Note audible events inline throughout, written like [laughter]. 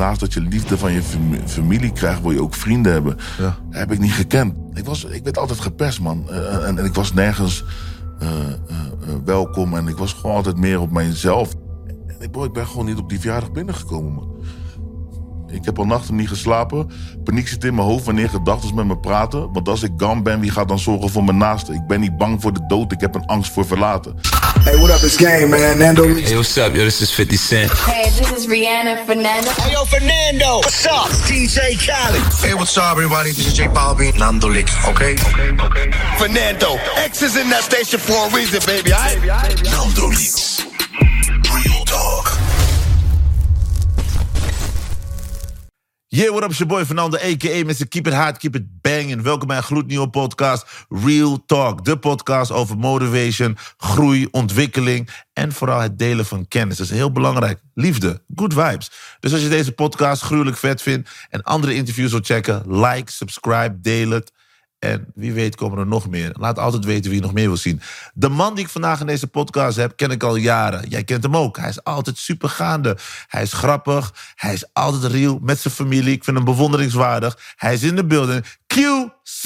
naast dat je liefde van je fami- familie krijgt, wil je ook vrienden hebben. Ja. Heb ik niet gekend. Ik, was, ik werd altijd gepest, man. Eh, en, en ik was nergens eh, eh, eh, welkom. En ik was gewoon altijd meer op mijzelf. En ik, ik ben gewoon niet op die verjaardag binnengekomen, man. Ik heb al nachten niet geslapen. Paniek zit in mijn hoofd wanneer gedachten met me praten. Want als ik gam ben, wie gaat dan zorgen voor mijn naasten? Ik ben niet bang voor de dood, ik heb een angst voor verlaten. Hey, what up? It's Game, man. Nando Lee. Hey, what's up? Yo, this is 50 Cent. Hey, this is Rihanna Fernando. Hey, yo, Fernando. What's up? It's DJ Khaled. Hey, what's up, everybody? This is J Balvin. Nando Lee. Okay? Okay, okay. Fernando. X is in that station for a reason, baby. I. Nando Lee. Yeah, what up, your boy Fernando, a.k.a. Mr. Keep It Hard, Keep It Banging. Welkom bij een gloednieuwe podcast, Real Talk. De podcast over motivation, groei, ontwikkeling en vooral het delen van kennis. Dat is heel belangrijk. Liefde, good vibes. Dus als je deze podcast gruwelijk vet vindt en andere interviews wilt checken, like, subscribe, deel het. En wie weet komen er nog meer. Laat altijd weten wie je nog meer wil zien. De man die ik vandaag in deze podcast heb, ken ik al jaren. Jij kent hem ook. Hij is altijd super gaande. Hij is grappig. Hij is altijd real met zijn familie. Ik vind hem bewonderingswaardig. Hij is in de building. QC!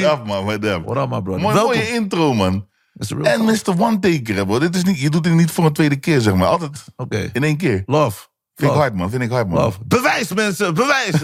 What up, man? What up? What up, my brother? Mooi, mooie intro, man. En. Mr. One Taker, hè, bro. Dit is niet, je doet het niet voor een tweede keer, zeg maar. Altijd Oké. in één keer. Love. Vind ik hard, man. Vind ik hard, man. Love. Bewijs, mensen, bewijs.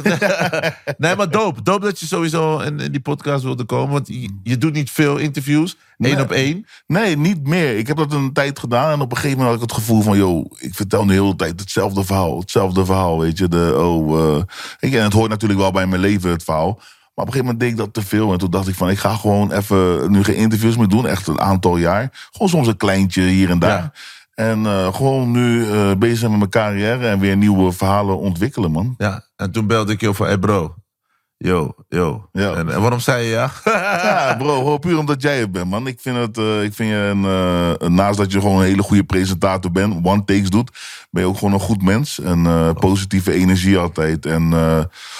[laughs] nee, maar dope. Dope dat je sowieso in, in die podcast wilde komen. Want je, je doet niet veel interviews. Één Nee. op één. Nee, niet meer. Ik heb dat een tijd gedaan en op een gegeven moment had ik het gevoel van, yo, ik vertel nu de hele tijd hetzelfde verhaal, hetzelfde verhaal, weet je. De, oh, eh, ik, en het hoort natuurlijk wel bij mijn leven, het verhaal. Maar op een gegeven moment deed ik dat te veel. En toen dacht ik van, ik ga gewoon even nu geen interviews meer doen. Echt een aantal jaar. Gewoon soms een kleintje hier en daar. Ja. En eh, gewoon nu eh, bezig met mijn carrière en weer nieuwe verhalen ontwikkelen, man. Ja, en toen belde ik je hey bro. Yo, yo. Ja. En, en waarom zei je ja? Ja, [laughs] [laughs] bro, gewoon puur omdat jij het bent, man. Ik vind, het, eh, ik vind je, een, eh, naast dat je gewoon een hele goede presentator bent, one takes doet, ben je ook gewoon een goed mens. En eh, positieve energie altijd. En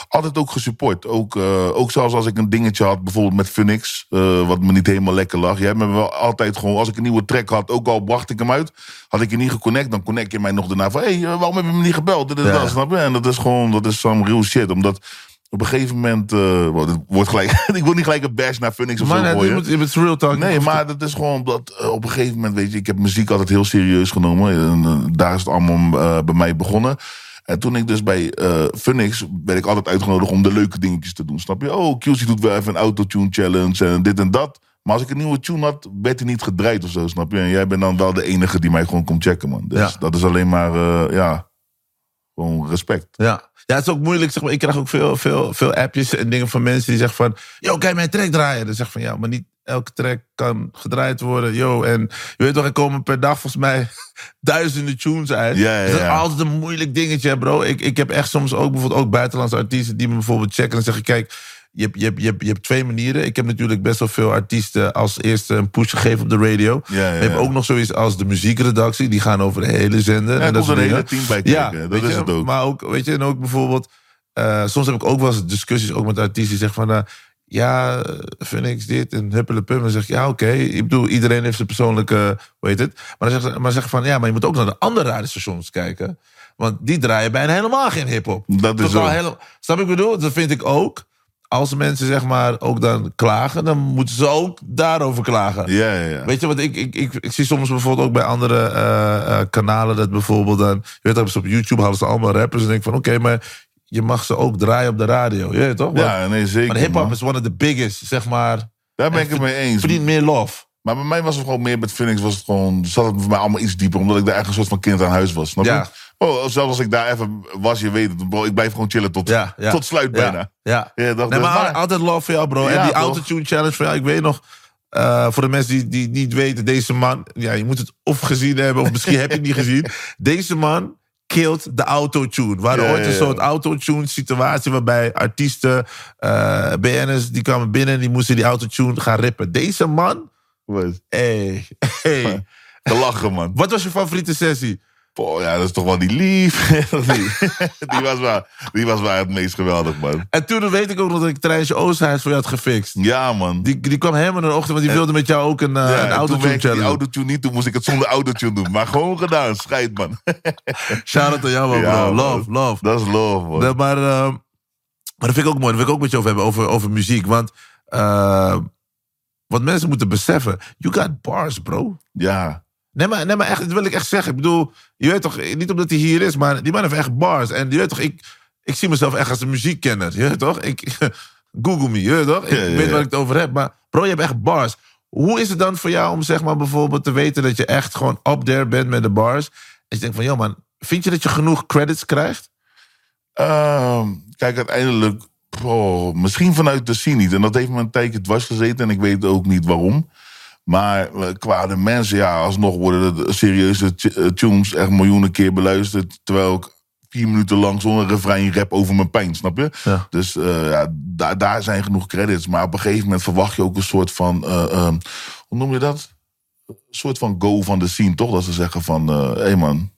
altijd ook gesupport. Ook, ook zelfs als ik een dingetje had, bijvoorbeeld met Phoenix, wat me niet helemaal lekker lag. Jij hebt me wel altijd gewoon, als ik een nieuwe track had, ook al bracht ik hem uit, had ik je niet geconnect, dan connect je mij nog daarna van, hé, hey, waarom heb je me niet gebeld? Dit Ja. dat, snap je? En dat is gewoon, dat is some real shit, omdat... Op een gegeven moment, eh, wordt gelijk, [laughs] ik wil niet gelijk een bash naar Phoenix of Maar zo nee, je moet real talk. Nee, maar dat is gewoon dat eh, op een gegeven moment, weet je, ik heb muziek altijd heel serieus genomen. En, eh, daar is het allemaal bij mij begonnen. En toen ik dus bij eh Phoenix werd ik altijd uitgenodigd om de leuke dingetjes te doen. Snap je? Oh, QC doet wel even een autotune challenge en dit en dat. Maar als ik een nieuwe tune had, werd hij niet gedraaid of zo, snap je? En jij bent dan wel de enige die mij gewoon komt checken, man. Dus Ja. dat is alleen maar, ja, gewoon respect. Ja. ja, het is ook moeilijk. Zeg maar. Ik krijg ook veel, veel, veel appjes en dingen van mensen die zeggen van... Yo, kan je mijn track draaien? Dan zeg ik van ja, maar niet elke track kan gedraaid worden. Yo, en je weet toch, er komen per dag volgens mij [laughs] duizenden tunes uit. Ja, ja, Dus dat is altijd een moeilijk dingetje, bro. Ik, ik heb echt soms ook bijvoorbeeld ook buitenlandse artiesten... die me bijvoorbeeld checken en zeggen... Kijk, je hebt, je, hebt, je, hebt, je hebt twee manieren. Ik heb natuurlijk best wel veel artiesten als eerste een push gegeven op de radio. Ja, ja, We hebben ja. ook nog zoiets als de muziekredactie. Die gaan over de hele zender. En dat soort een hele team bij Ja, kijken. Dat is je, het ook. Maar ook, weet je, en ook bijvoorbeeld... eh, soms heb ik ook wel eens discussies ook met artiesten die zeggen van... eh, ja, eh, Phoenix dit en huppele Dan zeg ik, ja, oké. Ik bedoel, iedereen heeft zijn persoonlijke, hoe heet het? Maar dan zeggen ze maar zeggen van, ja, maar je moet ook naar de andere radiostations kijken. Want die draaien bijna helemaal geen hiphop. Dat is Totaal zo. hele- Snap ik bedoel? Dat vind ik ook. Als mensen zeg maar ook dan klagen, dan moeten ze ook daarover klagen. Ja, ja, ja. Weet je, want ik, ik, ik, ik zie soms bijvoorbeeld ook bij andere eh, eh, kanalen dat bijvoorbeeld dan, je weet dat op YouTube hadden ze allemaal rappers en denk van oké, maar je mag ze ook draaien op de radio, je weet toch? Want- Ja, nee, zeker. maar hip-hop is one of the biggest, zeg maar. Daar ben ik het mee eens. Verdient meer love. Maar bij mij was het gewoon meer met Phoenix, was het gewoon, zat het voor mij allemaal iets dieper, omdat ik daar echt een soort van kind aan huis was. Snap je? Oh, zelfs als ik daar even was, je weet het, bro, ik blijf gewoon chillen tot, Ja, ja. tot sluit Ja, bijna. Ja. Ja, dat- nee, dat- maar maar- altijd love voor jou, bro. Ja, en die autotune challenge van jou, ik weet nog. eh, voor de mensen die, die niet weten, deze man, ja, je moet het of gezien hebben, of misschien heb je het niet gezien. [laughs] Deze man killed de autotune. We hadden ooit een soort autotune situatie waarbij artiesten, eh BN'ers, die kwamen binnen en die moesten die autotune gaan rippen. Deze man, Wat? hey, [laughs] hey. Te lachen, man. Wat was je favoriete sessie? Boah, ja, dat is toch wel die lief. [laughs] die, die, was wel, die was wel het meest geweldig, man. En toen weet ik ook nog dat ik Treintje Oosterhuis voor je had gefixt. Ja, man. Die, die kwam helemaal in de ochtend, want die wilde met jou ook een, uh, ja, een autotune werkte die challenge. autotune niet, toen moest ik het zonder autotune doen. Maar gewoon gedaan, scheid, man. [laughs] Shout-out aan jou, man, Ja, bro. man. Love, love. Dat is love, man. Maar, eh, maar dat vind ik ook mooi. Dat wil ik ook met je over hebben, over, over muziek. Want eh, wat mensen moeten beseffen, you got bars, bro. Ja. Nee, maar, nee, maar echt, dat wil ik echt zeggen. Ik bedoel, je weet toch, niet omdat hij hier is, maar die man heeft echt bars. En je weet toch, ik, ik zie mezelf echt als een muziekkenner. Je weet toch? Ik, [laughs] Google me, je weet toch? Ik Ja, ja, weet waar ik het over heb. Maar bro, je hebt echt bars. Hoe is het dan voor jou om zeg maar bijvoorbeeld te weten dat je echt gewoon up there bent met de bars? En je denkt van, joh man, vind je dat je genoeg credits krijgt? Ehm, kijk, uiteindelijk, oh, misschien vanuit de scene niet. En dat heeft me een tijdje dwars gezeten en ik weet ook niet waarom. Maar eh, qua de mensen, ja, alsnog worden de serieuze eh, tunes echt miljoenen keer beluisterd. Terwijl ik vier minuten lang zonder refrein rap over mijn pijn, snap je? Ja. Dus eh, ja, daar, daar zijn genoeg credits. Maar op een gegeven moment verwacht je ook een soort van, eh, ehm, hoe noem je dat? Een soort van go van de scene, toch? Dat ze zeggen van, hé hey man,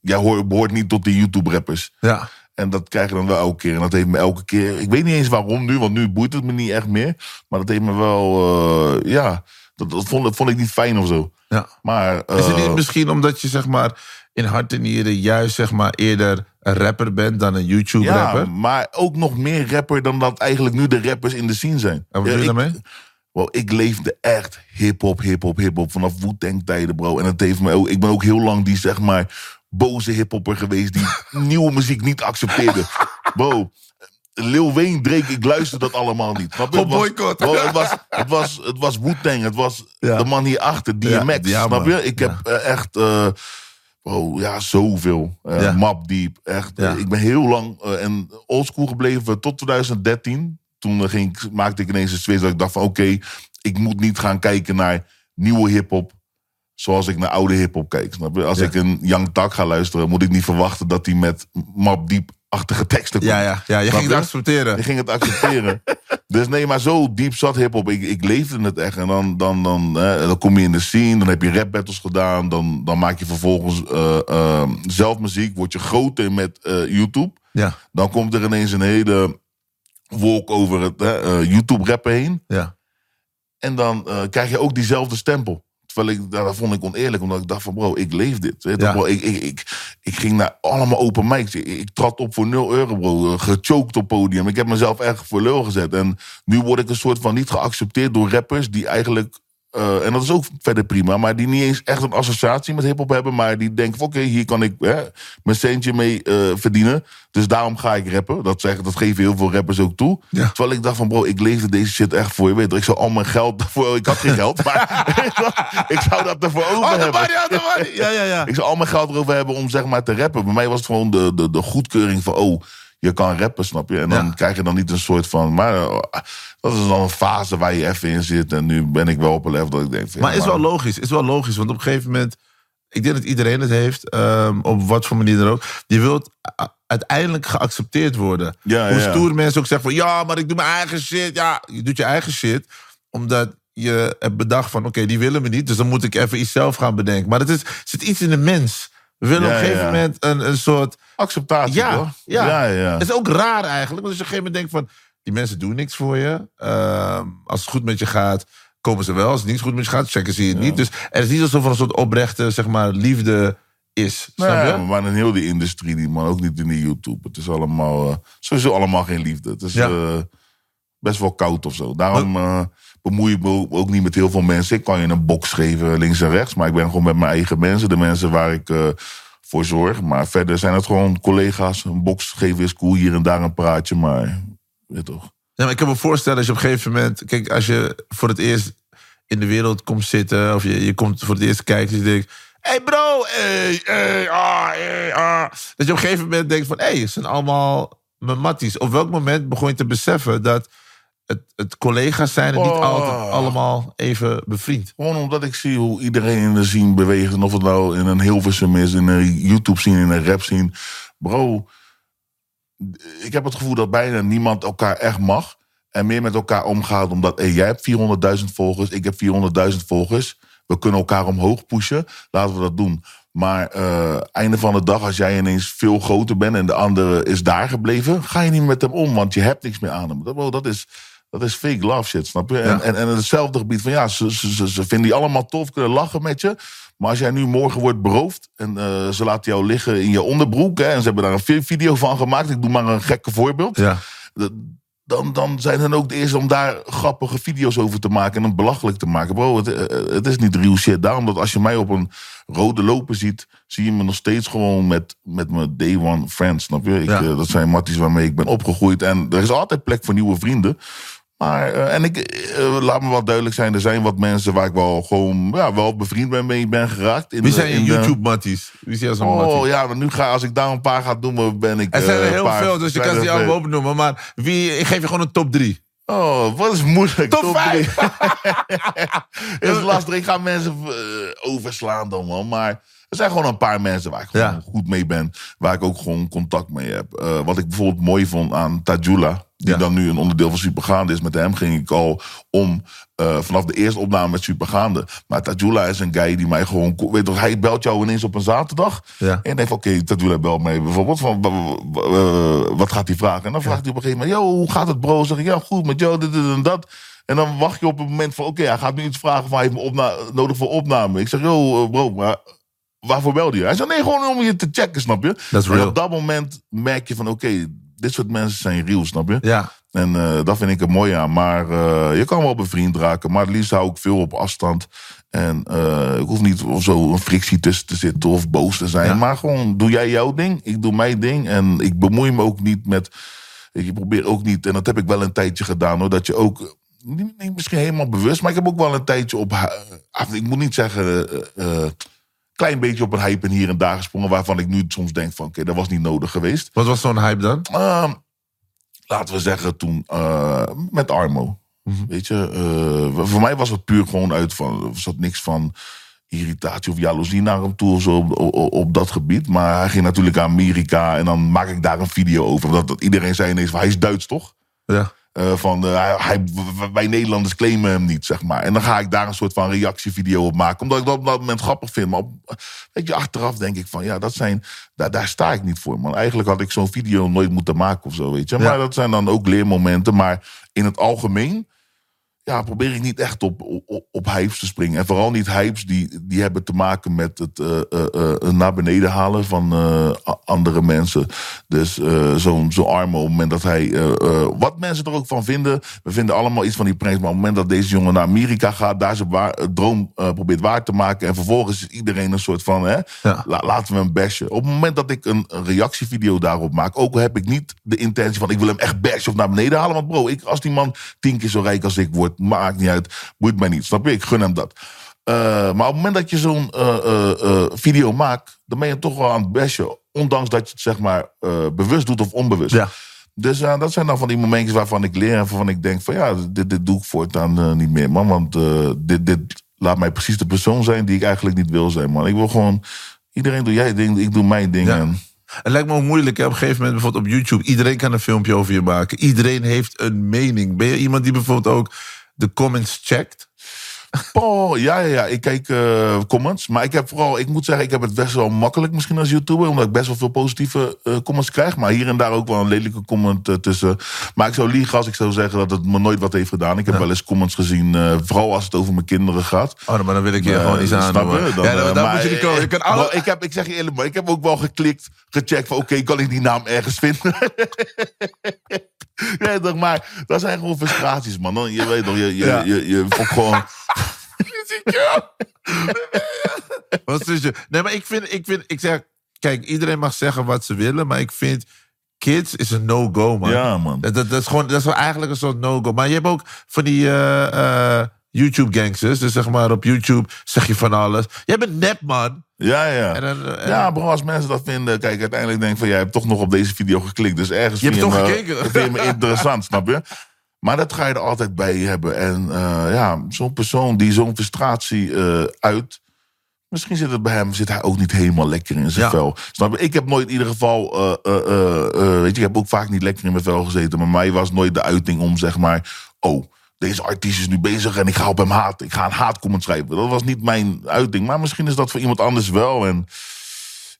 jij hoort, behoort niet tot die YouTube-rappers. Ja. En dat krijg je dan wel elke keer. En dat heeft me elke keer. Ik weet niet eens waarom nu, want nu boeit het me niet echt meer. Maar dat heeft me wel. ja, dat, dat vond, vond ik niet fijn of zo. ja. Maar. Is het eh, niet misschien omdat je zeg maar in hart en nieren juist zeg maar eerder een rapper bent dan een ja, YouTube-rapper? maar ook nog meer rapper dan dat eigenlijk nu de rappers in de scene zijn. En wat Ja, bedoel je daarmee? Wow, ik leefde echt hip-hop, hip-hop, hip-hop vanaf Wu-Tang tijden, bro. En het heeft me ook. Ik ben ook heel lang die zeg maar boze hip-hopper geweest die [laughs] nieuwe muziek niet accepteerde. Bro, Lil Wayne, Drake, ik luister dat allemaal niet. Snap je? Gewoon Het was- boycott. het was, het was, het was Wu-Tang, het was Ja. de man hierachter, DMX. Ja, snap je? Ik heb eh, echt. eh, Bro, ja, zoveel. Eh Ja. Map Deep. Echt. Ja. ik ben heel lang en oldschool gebleven tot 2013. Toen ging, ik- maakte ik ineens een switch dat ik dacht van oké, ik moet niet gaan kijken naar nieuwe hip-hop. Zoals ik naar oude hip-hop kijk. Snap je? Als Ja. ik een Young Tak ga luisteren, moet ik niet verwachten dat hij met Map Deep-achtige teksten. Ja, ja, ja, je ging het accepteren. Ik ging het accepteren. dus nee, maar zo diep zat hip-hop. Ik, ik leefde het echt. En dan, dan, dan, hè, dan kom je in de scene, dan heb je rap battles gedaan. Dan, dan maak je vervolgens eh, eh, zelf muziek. Word je groter met eh, YouTube. Ja, Dan komt er ineens een hele wolk over het YouTube-rappen heen. ja. En dan krijg je ook diezelfde stempel. Terwijl ik, dat vond ik oneerlijk, omdat ik dacht van bro, ik leef dit. Weet Ja. bro? Ik, ik, ik, ik ging naar allemaal open mics. Ik, ik trad op voor 0 euro, bro. Gechoked op podium. Ik heb mezelf echt voor lul gezet. En nu word ik een soort van niet geaccepteerd door rappers die eigenlijk. Eh, en dat is ook verder prima, maar die niet eens echt een associatie met hip-hop hebben. Maar die denken: van, oké, hier kan ik hè, mijn centje mee eh, verdienen. Dus daarom ga ik rappen. Dat, zeggen, dat geven heel veel rappers ook toe. Ja. Terwijl ik dacht: van bro, ik leefde deze shit echt voor je. Weet, ik zou al mijn geld voor. Ik had geen geld, maar [laughs] ik zou dat ervoor over Oh, hebben. oh. Ja, ja, ja. Ik zou al mijn geld erover hebben om zeg maar te rappen. Bij mij was het gewoon de, de, de goedkeuring van, oh, je kan rappen, snap je? En dan Ja. krijg je dan niet een soort van, maar eh, dat is dan een fase waar je even in zit. En nu ben ik wel op een level dat ik denk, van, Maar ja, is wel logisch, is wel logisch. Want op een gegeven moment, ik denk dat iedereen het heeft, ehm, op wat voor manier dan ook. Je wilt uiteindelijk geaccepteerd worden. Ja, Hoe stoer mensen ook zeggen van, ja, maar ik doe mijn eigen shit. Ja, je doet je eigen shit, omdat je hebt bedacht van, oké, die willen me niet. Dus dan moet ik even iets zelf gaan bedenken. Maar het is, zit iets in de mens. We willen op een gegeven moment een, een soort... acceptatie, Ja, toch? ja. ja, ja. Het is ook raar eigenlijk. Want als je op een gegeven moment denkt van... die mensen doen niks voor je. Ehm, als het goed met je gaat, komen ze wel. Als het niet goed met je gaat, checken ze je niet. Dus er is niet alsof er een soort oprechte zeg maar, liefde is. Snap je? Nee, maar in heel die industrie niet, man. Ook niet in de YouTube. Het is allemaal, eh, sowieso allemaal geen liefde. Het is Ja. eh, best wel koud of zo. Daarom eh, bemoei me ook niet met heel veel mensen. Ik kan je een box geven links en rechts. Maar ik ben gewoon met mijn eigen mensen. De mensen waar ik eh, voor zorg. Maar verder zijn het gewoon collega's. Een box geven is cool. Hier en daar een praatje. Maar weet toch. Ja, ik kan me voorstellen als je op een gegeven moment... Kijk, als je voor het eerst in de wereld komt zitten... of je, je komt voor het eerst kijken... en je denkt... hey bro, hey, hey, ah, hey, ah. Dat je op een gegeven moment denkt van... hé, hey, het zijn allemaal mijn matties. Op welk moment begon je te beseffen dat... het, het collega's zijn en niet Oh. altijd allemaal even bevriend? Gewoon omdat ik zie hoe iedereen in de scene beweegt. En of het nou in een Hilversum is, in een YouTube scene, in een rap scene. Bro, ik heb het gevoel dat bijna niemand elkaar echt mag. En meer met elkaar omgaat omdat hey, jij hebt 400.000 volgers, ik heb 400.000 volgers. we kunnen elkaar omhoog pushen. Laten we dat doen. Maar eh einde van de dag, als jij ineens veel groter bent en de andere is daar gebleven, ga je niet met hem om, want je hebt niks meer aan hem. Dat, dat is. Dat is fake love shit, snap je? En, Ja. en, en hetzelfde gebied van ja, ze, ze, ze, ze vinden je allemaal tof, kunnen lachen met je. Maar als jij nu morgen wordt beroofd en eh, ze laten jou liggen in je onderbroek, hè, en ze hebben daar een vi- video van gemaakt, ik doe maar een gekke voorbeeld. Ja. Dan, dan zijn hen ook de eerste om daar grappige video's over te maken en hem belachelijk te maken. Bro, het, eh, het is niet real shit. Daarom dat als je mij op een rode loper ziet, zie je me nog steeds gewoon met, met mijn day one friends. Snap je? Ik, Ja. eh, dat zijn matties waarmee ik ben opgegroeid. En er is altijd plek voor nieuwe vrienden. Maar, eh, en ik, eh, laat me wel duidelijk zijn, er zijn wat mensen waar ik wel gewoon ja, wel bevriend ben, mee ben geraakt. In Wie zijn in YouTube-matties? Wie? Oh ja, maar nu ga, als ik daar een paar ga noemen, ben ik. Er zijn er eh, heel paar- veel, dus je kan ze allemaal opnoemen. Maar wie, ik geef je gewoon een top 3. Oh, wat is moeilijk. Top drie. vijf. [laughs] is lastig. Ik ga mensen overslaan dan, man. Maar er zijn gewoon een paar mensen waar ik gewoon Ja. goed mee ben. Waar ik ook gewoon contact mee heb. Wat ik bijvoorbeeld mooi vond aan Tajula. Die Ja. dan nu een onderdeel van Supergaande is. Met hem ging ik al om eh, vanaf de eerste opname met Supergaande. Maar Tajula is een guy die mij gewoon... Weet je, hij belt jou ineens op een zaterdag. Ja. En denkt van, oké, Tajula belt mij bijvoorbeeld. Van, eh, wat gaat hij vragen? En dan vraagt hij op een gegeven moment... Yo, hoe gaat het bro? Zeg ik, ja goed, met jou, dit, dit en dat. En dan wacht je op het moment van... Oké, hij gaat nu iets vragen van... Hij heeft me opna- nodig voor opname. Ik zeg, yo eh, bro, maar waarvoor belde je? Hij zei, nee, gewoon om je te checken, snap je? En op dat moment merk je van, oké, dit soort mensen zijn real, snap je? Ja. En eh, dat vind ik er mooi aan. Maar eh, je kan wel bevriend raken. Maar het liefst hou ik veel op afstand. En eh, ik hoef niet of zo een frictie tussen te zitten of boos te zijn. Ja. Maar gewoon, doe jij jouw ding, ik doe mijn ding. En ik bemoei me ook niet met... Ik probeer ook niet, en dat heb ik wel een tijdje gedaan hoor, dat je ook... Niet, misschien helemaal bewust, maar ik heb ook wel een tijdje op... Ik moet niet zeggen... klein beetje op een hype en hier en daar gesprongen... waarvan ik nu soms denk van... oké, dat was niet nodig geweest. Wat was zo'n hype dan? Ehm, laten we zeggen toen eh, met Armo. Weet je, eh, voor mij was het puur gewoon uit van. Er zat niks van irritatie of jaloezie naar hem toe of zo op, op, op dat gebied. Maar hij ging natuurlijk naar Amerika en dan maak ik daar een video over. Dat, dat iedereen zei ineens: van, hij is Duits toch? Ja. Eh, van, eh, hij, wij Nederlanders claimen hem niet, zeg maar. En dan ga ik daar een soort van reactievideo op maken. Omdat ik dat op dat moment grappig vind. Maar op, weet je, achteraf denk ik van, ja, dat zijn, daar, daar sta ik niet voor, man. Eigenlijk had ik zo'n video nooit moeten maken of zo, weet je. Ja. Maar dat zijn dan ook leermomenten. Maar in het algemeen, ja, probeer ik niet echt op, op, op hypes te springen. En vooral niet hypes die, die hebben te maken met het eh, eh, eh, naar beneden halen van andere mensen. Dus zo'n zo arme op het moment dat hij... wat mensen er ook van vinden. We vinden allemaal iets van die pranks. Maar op het moment dat deze jongen naar Amerika gaat... daar zijn waar, droom probeert waar te maken... en vervolgens is iedereen een soort van... Hè, Ja. la- laten we hem bashen. Op het moment dat ik een, een reactievideo daarop maak... ook heb ik niet de intentie van... ik wil hem echt bashen of naar beneden halen. Want bro, ik, als die man tien keer zo rijk als ik word... maakt niet uit, boeit mij niet. Snap je? Ik gun hem dat. Eh, maar op het moment dat je zo'n eh, eh, video maakt... dan ben je toch wel aan het bashen. Ondanks dat je het zeg maar bewust doet of onbewust. Ja. Dus dat zijn dan van die momentjes waarvan ik leer... en waarvan ik denk van ja, dit, dit doe ik voortaan niet meer, man. Want dit, dit laat mij precies de persoon zijn die ik eigenlijk niet wil zijn, man. Ik wil gewoon... Iedereen doe jij ding, ik doe mijn ding. Ja. En, Het lijkt me ook moeilijk. Hè? Op een gegeven moment bijvoorbeeld op YouTube. Iedereen kan een filmpje over je maken. Iedereen heeft een mening. Ben je iemand die bijvoorbeeld ook de comments checkt? Oh, ja, ja, ja. Ik kijk eh, comments. Maar ik heb vooral, ik moet zeggen, ik heb het best wel makkelijk misschien als YouTuber. Omdat ik best wel veel positieve eh, comments krijg. Maar hier en daar ook wel een lelijke comment eh, tussen. Maar ik zou liegen als ik zou zeggen dat het me nooit wat heeft gedaan. Ik heb wel eens comments gezien, vooral als het over mijn kinderen gaat. Oh, maar dan wil ik je gewoon iets aan doen. Dan, ja, dan, moet je niet komen. Je kan eh, alle... ik, heb, ik zeg je eerlijk, maar ik heb ook wel geklikt, gecheckt van oké, kan ik die naam ergens vinden? [laughs] [laughs] ja, toch, maar dat zijn gewoon frustraties, man. Dan, je weet toch, je, je, Ja. je, je, voelt gewoon... [laughs] Wat is je? Nee, maar ik vind, ik vind, ik zeg, kijk, iedereen mag zeggen wat ze willen, maar ik vind, kids is een no-go, man. Ja, man. Dat, dat, dat is gewoon, dat is wel eigenlijk een soort no-go. Maar je hebt ook van die eh, eh, YouTube-gangsters, dus zeg maar op YouTube zeg je van alles. Jij bent nep, man. Ja, ja. En dan, eh, ja, bro, als mensen dat vinden, kijk, uiteindelijk denk ik van, jij hebt toch nog op deze video geklikt. Dus ergens Je hebt vind toch me- gekeken? vind je me interessant, snap je? Maar dat ga je er altijd bij hebben. En eh, ja, zo'n persoon die zo'n frustratie eh, uit. Misschien zit het bij hem, zit hij ook niet helemaal lekker in zijn Ja. vel. Snap je? Ik heb nooit in ieder geval, eh, eh, eh, eh, weet je, ik heb ook vaak niet lekker in mijn vel gezeten. Maar mij was nooit de uiting om, zeg maar, oh, deze artiest is nu bezig en ik ga op hem haat. Ik ga een haatcomment schrijven. Dat was niet mijn uiting. Maar misschien is dat voor iemand anders wel. En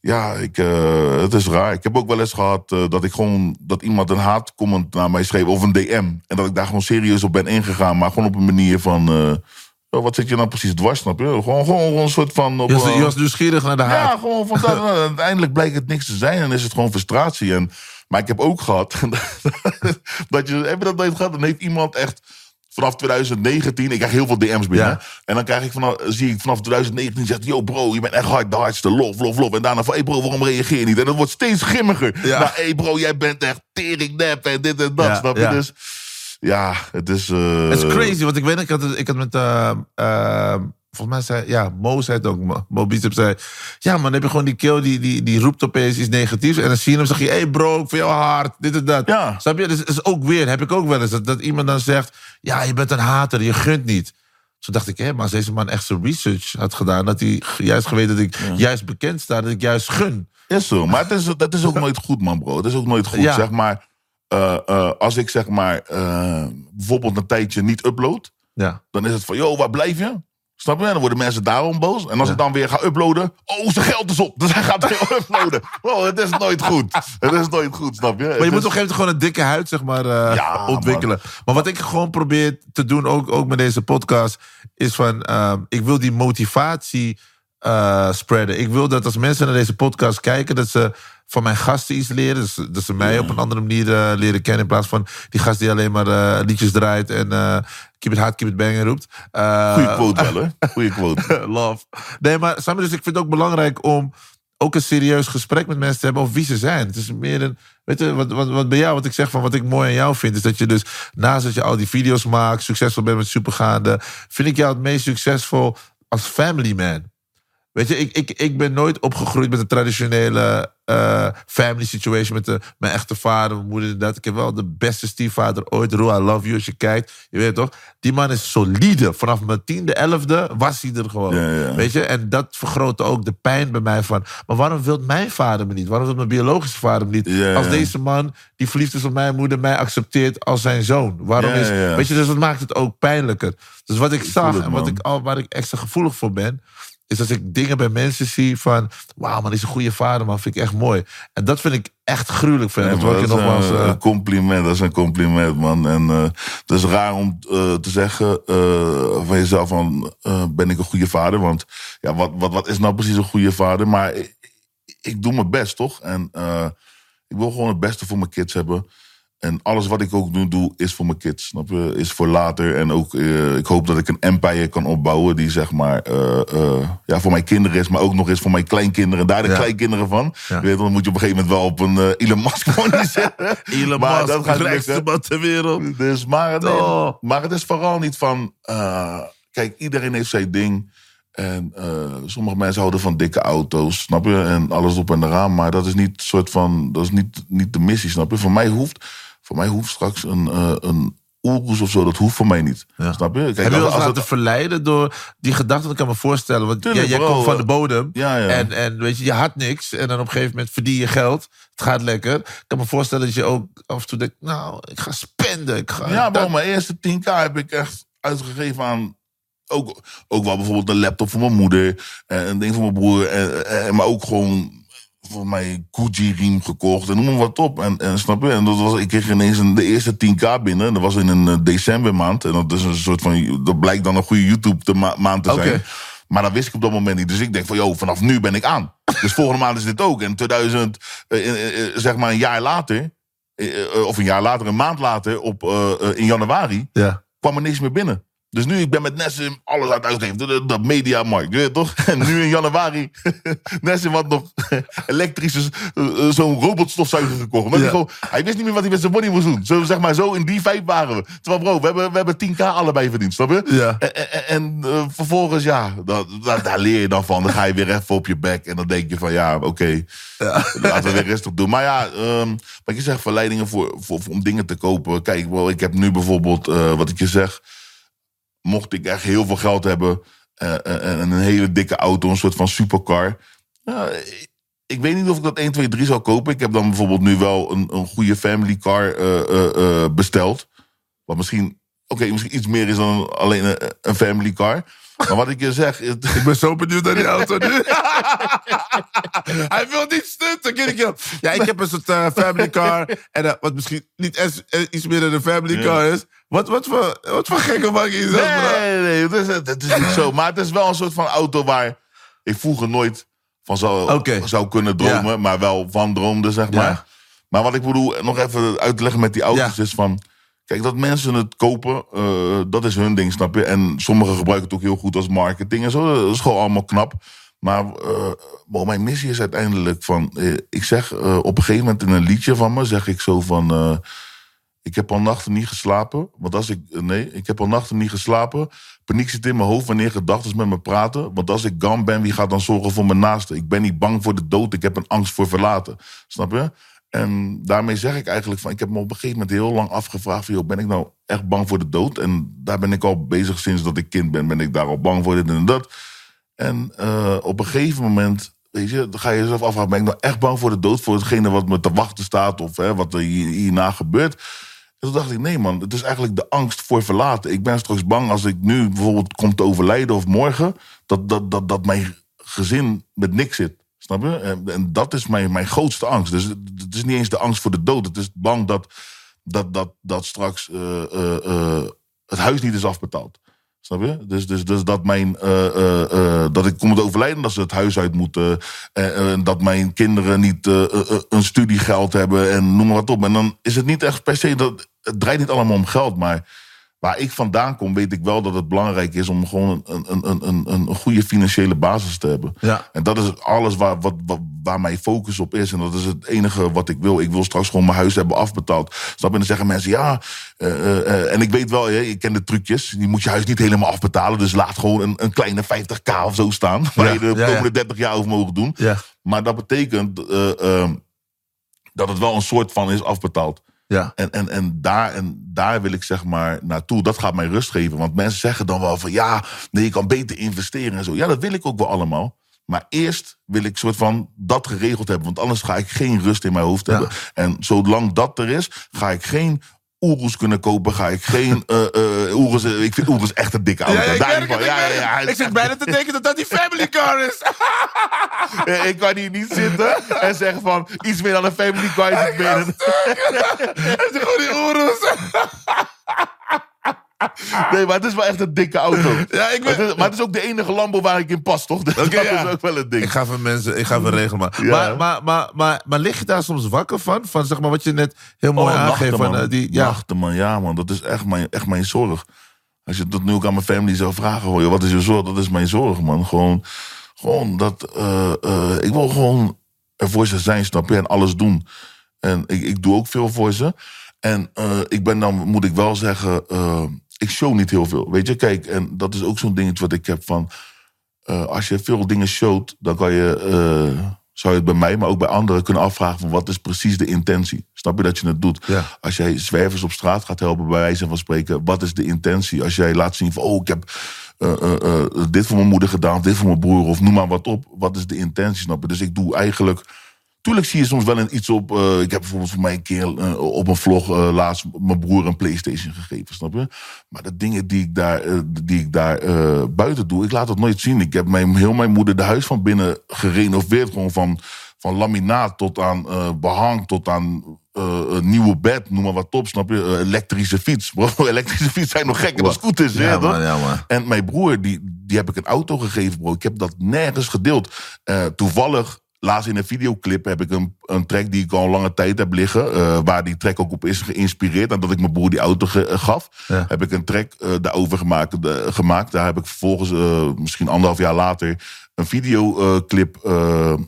ja, ik, eh, het is raar. Ik heb ook wel eens gehad eh, dat ik gewoon dat iemand een haatcomment naar mij schreef of een DM. En dat ik daar gewoon serieus op ben ingegaan. Maar gewoon op een manier van. eh, oh, wat zit je nou precies dwars, snap je? Gewoon, gewoon, een soort van. Op, Je was, je was nieuwsgierig naar de haat. ja, gewoon van dat, nou, [laughs] uiteindelijk blijkt het niks te zijn en is het gewoon frustratie. En, maar ik heb ook gehad, [laughs] dat je, heb je dat nooit gehad? Dan heeft iemand echt vanaf 2019, ik krijg heel veel DM's binnen. Ja. En dan krijg ik vanaf, zie ik vanaf 2019, zegt yo bro, je bent echt hard de hardste, lof, lof, lof. En daarna van, hey bro, waarom reageer je niet? En dat wordt steeds grimmiger. Ja. Nou, hey bro, jij bent echt tering nep en dit en dat, Ja, snap je? ja. Dus ja, het is... eh, Het is crazy, want ik weet, ik had, ik had met, eh, eh, volgens mij zei, ja, Mo zei het ook, Mo- Bicep zei, ja man, dan heb je gewoon die kill, die, die, die roept opeens iets negatiefs, en dan zie je hem, zeg je, hey bro, ik vind jou hard, dit en dat. Ja. Snap je? Dus is ook weer, heb ik ook wel eens, dat, dat iemand dan zegt, ja, je bent een hater, je gunt niet. Zo dacht ik, hé, maar als deze man echt zijn research had gedaan, dat hij juist geweten dat ik juist bekend sta, dat ik juist gun. Is zo, maar het is, dat is ook nooit goed, man, bro. Het is ook nooit goed, Ja. zeg maar. eh, eh, als ik zeg maar eh, bijvoorbeeld een tijdje niet upload, Ja. dan is het van, yo, waar blijf je? Snap je? Dan worden mensen daarom boos. En als ik dan weer ga uploaden, oh, zijn geld is op. Dus hij gaat weer [laughs] uploaden. Oh, het is nooit goed. Het is nooit goed, snap je? Maar je Het moet is- op een gegeven moment gewoon een dikke huid zeg maar, eh, Ja, ontwikkelen. Maar wat ik gewoon probeer te doen, ook, ook met deze podcast, is van: ehm, ik wil die motivatie spreaden. Ik wil dat als mensen naar deze podcast kijken, dat ze van mijn gasten iets leren. Dus, dat ze mij op een andere manier eh, leren kennen. In plaats van die gast die alleen maar eh, liedjes draait en keep it hard, keep it banging roept. Goeie quote wel, hè? [laughs] Goeie quote. [laughs] Love. Nee, maar je, dus ik vind het ook belangrijk om ook een serieus gesprek met mensen te hebben over wie ze zijn. Het is meer een, weet je, wat, wat, wat bij jou, wat ik zeg van wat ik mooi aan jou vind, is dat je dus naast dat je al die video's maakt, succesvol bent met supergaande, vind ik jou het meest succesvol als family man. Weet je, ik, ik, ik ben nooit opgegroeid met een traditionele eh, family situation met de, mijn echte vader, mijn moeder dat. Ik heb wel de beste stiefvader ooit. Roe, I love you als je kijkt. Je weet toch? Die man is solide. Vanaf mijn tiende, elfde was hij er gewoon. Ja, ja. Weet je? En dat vergrootte ook de pijn bij mij van... maar waarom wil mijn vader me niet? Waarom wil mijn biologische vader me niet? Ja, Als deze man, die verliefd is op mijn moeder... mij accepteert als zijn zoon. Waarom is... Weet je, dus dat maakt het ook pijnlijker. Dus wat ik zag het, en wat ik, al, waar ik extra gevoelig voor ben... is dat ik dingen bij mensen zie van... wauw man, die is een goede vader man, vind ik echt mooi. En dat vind ik echt gruwelijk van hem. Nee, dat is nogmaals... een, eh, een compliment, dat is een compliment, man. En eh, het is raar om eh, te zeggen eh, van jezelf van, eh, ben ik een goede vader? Want ja, wat, wat, wat is nou precies een goede vader? Maar ik, ik doe mijn best, toch? En eh, ik wil gewoon het beste voor mijn kids hebben. En alles wat ik ook nu doe, is voor mijn kids. Snap je? Is voor later. En ook, eh, ik hoop dat ik een empire kan opbouwen die zeg maar eh, eh, ja, voor mijn kinderen is, maar ook nog eens voor mijn kleinkinderen. Daar de Ja. kleinkinderen van. Ja. Weet, dan moet je op een gegeven moment wel op een Elon Musk [laughs] gewoon zetten. [laughs] Elon Maar Musk, dat gaat de rijkste man ter wereld. Dus, maar, nee, Oh. maar het is vooral niet van. kijk, iedereen heeft zijn ding. En sommige mensen houden van dikke auto's, snap je? En alles op en eraan. Maar dat is niet soort van. Dat is niet, niet de missie, snap je? Voor mij hoeft, voor mij hoeft straks een, eh een Oelroes of zo. Dat hoeft voor mij niet. Ja. Snap je? Kijk, Heb je wel eens als laten het- verleiden door die gedachten? Ik kan me voorstellen. Want Tuurlijk, jij, jij bro. komt van de bodem. Ja, ja. En, en weet je, je had niks. En dan op een gegeven moment verdien je geld. Het gaat lekker. Ik kan me voorstellen dat je ook af en toe denkt... Nou, ik ga spenden. Ik ga Ja, bro, dat- mijn eerste 10k heb ik echt uitgegeven aan. Ook, ook wel bijvoorbeeld een laptop voor mijn moeder. En een ding voor mijn broer. En, en, maar ook gewoon voor mij Gucci-riem gekocht. En noem maar wat op. En, en snap je? En dat was, ik kreeg ineens een, de eerste 10k binnen. En dat was in een eh, decembermaand. En dat is een soort van. Dat blijkt dan een goede YouTube-maand te Oké. zijn. Maar dat wist ik op dat moment niet. Dus ik denk van, joh, vanaf nu ben ik aan. Dus volgende maand is dit ook. En 2000, eh, eh, zeg maar een jaar later. of een jaar later, een maand later, op, in januari, Ja. kwam er niks meer binnen. Dus nu, ik ben met Nessim alles aan het uitgeven. Dat mediamarkt, je weet toch? [laughs] En nu in januari, [laughs] Nessim had nog [laughs] elektrische, eh, eh, zo'n robotstofzuiger gekocht. Omdat Ja. hij, gewoon, hij wist niet meer wat hij met zijn money moest doen. Zo, zeg maar, zo in die vijf waren we. Terwijl bro, we hebben, we hebben 10k allebei verdiend, snap je? Ja. En, en, en, eh, vervolgens, ja, dat, dat- daar leer je dan van. Dan ga je weer even op je bek. En dan denk je van, ja, oké, laten we weer rustig doen. Maar ja, ehm, wat je zegt, verleidingen voor, voor, voor- om dingen te kopen. Kijk, bro, ik heb nu bijvoorbeeld, eh, wat ik je zeg... Mocht ik echt heel veel geld hebben... eh, eh, en een hele dikke auto, een soort van supercar... Ja, ik- weet niet of ik dat 1, 2, 3 zou kopen. Ik heb dan bijvoorbeeld nu wel een, een goede family car eh, eh, eh, besteld. Wat misschien oké, misschien iets meer is dan alleen een, een family car. Maar wat ik je zeg, Ik ben zo benieuwd naar die auto nu. [laughs] Hij wil niet je. Ja, ik heb een soort eh, family car. En eh, wat misschien niet eens, eh, iets meer dan een family car is. Wat, wat, voor, wat voor gekke man je zelf, bro? Nee, nee, het is, het is niet zo. Maar het is wel een soort van auto waar ik vroeger nooit van zou, zou kunnen dromen. Ja. Maar wel van droomde, zeg Ja. maar. Maar wat ik bedoel, nog even uit te leggen met die auto's Ja. is van... Kijk, dat mensen het kopen, eh, dat is hun ding, snap je? En sommigen gebruiken het ook heel goed als marketing en zo. Dat is gewoon allemaal knap. Maar eh, mijn missie is uiteindelijk van... eh, ik zeg op een gegeven moment in een liedje van me... zeg ik zo van... eh, ik heb al nachten niet geslapen. Want als ik. Nee, ik heb al nachten niet geslapen. Paniek zit in mijn hoofd wanneer gedachten met me praten. Want als ik gam ben, wie gaat dan zorgen voor mijn naasten? Ik ben niet bang voor de dood. Ik heb een angst voor verlaten. Snap je? En daarmee zeg ik eigenlijk van. Ik heb me op een gegeven moment heel lang afgevraagd: van, ben ik nou echt bang voor de dood? En daar ben ik al bezig sinds dat ik kind ben. Ben ik daar al bang voor dit en dat. En eh, op een gegeven moment, weet je, dan ga je jezelf afvragen: ben ik nou echt bang voor de dood? Voor hetgene wat me te wachten staat of hè, wat er hier, hierna gebeurt? En toen dacht ik: nee, man, het is eigenlijk de angst voor verlaten. Ik ben straks bang als ik nu bijvoorbeeld kom te overlijden of morgen, dat, dat, dat, dat mijn gezin met niks zit. Snap je? En, dat is mijn, mijn grootste angst. Dus het, het is niet eens de angst voor de dood. Het is bang dat, dat, dat, dat straks eh, eh, eh, het huis niet is afbetaald. Snap je? Dus, dus, dus dat, mijn, eh, eh, eh, dat ik kom te overlijden, dat ze het huis uit moeten. eh, dat mijn kinderen niet een studiegeld hebben en noem maar wat op. En dan is het niet echt per se dat. Het draait niet allemaal om geld, maar waar ik vandaan kom, weet ik wel dat het belangrijk is om gewoon een, een, een, een, een goede financiële basis te hebben. Ja. En dat is alles waar, wat, wat, waar mijn focus op is. En dat is het enige wat ik wil. Ik wil straks gewoon mijn huis hebben afbetaald. Snap je? Dan zeggen mensen, ja... eh, eh, eh, en ik weet wel, hè, ik ken de trucjes. Je moet je huis niet helemaal afbetalen. Dus laat gewoon een, een kleine 50k of zo staan. [laughs] Waar Ja, je de ja. komende 30 jaar over mogen doen. Ja. Maar dat betekent dat het wel een soort van is afbetaald. Ja. En, en, en, daar, en daar wil ik zeg maar naartoe. Dat gaat mij rust geven. Want mensen zeggen dan wel van ja, nee, je kan beter investeren en zo. Ja, dat wil ik ook wel allemaal. Maar eerst wil ik soort van dat geregeld hebben. Want anders ga ik geen rust in mijn hoofd Ja. hebben. En zolang dat er is, ga ik geen Oerus kunnen kopen. Ga ik geen [laughs] Oerus... Ik vind Oerus echt een dikke auto. Ja, ik, het, ja, ja, het. ik zit bijna te denken dat dat die family car is. [laughs] Ik kan hier niet zitten en zeggen van iets meer dan een family car. is meer dan- [laughs] Het is gewoon die oeroes. [laughs] Nee, maar het is wel echt een dikke auto. Ja, ik ben- maar, het is, maar het is ook de enige Lambo waar ik in pas, toch? Dus dat ja. is ook wel een ding. Ik ga van mensen, ik ga van regelen. Maar, Ja. maar, maar, maar, maar, maar lig je daar soms wakker van? Van zeg maar wat je net heel mooi Oh, aangeeft. nachten, Van, eh, die, ja. Nachten, man. Ja, man. Dat is echt mijn, echt mijn zorg. Als je dat nu ook aan mijn family zou vragen, hoor, wat is je zorg? Dat is mijn zorg, man. Gewoon, gewoon dat... eh, eh, ik wil gewoon er voor ze zijn, snap je? En alles doen. En ik, ik doe ook veel voor ze. En ik ben dan, moet ik wel zeggen... ik show niet heel veel, weet je? Kijk, en dat is ook zo'n dingetje wat ik heb van... eh, als je veel dingen showt, dan kan je, eh, zou je het bij mij, maar ook bij anderen kunnen afvragen van wat is precies de intentie? Snap je dat je het doet? Ja. Als jij zwervers op straat gaat helpen, bij wijze van spreken, wat is de intentie? Als jij laat zien van, oh, ik heb eh, dit voor mijn moeder gedaan, of dit voor mijn broer, of noem maar wat op, wat is de intentie? Snap je? Dus ik doe eigenlijk. Tuurlijk zie je soms wel een, iets op. eh, ik heb bijvoorbeeld voor mij een keer eh, op een vlog eh, laatst mijn broer een PlayStation gegeven, snap je? Maar de dingen die ik daar, die ik daar buiten doe, ik laat dat nooit zien. Ik heb mijn, heel mijn moeder de huis van binnen gerenoveerd. Gewoon van, van laminaat tot aan eh, behang, tot aan een nieuwe bed, noem maar wat op, snap je? Elektrische fiets. [laughs] Bro, elektrische fiets zijn nog gekker dan scooters, hè, Ja, man, ja, man. En mijn broer, die, die heb ik een auto gegeven, bro. Ik heb dat nergens gedeeld. Toevallig, laatst in een videoclip heb ik een, een track die ik al lange tijd heb liggen. eh, waar die track ook op is geïnspireerd. Nadat ik mijn broer die auto ge- eh, gaf, Ja. heb ik een track eh, daarover gemaakt, de- gemaakt. Daar heb ik vervolgens, misschien anderhalf jaar later, een videoclip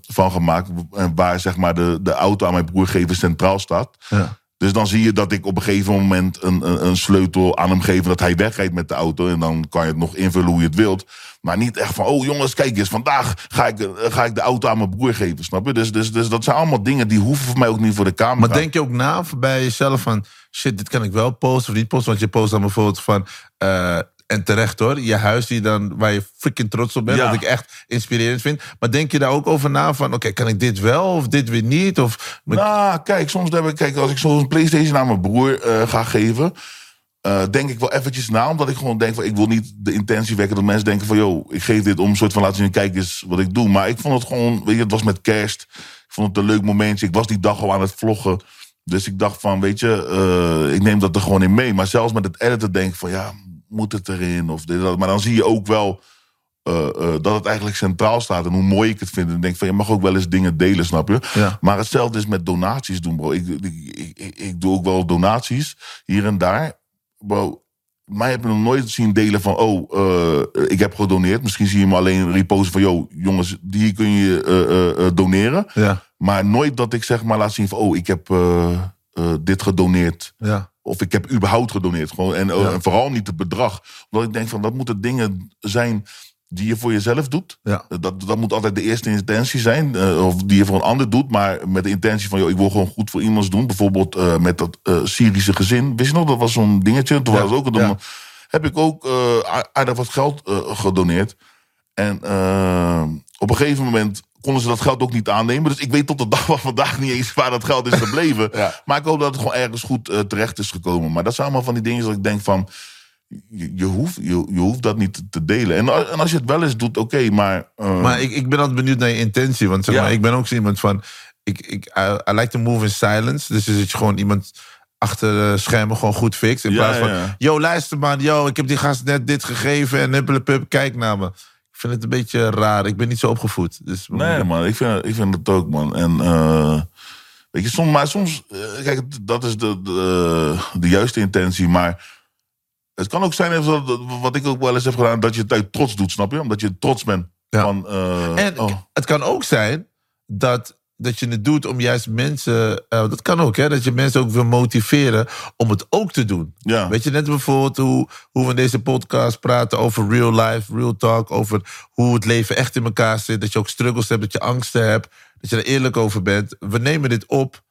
van gemaakt. Waar zeg maar de, de auto aan mijn broer geven centraal staat. Ja. Dus dan zie je dat ik op een gegeven moment een, een, een sleutel aan hem geef... dat hij wegrijdt met de auto. En dan kan je het nog invullen hoe je het wilt. Maar niet echt van, oh jongens, kijk eens, vandaag ga ik, eh, ga ik de auto aan mijn broer geven, snap je? Dus, dus, dus dat zijn allemaal dingen die hoeven voor mij ook niet voor de camera. Maar denk je ook na bij jezelf van... shit, dit kan ik wel posten of niet posten? Want je post dan bijvoorbeeld van... eh, en terecht hoor, je huis die dan, waar je freaking trots op bent. Ja. Wat ik echt inspirerend vind. Maar denk je daar ook over na van... oké, kan ik dit wel of dit weer niet? Of, Nou, kijk, soms heb ik, kijk, als ik zo'n PlayStation aan mijn broer eh, ga geven. Eh, denk ik wel eventjes na. Omdat ik gewoon denk van ik wil niet de intentie wekken dat mensen denken van joh, ik geef dit om een soort van laten zien, kijk eens wat ik doe. Maar ik vond het gewoon, weet je, het was met kerst. Ik vond het een leuk momentje. Ik was die dag al aan het vloggen. Dus ik dacht van, weet je, eh, ik neem dat er gewoon in mee. Maar zelfs met het editen denk ik van ja, moet het erin? Of dit, dat. Maar dan zie je ook wel eh, dat het eigenlijk centraal staat. En hoe mooi ik het vind. En denk van, je mag ook wel eens dingen delen, snap je? Ja. Maar hetzelfde is met donaties doen, bro. Ik, ik, ik- ik doe ook wel donaties hier en daar. Bro, mij heb je nog nooit zien delen van... oh, eh, ik heb gedoneerd. Misschien zie je me alleen reposten van... yo, jongens, die kun je eh, eh, doneren. Ja, Maar nooit dat ik zeg maar laat zien van... oh, ik heb dit gedoneerd. ja. Of ik heb überhaupt gedoneerd. Gewoon. En, Ja. en vooral niet het bedrag. Omdat ik denk van dat moeten dingen zijn die je voor jezelf doet. Ja. Dat, dat moet altijd de eerste intentie zijn. eh, of die je voor een ander doet. Maar met de intentie van, joh, ik wil gewoon goed voor iemands doen. Bijvoorbeeld eh, met dat eh, Syrische gezin. Wist je nog, dat was zo'n dingetje. Toen Ja, was ook een ja. Heb ik ook eh, aardig wat geld eh, gedoneerd. En eh, op een gegeven moment konden ze dat geld ook niet aannemen. Dus ik weet tot de dag van vandaag niet eens waar dat geld is gebleven. [laughs] Maar ik hoop dat het gewoon ergens goed eh, terecht is gekomen. Maar dat zijn allemaal van die dingen dat ik denk van... Je, je, hoeft, je, je hoeft dat niet te delen. En, en als je het wel eens doet, oké, maar... eh, Maar ik, ik ben altijd benieuwd naar je intentie. Want zeg Ja. maar, ik ben ook zo iemand van... Ik, ik, I, I like to move in silence. Dus dat je gewoon iemand achter de schermen gewoon goed fixt. In Ja, plaats van, ja. yo, luister man, yo, ik heb die gast net dit gegeven en huppelepup, kijk naar me. Ik vind het een beetje raar. Ik ben niet zo opgevoed. Dus Nee, man, ik vind, ik vind het ook, man. En eh, weet je, soms, maar soms, eh, kijk, dat is de, de, de juiste intentie. Maar het kan ook zijn, wat ik ook wel eens heb gedaan, dat je het uit trots doet, snap je? Omdat je trots bent. Ja. Van, eh, En oh, het kan ook zijn dat, dat je het doet om juist mensen... eh, dat kan ook, hè, dat je mensen ook wil motiveren om het ook te doen. ja. Weet je, net bijvoorbeeld hoe, hoe we in deze podcast praten over real life, real talk, over hoe het leven echt in elkaar zit. Dat je ook struggles hebt, dat je angsten hebt, dat je er eerlijk over bent. We nemen dit op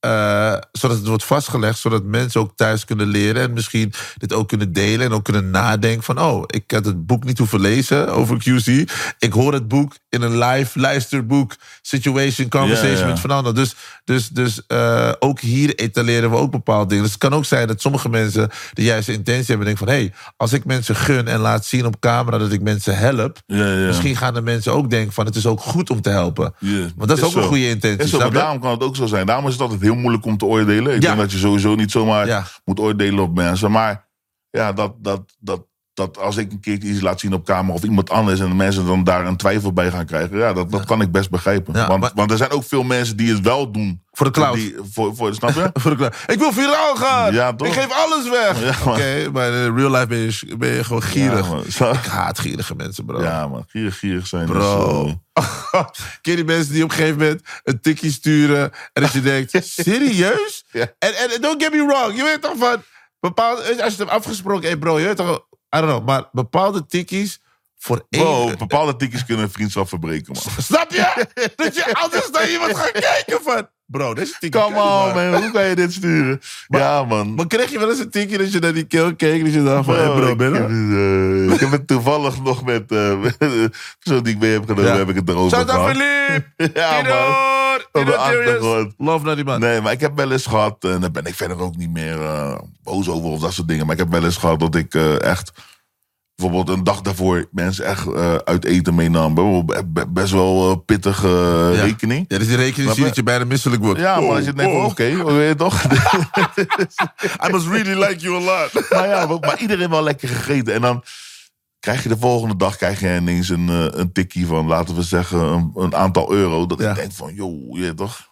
eh, zodat het wordt vastgelegd, zodat mensen ook thuis kunnen leren en misschien dit ook kunnen delen en ook kunnen nadenken van, oh, ik had het boek niet hoeven lezen over QC. Ik hoor het boek in een live luisterboek, situation, conversation met Fernando. Dus, dus, dus eh, ook hier etaleren we ook bepaalde dingen. Dus het kan ook zijn dat sommige mensen de juiste intentie hebben. Denken van, hé, hey, als ik mensen gun en laat zien op camera dat ik mensen help. Misschien gaan de mensen ook denken van, het is ook goed om te helpen. Want dat is, ook zo. een goede intentie. Daarom kan het ook zo zijn. Daarom is het altijd heel moeilijk om te oordelen. Ik Ja. denk dat je sowieso niet zomaar Ja. moet oordelen op mensen. Maar ja, dat, dat, dat, dat als ik een keertje iets laat zien op camera of iemand anders en de mensen dan daar een twijfel bij gaan krijgen, ja, dat, dat kan ik best begrijpen. Ja, want, maar- want er zijn ook veel mensen die het wel doen. Voor de cloud. Die, voor, voor, snap je? [laughs] Voor de klaar. Ik wil viraal gaan. Ja, ik geef alles weg. Ja. Oké, maar in real life ben je, ben je gewoon gierig. Ja, ik haat gierige mensen, bro. Ja, man. Gierig, gierig zijn. Bro. [laughs] Ken je die mensen die op een gegeven moment een tikkie sturen en dat je denkt, [laughs] serieus? En, en don't get me wrong, je weet toch van, als je het hebt afgesproken, hey bro, je weet toch, I don't know, maar bepaalde tikkies voor één... Bro, bepaalde tikjes kunnen een vriendschap verbreken, man. [laughs] Snap je? dat je anders naar iemand gaat [laughs] kijken van, bro, deze tikkie Come kan niet, on, man. Hoe kan je dit sturen? [laughs] ja, man. Maar kreeg je wel eens een tikkie dat je naar die kill keek en dat je dacht van, hey bro, ik, ben heb je? het, eh, ik heb het toevallig [laughs] nog met [laughs] uh, persoon die ik mee heb genomen, Ja. heb ik het erover Shout out gehad. Philippe! Ja, man. De achtergrond. Love naar die man. Nee, maar ik heb wel eens gehad, en daar ben ik verder ook niet meer eh, boos over of dat soort dingen. Maar ik heb wel eens gehad dat ik eh, echt, bijvoorbeeld een dag daarvoor, mensen echt eh, uit eten meenam. Best wel eh, pittige eh, Ja. rekening. Ja, dus die rekening zie je? dat je bijna misselijk wordt. Ja, maar als je denkt, van, Oh, oké, weet je toch? [laughs] I must really like you a lot. [laughs] maar ja, maar, maar iedereen wel lekker gegeten. En dan krijg je de volgende dag krijg je ineens een, een tikkie van, laten we zeggen, een, een aantal euro. Dat Ja. ik denk van, joh, je toch?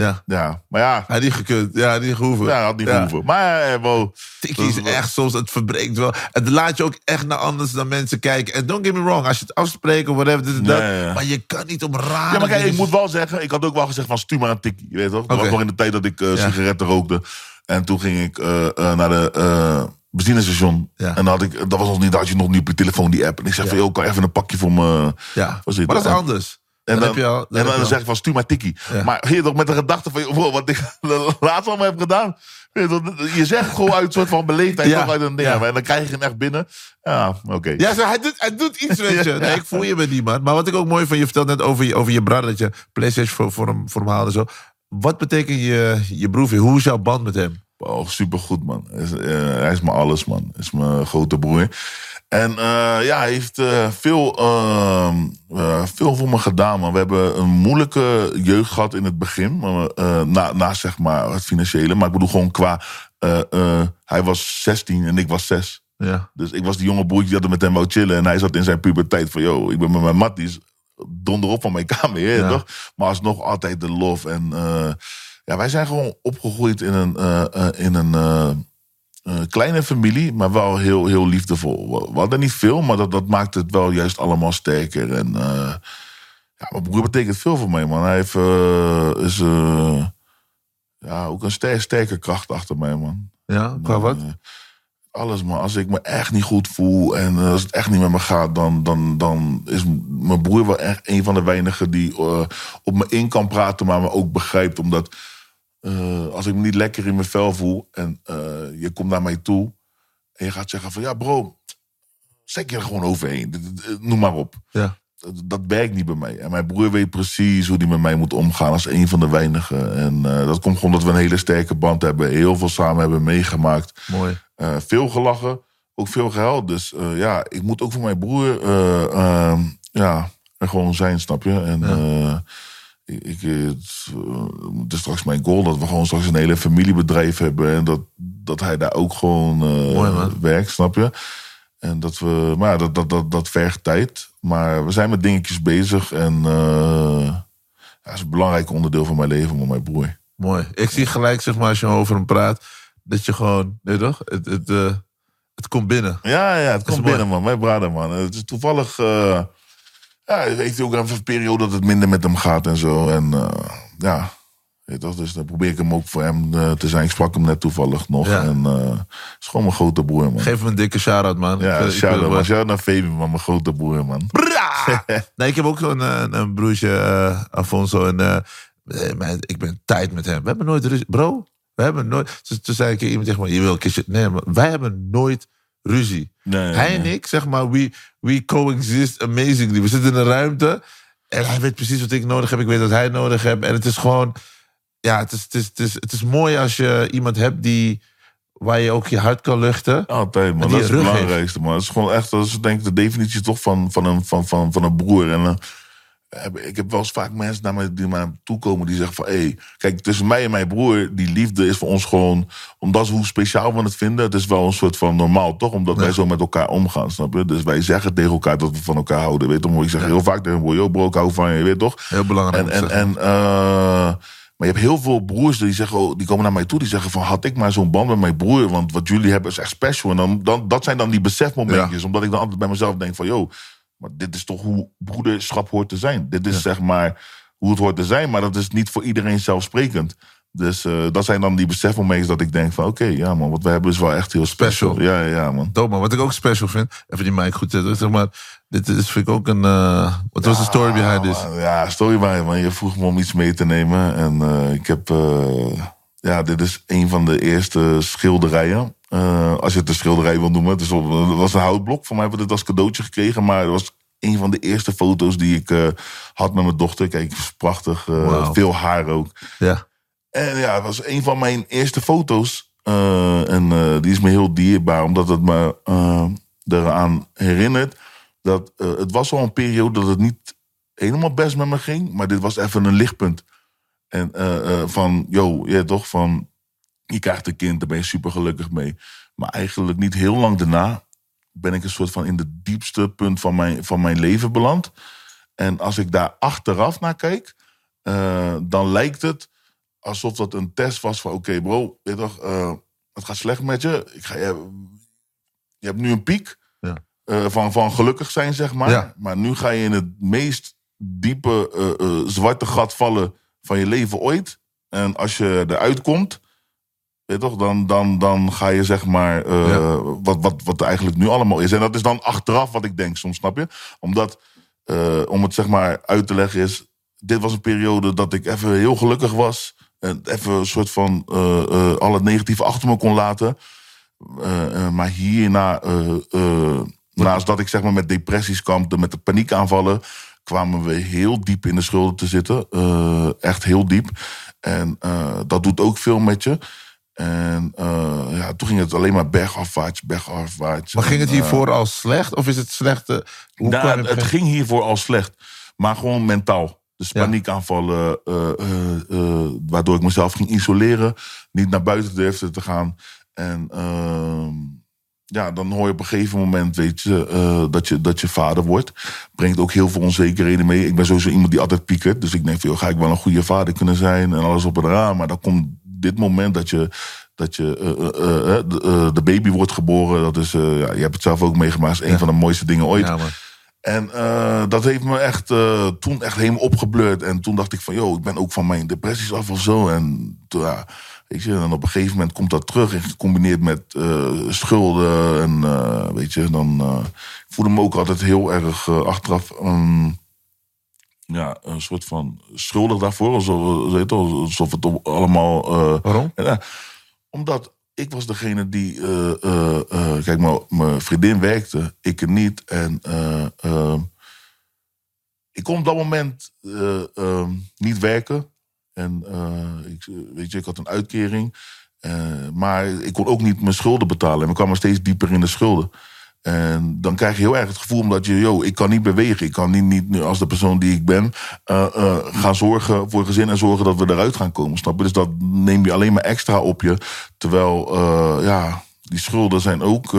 Ja, Ja, maar ja, hij gekund. Ja, niet gehoeven. ja had niet Ja. hoeven. Maar eh, wow. Tikkie is echt soms, het verbreekt wel. Het laat je ook echt naar anders dan mensen kijken. En don't get me wrong, als je het afspreekt of whatever, dit en dat. Ja, ja, ja. Maar je kan niet om raar. Ja, maar kijk, ik moet wel zeggen, ik had ook wel gezegd van stuur maar een tikkie. Je weet toch? Dat Oké. was nog in de tijd dat ik eh, Ja. sigaretten rookte. En toen ging ik eh, naar de benzinestation. Ja. En dan had ik, dat was nog niet, dat had je nog niet op je telefoon die app. En ik zeg Ja. van, joh, kan even een pakje voor me... Ja, maar dat is er? anders. En dan, dan, heb je al... en dan, al- zeg ik van, stuur maar tikkie. Ja. Maar hier toch met de gedachte van, wow, wat ik laatst allemaal heb gedaan. Je, zegt gewoon uit een soort van beleefdheid, Ja. toch uit een ding. Ja. En dan krijg je hem echt binnen. Ja, oké. Ja, zo, hij, doet, hij doet iets, weet je. [laughs] Nee, ik voel je met die man. Maar wat ik ook mooi van je vertelt net over je, over je brother... dat je PlayStation voor, voor, hem, voor hem haalde en zo. Wat betekent je, je broer? Hoe is jouw band met hem? Oh, supergoed, man. Hij is, eh, hij is mijn alles, man. Is mijn grote broer. En eh, ja, hij heeft eh, veel, ehm, eh, veel voor me gedaan, man. We hebben een moeilijke jeugd gehad in het begin. na, na, zeg maar, het financiële. Maar ik bedoel gewoon qua... hij was 16 en ik was 6. Ja. Dus ik was die jonge broertje die altijd met hem wou chillen. En hij zat in zijn puberteit van... Yo, ik ben met mijn matties donderop van mijn kamer, Ja. toch? Maar alsnog altijd de lof. En ja, wij zijn gewoon opgegroeid in een, eh, eh, in een eh, kleine familie, maar wel heel, heel liefdevol. We, hadden niet veel, maar dat, dat maakt het wel juist allemaal sterker. En ja, mijn broer betekent veel voor mij, man. Hij heeft, is ja, ook een ster- sterke kracht achter mij, man. Ja, qua wat? Alles, man. Als ik me echt niet goed voel en als het echt niet met me gaat, dan, dan, dan is mijn broer wel echt een van de weinigen die op me in kan praten, maar me ook begrijpt. Omdat eh, als ik me niet lekker in mijn vel voel en eh, je komt naar mij toe en je gaat zeggen van ja, bro, zet je er gewoon overheen. Noem maar op. Ja. Dat, dat werkt niet bij mij. En mijn broer weet precies hoe hij met mij moet omgaan als een van de weinigen. En eh, dat komt gewoon omdat we een hele sterke band hebben. Heel veel samen hebben meegemaakt. Mooi. Veel gelachen, ook veel gehuild. Dus ja, ik moet ook voor mijn broer ja, er gewoon zijn, snap je? En eh, ik, het, eh, het is straks mijn goal dat we gewoon straks een hele familiebedrijf hebben. En dat, dat hij daar ook gewoon eh, Mooi, man. werkt, snap je? En dat we, maar ja, dat, dat, dat, dat vergt tijd. Maar we zijn met dingetjes bezig. En eh dat is een belangrijk onderdeel van mijn leven, met mijn broer. Mooi. Ik zie gelijk, zeg maar, als je over hem praat, dat je gewoon, je toch? Het, het, eh, het komt binnen. Ja, ja, het komt binnen, man. Mijn brother, man. Het is toevallig... eh ja, heeft hij ook even een periode dat het minder met hem gaat en zo. En eh, ja, weet toch, dus dan probeer ik hem ook voor hem eh, te zijn. Ik sprak hem net toevallig nog. Ja. En het is gewoon mijn grote broer, man. Geef hem een dikke shout-out, man. ja, shout-out. Shout-out naar Fabi, man. Mijn grote broer, man. [laughs] nee, ik heb ook zo'n eh, een broertje, Afonso. En ik ben tijd met hem. We hebben nooit ruzie. Bro, we hebben nooit... Toen, toen zei ik iemand tegen me, je wil een keertje... Nee, maar wij hebben nooit ruzie. Nee, hij en ik, zeg maar, we, we coexist amazingly. We zitten in een ruimte en hij weet precies wat ik nodig heb. Ik weet wat hij nodig heeft. En het is gewoon... Ja, het is, het is, het is, het is mooi als je iemand hebt die... Waar je ook je hart kan luchten. Altijd, man. Dat is het belangrijkste, man. Dat is gewoon echt, dat is denk ik de definitie toch van, van, een, van, van, van een broer. En ik heb wel eens vaak mensen naar mij, die naar me toe komen die zeggen van... Hey, kijk, tussen mij en mijn broer, die liefde is voor ons gewoon... Omdat we hoe speciaal we het vinden, het is wel een soort van normaal, toch? Omdat wij zo met elkaar omgaan, snap je? Dus wij zeggen tegen elkaar dat we van elkaar houden, weet je? Ik zeg heel vaak tegen mijn broer, yo bro, ik hou van je, weet je toch? Heel belangrijk. En, en, en, eh, maar je hebt heel veel broers die, zeggen, oh, die komen naar mij toe. Die zeggen van, had ik maar zo'n band met mijn broer. Want wat jullie hebben is echt special. En dan, dan, dat zijn dan die besefmomentjes. Omdat ik dan altijd bij mezelf denk van, yo, maar dit is toch hoe broederschap hoort te zijn. Dit is zeg maar hoe het hoort te zijn. Maar dat is niet voor iedereen zelfsprekend. Dus eh, dat zijn dan die besefmomentjes dat ik denk van, oké, ja man, wat we hebben is wel echt heel special. Special. Ja, ja, ja, man. Dope, man. Wat ik ook special vind, even die mic goed zetten, zeg maar, dit is, vind ik ook een, eh wat was de story behind this? man, Ja, story behind, man. Je vroeg me om iets mee te nemen. En eh, ik heb... ja, dit is een van de eerste schilderijen. Eh, als je het een schilderij wil noemen. Het, is op, het was een houtblok. Voor mij hebben we dit als cadeautje gekregen. Maar het was een van de eerste foto's die ik eh, had met mijn dochter. Kijk, prachtig. eh. Veel haar ook. Ja, En ja, het was een van mijn eerste foto's. En die is me heel dierbaar, omdat het me eraan herinnert dat het was al een periode dat het niet helemaal best met me ging, maar dit was even een lichtpunt. En van, yo, ja toch, van je krijgt een kind, daar ben je super gelukkig mee. Maar eigenlijk niet heel lang daarna ben ik een soort van in de diepste punt van mijn, van mijn leven beland. En als ik daar achteraf naar kijk, eh, dan lijkt het alsof dat een test was van... oké bro, weet je toch, eh, het gaat slecht met je. Ik ga, je, je hebt nu een piek Ja. eh, van, van gelukkig zijn, zeg maar. Ja. Maar nu ga je in het meest diepe eh, eh, zwarte gat vallen van je leven ooit. En als je eruit komt, toch, dan, dan, dan ga je zeg maar... eh, Ja. wat, wat, wat er eigenlijk nu allemaal is. En dat is dan achteraf wat ik denk soms, snap je? Omdat, eh, om het zeg maar uit te leggen is... dit was een periode dat ik even heel gelukkig was... En even een soort van eh, al het negatieve achter me kon laten. Maar hierna, naast dat ik zeg maar met depressies kampte, met de paniekaanvallen, kwamen we heel diep in de schulden te zitten. Echt heel diep. En dat doet ook veel met je. En eh, ja, toen ging het alleen maar bergafwaarts, bergafwaarts. Maar ging het eh, hiervoor al slecht? Of is het slecht? eh, hoe nou, het, begin- ging hiervoor al slecht. Maar gewoon mentaal. Dus Ja. paniekaanvallen, waardoor ik mezelf ging isoleren. Niet naar buiten durfde te gaan. En ehm, ja, dan hoor je op een gegeven moment, weet je, dat je, dat je vader wordt. Brengt ook heel veel onzekerheden mee. Ik ben sowieso iemand die altijd piekert. Dus ik denk, van, joh, ga ik wel een goede vader kunnen zijn en alles op en eraan. Maar dan komt dit moment dat je, dat je eh, eh, eh, de, baby wordt geboren. Dat is, ja, je hebt het zelf ook meegemaakt. Is een van de mooiste dingen ooit. Ja. En dat heeft me echt toen echt helemaal opgebleurd. En toen dacht ik van, joh, ik ben ook van mijn depressies af of zo. En ja, weet je, en op een gegeven moment komt dat terug. En gecombineerd met schulden. En weet je, dan voelde me ook altijd heel erg achteraf... Um, ja, een soort van schuldig daarvoor. Alsof, weet je, alsof het allemaal... Uh, Waarom? Ja, omdat ik was degene die... Uh, uh, kijk, mijn vriendin werkte, ik niet. En uh, ik kon op dat moment niet werken. En ik, weet je, ik had een uitkering. maar ik kon ook niet mijn schulden betalen. En we kwamen steeds dieper in de schulden. En dan krijg je heel erg het gevoel omdat je, yo, ik kan niet bewegen. Ik kan niet, niet als de persoon die ik ben, uh, uh, gaan zorgen voor gezin en zorgen dat we eruit gaan komen. Snap je? Dus dat neem je alleen maar extra op je. Terwijl, uh, ja, die schulden zijn ook.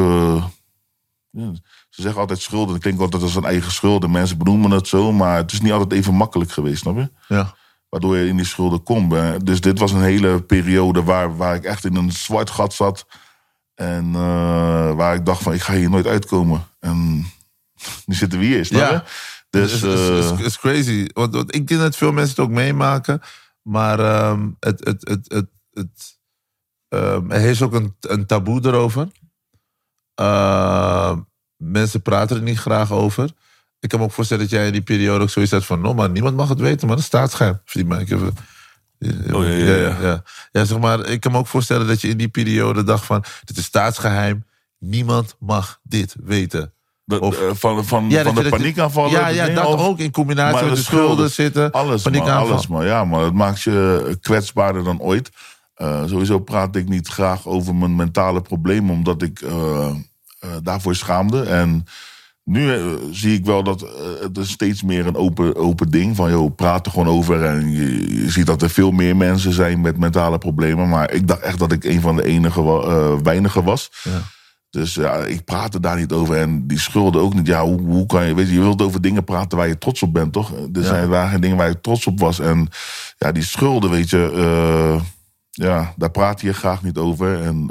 Ja, ze zeggen altijd schulden. Dat klinkt altijd als een eigen schulden. Mensen benoemen het zo, maar het is niet altijd even makkelijk geweest, snap je? Ja. Waardoor je in die schulden komt. Dus dit was een hele periode waar, waar ik echt in een zwart gat zat. En uh, waar ik dacht van, ik ga hier nooit uitkomen. En [laughs] nu zitten we hier, snap je? Ja. Dus, het is, is, is, is, crazy. Want, want, ik denk dat veel mensen het ook meemaken. Maar um, het, het, het, het, het, um, er is ook een, een taboe erover. Uh, mensen praten er niet graag over. Ik kan me ook voorstellen dat jij in die periode ook zoiets had van... no man, niemand mag het weten, maar dat staat scherm. Ik even... Oh, ja, ja, ja. ja, ja. zeg maar, ik kan me ook voorstellen dat je in die periode dacht van... dit is staatsgeheim, niemand mag dit weten. Of, uh, van, van, ja, van de paniekaanvallen? Ja, ja dat ook in combinatie met de schulden, schulden zitten. Alles, man, alles man. Ja, maar het maakt je kwetsbaarder dan ooit. Uh, sowieso praat ik niet graag over mijn mentale problemen... omdat ik uh, daarvoor schaamde. En nu uh, zie ik wel dat uh, het is steeds meer een open, open ding. Van joh, praat er gewoon over. En je, je, ziet dat er veel meer mensen zijn met mentale problemen. Maar ik dacht echt dat ik een van de enige uh, weinigen was. Ja. Dus ja, ik praatte daar niet over. En die schulden ook niet. Ja, hoe, hoe kan je... Weet je, je wilt over dingen praten waar je trots op bent, toch? Er Ja. zijn waren dingen waar je trots op was. En ja, die schulden, weet je... eh, ja, daar praat je graag niet over. En...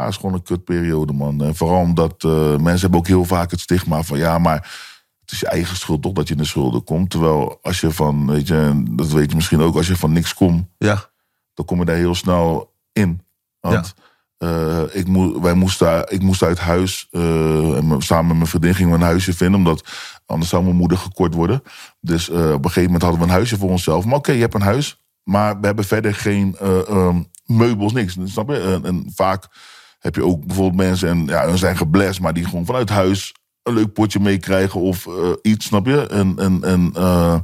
eh, ja, het is gewoon een kutperiode, man. En vooral omdat uh, mensen hebben ook heel vaak het stigma van... ja, maar het is je eigen schuld toch dat je in de schulden komt. Terwijl als je van, weet je, dat weet je misschien ook... als je van niks komt, Ja, dan kom je daar heel snel in. Want uh, ik, moe, wij moesten, ik moest uit huis... Uh, en samen met mijn vriendin gingen we een huisje vinden... omdat anders zou mijn moeder gekort worden. Dus op een gegeven moment hadden we een huisje voor onszelf. Maar oké, okay, je hebt een huis... maar we hebben verder geen um, meubels, niks. Snap je? En, en vaak heb je ook bijvoorbeeld mensen, en ja, hun zijn geblest, maar die gewoon vanuit huis een leuk potje meekrijgen of uh, iets, snap je? En, en, en uh,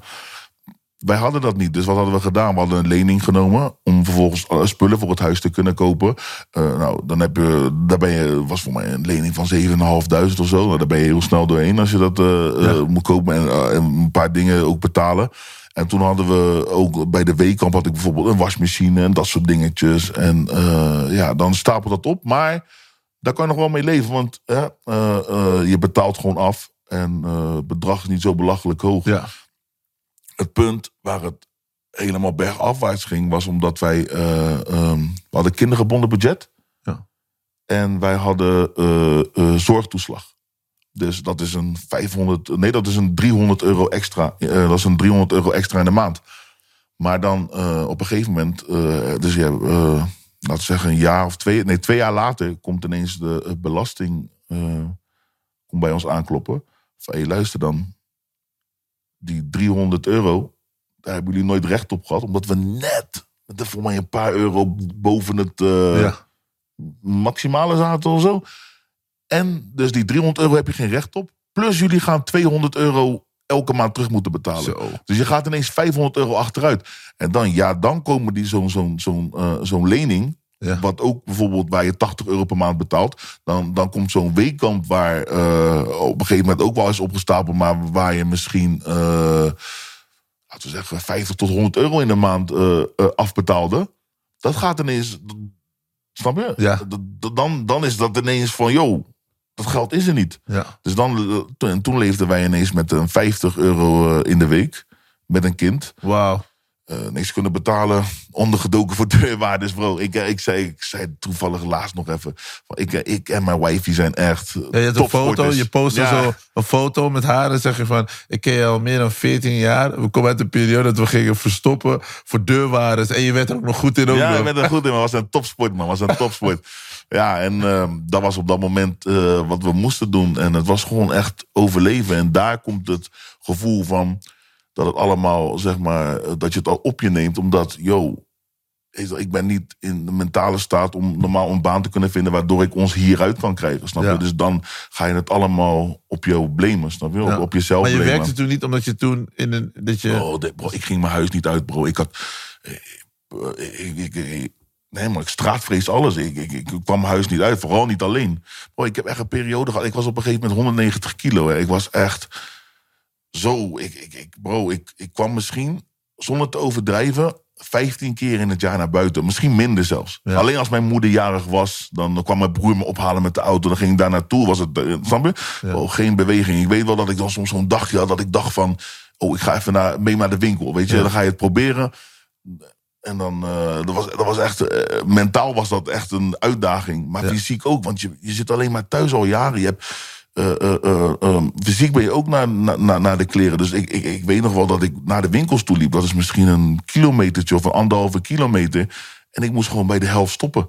wij hadden dat niet. Dus wat hadden we gedaan? We hadden een lening genomen om vervolgens spullen voor het huis te kunnen kopen. Uh, nou, dan heb je, daar ben je, was voor mij een lening van 7.500 of zo. Nou, daar ben je heel snel doorheen als je dat ja. moet kopen en, en een paar dingen ook betalen. En toen hadden we ook bij de weekamp had ik bijvoorbeeld een wasmachine en dat soort dingetjes. En uh, ja, dan stapelt dat op. Maar daar kan je nog wel mee leven, want uh, uh, je betaalt gewoon af. En het bedrag is niet zo belachelijk hoog. Ja. Het punt waar het helemaal bergafwaarts ging, was omdat wij um, we hadden kindergebonden budget. Ja. En wij hadden zorgtoeslag. Dus dat is een 500, nee, dat is een 300 euro extra. Uh, dat is een 300 euro extra in de maand. Maar dan uh, op een gegeven moment, uh, dus ja, laten we zeggen een jaar of twee, nee, twee jaar later komt ineens de belasting komt bij ons aankloppen. Van hé, hey, luister dan, die 300 euro, daar hebben jullie nooit recht op gehad, omdat we net, met voor mij een paar euro boven het ja. maximale zaten of zo. En dus die 300 euro heb je geen recht op. Plus jullie gaan 200 euro elke maand terug moeten betalen. Zo. Dus je gaat ineens 500 euro achteruit. En dan, ja, dan komen die zo'n zo'n zo'n uh, zo'n lening. Ja. Wat ook bijvoorbeeld waar je 80 euro per maand betaalt. Dan, dan komt zo'n weekkamp waar eh, op een gegeven moment ook wel is opgestapeld. Maar waar je misschien, eh, laten we zeggen, 50 tot 100 euro in de maand eh, eh, afbetaalde. Dat gaat ineens, snap je? Ja. Dan, dan is dat ineens van, yo, dat geld is er niet. Ja. Dus dan, eh, toen, toen leefden wij ineens met een 50 euro eh, in de week. Met een kind. Wauw. Eh, niks kunnen betalen. Ondergedoken voor deurwaarders, bro. Ik, eh, ik, zei, ik zei toevallig laatst nog even. van, Ik, eh, ik en mijn wifey zijn echt Ja, je een foto, je postte Ja. zo een foto met haar en zeg je van... ik ken je al meer dan 14 jaar. We komen uit een periode dat we gingen verstoppen voor deurwaarders. En je werd er ook nog goed in ook Ja, nog. ik ben er goed in, maar was een topsport, man. Was een [laughs] topsport. ja, en ehm, dat was op dat moment wat we moesten doen. En het was gewoon echt overleven. En daar komt het gevoel van dat het allemaal, zeg maar, dat je het al op je neemt. Omdat, yo, ik ben niet in de mentale staat om normaal een baan te kunnen vinden waardoor ik ons hieruit kan krijgen. Snap Ja. je? Dus dan ga je het allemaal op jou blamen, snap je? Op, Ja. op jezelf maar je blamen. werkte toen niet omdat je toen in een... Dat je, Oh, bro, ik ging mijn huis niet uit, bro. Ik had. Ik, ik, ik- nee, maar ik straatvrees alles. Ik, ik, ik kwam mijn huis niet uit, vooral niet alleen. Bro, ik heb echt een periode gehad. Ik was op een gegeven moment 190 kilo. Hè. Ik was echt zo. Ik, ik, ik, bro, ik, ik kwam misschien, zonder te overdrijven, 15 keer in het jaar naar buiten. Misschien minder zelfs. Ja. Alleen als mijn moeder jarig was, dan kwam mijn broer me ophalen met de auto. Dan ging ik daar naartoe. Was het, eh, snap je? Bro, geen beweging. Ik weet wel dat ik dan soms zo'n dagje had dat ik dacht van... Oh, ik ga even naar, mee naar de winkel. Weet je, dan ga je het proberen. En dan, eh, dat, was, dat was echt, eh, mentaal was dat echt een uitdaging. Maar fysiek ook, want je, je zit alleen maar thuis al jaren. Je hebt, eh, eh, eh, eh, fysiek ben je ook naar, naar, naar- de kleren. Dus ik, ik, ik weet nog wel dat ik naar de winkels toe liep. Dat is misschien een kilometertje of een anderhalve kilometer. En ik moest gewoon bij de helft stoppen.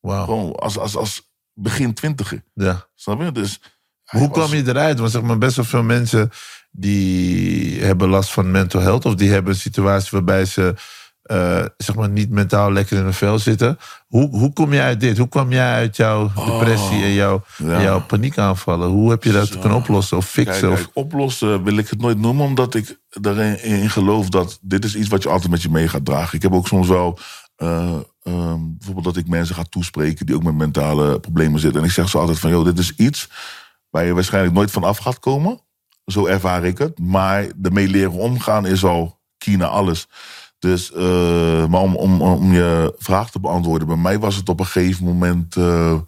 Wauw. Gewoon als, als, als begin twintiger. Ja. Snap je? Dus, Hoe kwam je eruit? Want zeg maar, best wel veel mensen die hebben last van mental health... of die hebben een situatie waarbij ze eh, zeg maar niet mentaal lekker in hun vel zitten. Hoe, hoe kom je uit dit? Hoe kwam jij uit jouw depressie en jouw, Oh, ja. jouw paniekaanvallen? Hoe heb je dat Zo. kunnen oplossen of fixen? Kijk, oplossen wil ik het nooit noemen, omdat ik erin in geloof dat dit is iets wat je altijd met je mee gaat dragen. Ik heb ook soms wel, eh, ehm, bijvoorbeeld dat ik mensen ga toespreken die ook met mentale problemen zitten. En ik zeg ze altijd van, joh, dit is iets waar je waarschijnlijk nooit van af gaat komen. Zo ervaar ik het. Maar ermee leren omgaan is al key naar alles. Dus, eh, maar om, om, om je vraag te beantwoorden, bij mij was het op een gegeven moment. eh,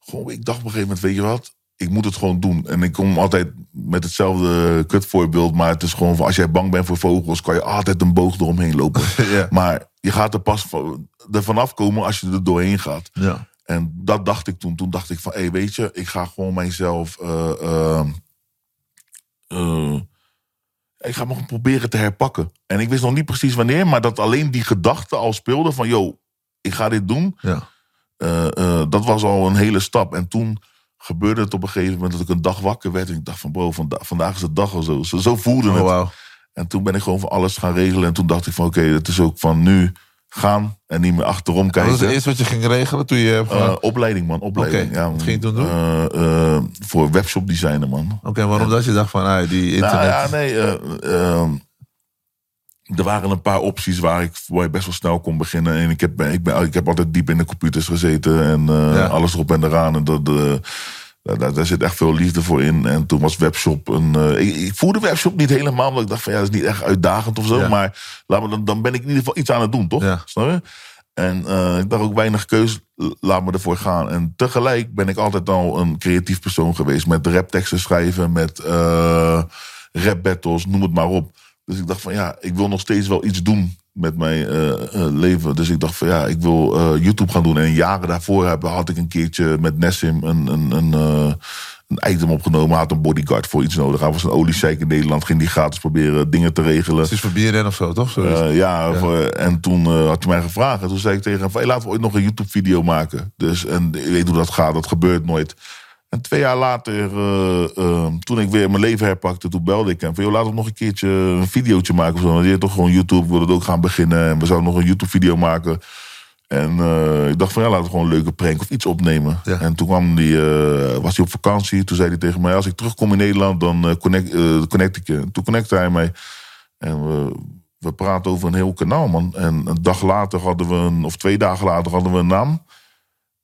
gewoon, ik dacht op een gegeven moment, weet je wat? Ik moet het gewoon doen. En ik kom altijd met hetzelfde kutvoorbeeld. Maar het is gewoon van, als jij bang bent voor vogels, kan je altijd een boog eromheen lopen. [laughs] Ja. Maar je gaat er pas van, er vanaf komen als je er doorheen gaat. ja. En dat dacht ik toen. Toen dacht ik van, hé, hey, weet je, ik ga gewoon mijzelf... eh, ik ga me proberen te herpakken. En ik wist nog niet precies wanneer, maar dat alleen die gedachte al speelde van... yo, ik ga dit doen. ja. Eh, eh, dat was al een hele stap. En toen gebeurde het op een gegeven moment dat ik een dag wakker werd. En ik dacht van, bro, vanda- vandaag is de dag of zo. Zo, zo voelde Oh, het. wauw. En toen ben ik gewoon van alles gaan regelen. En toen dacht ik van, oké, het is ook van nu gaan en niet meer achterom Wat kijken. was het eerste wat je ging regelen toen je... Eh, Uh, opleiding, man. Opleiding. Ja, wat ging je toen doen? Eh, eh, voor webshop designer, man. Oké, waarom dat je dacht van, ah, die internet... Nou ja, nee. er waren een paar opties waar ik, waar ik best wel snel kon beginnen. En ik heb, ik, ben, ik heb altijd diep in de computers gezeten. En Ja. alles erop en eraan. En dat, daar, daar, zit echt veel liefde voor in. En toen was webshop een... eh, ik, ik voelde webshop niet helemaal. Omdat ik dacht van ja, dat is niet echt uitdagend of zo. Ja. Maar laat me, dan, dan ben ik in ieder geval iets aan het doen, toch? Ja. Snap je? En eh, ik dacht ook weinig keus, laat me ervoor gaan. En tegelijk ben ik altijd al een creatief persoon geweest. Met rapteksten schrijven, met eh rap battles, noem het maar op. Dus ik dacht van ja, ik wil nog steeds wel iets doen met mijn eh, eh, leven. Dus ik dacht van ja, ik wil eh, YouTube gaan doen. En jaren daarvoor heb, had ik een keertje met Nessim een, een, een, een item opgenomen. Had een bodyguard voor iets nodig. Hij was een oliesheik in Nederland. Ging die gratis proberen dingen te regelen. Het is voor BNN of zo, toch? Zo ja, voor- en toen had hij mij gevraagd. En toen zei ik tegen hem: van, hey, laten we ooit nog een YouTube-video maken. Dus, en je weet hoe dat gaat, dat gebeurt nooit. En twee jaar later, eh, eh, toen ik weer mijn leven herpakte, toen belde ik hem van: joh, laten we nog een keertje een videootje maken. Of zo. Want je hebt toch gewoon YouTube, we willen het ook gaan beginnen. En we zouden nog een YouTube-video maken. En eh, ik dacht van ja, laten we gewoon een leuke prank of iets opnemen. Ja. En toen kwam die, eh, was hij op vakantie. Toen zei hij tegen mij, als ik terugkom in Nederland, dan connect, connect ik je. En toen connecte hij mij. En we we praten over een heel kanaal, man. En een dag later hadden we een, of twee dagen later hadden we een naam.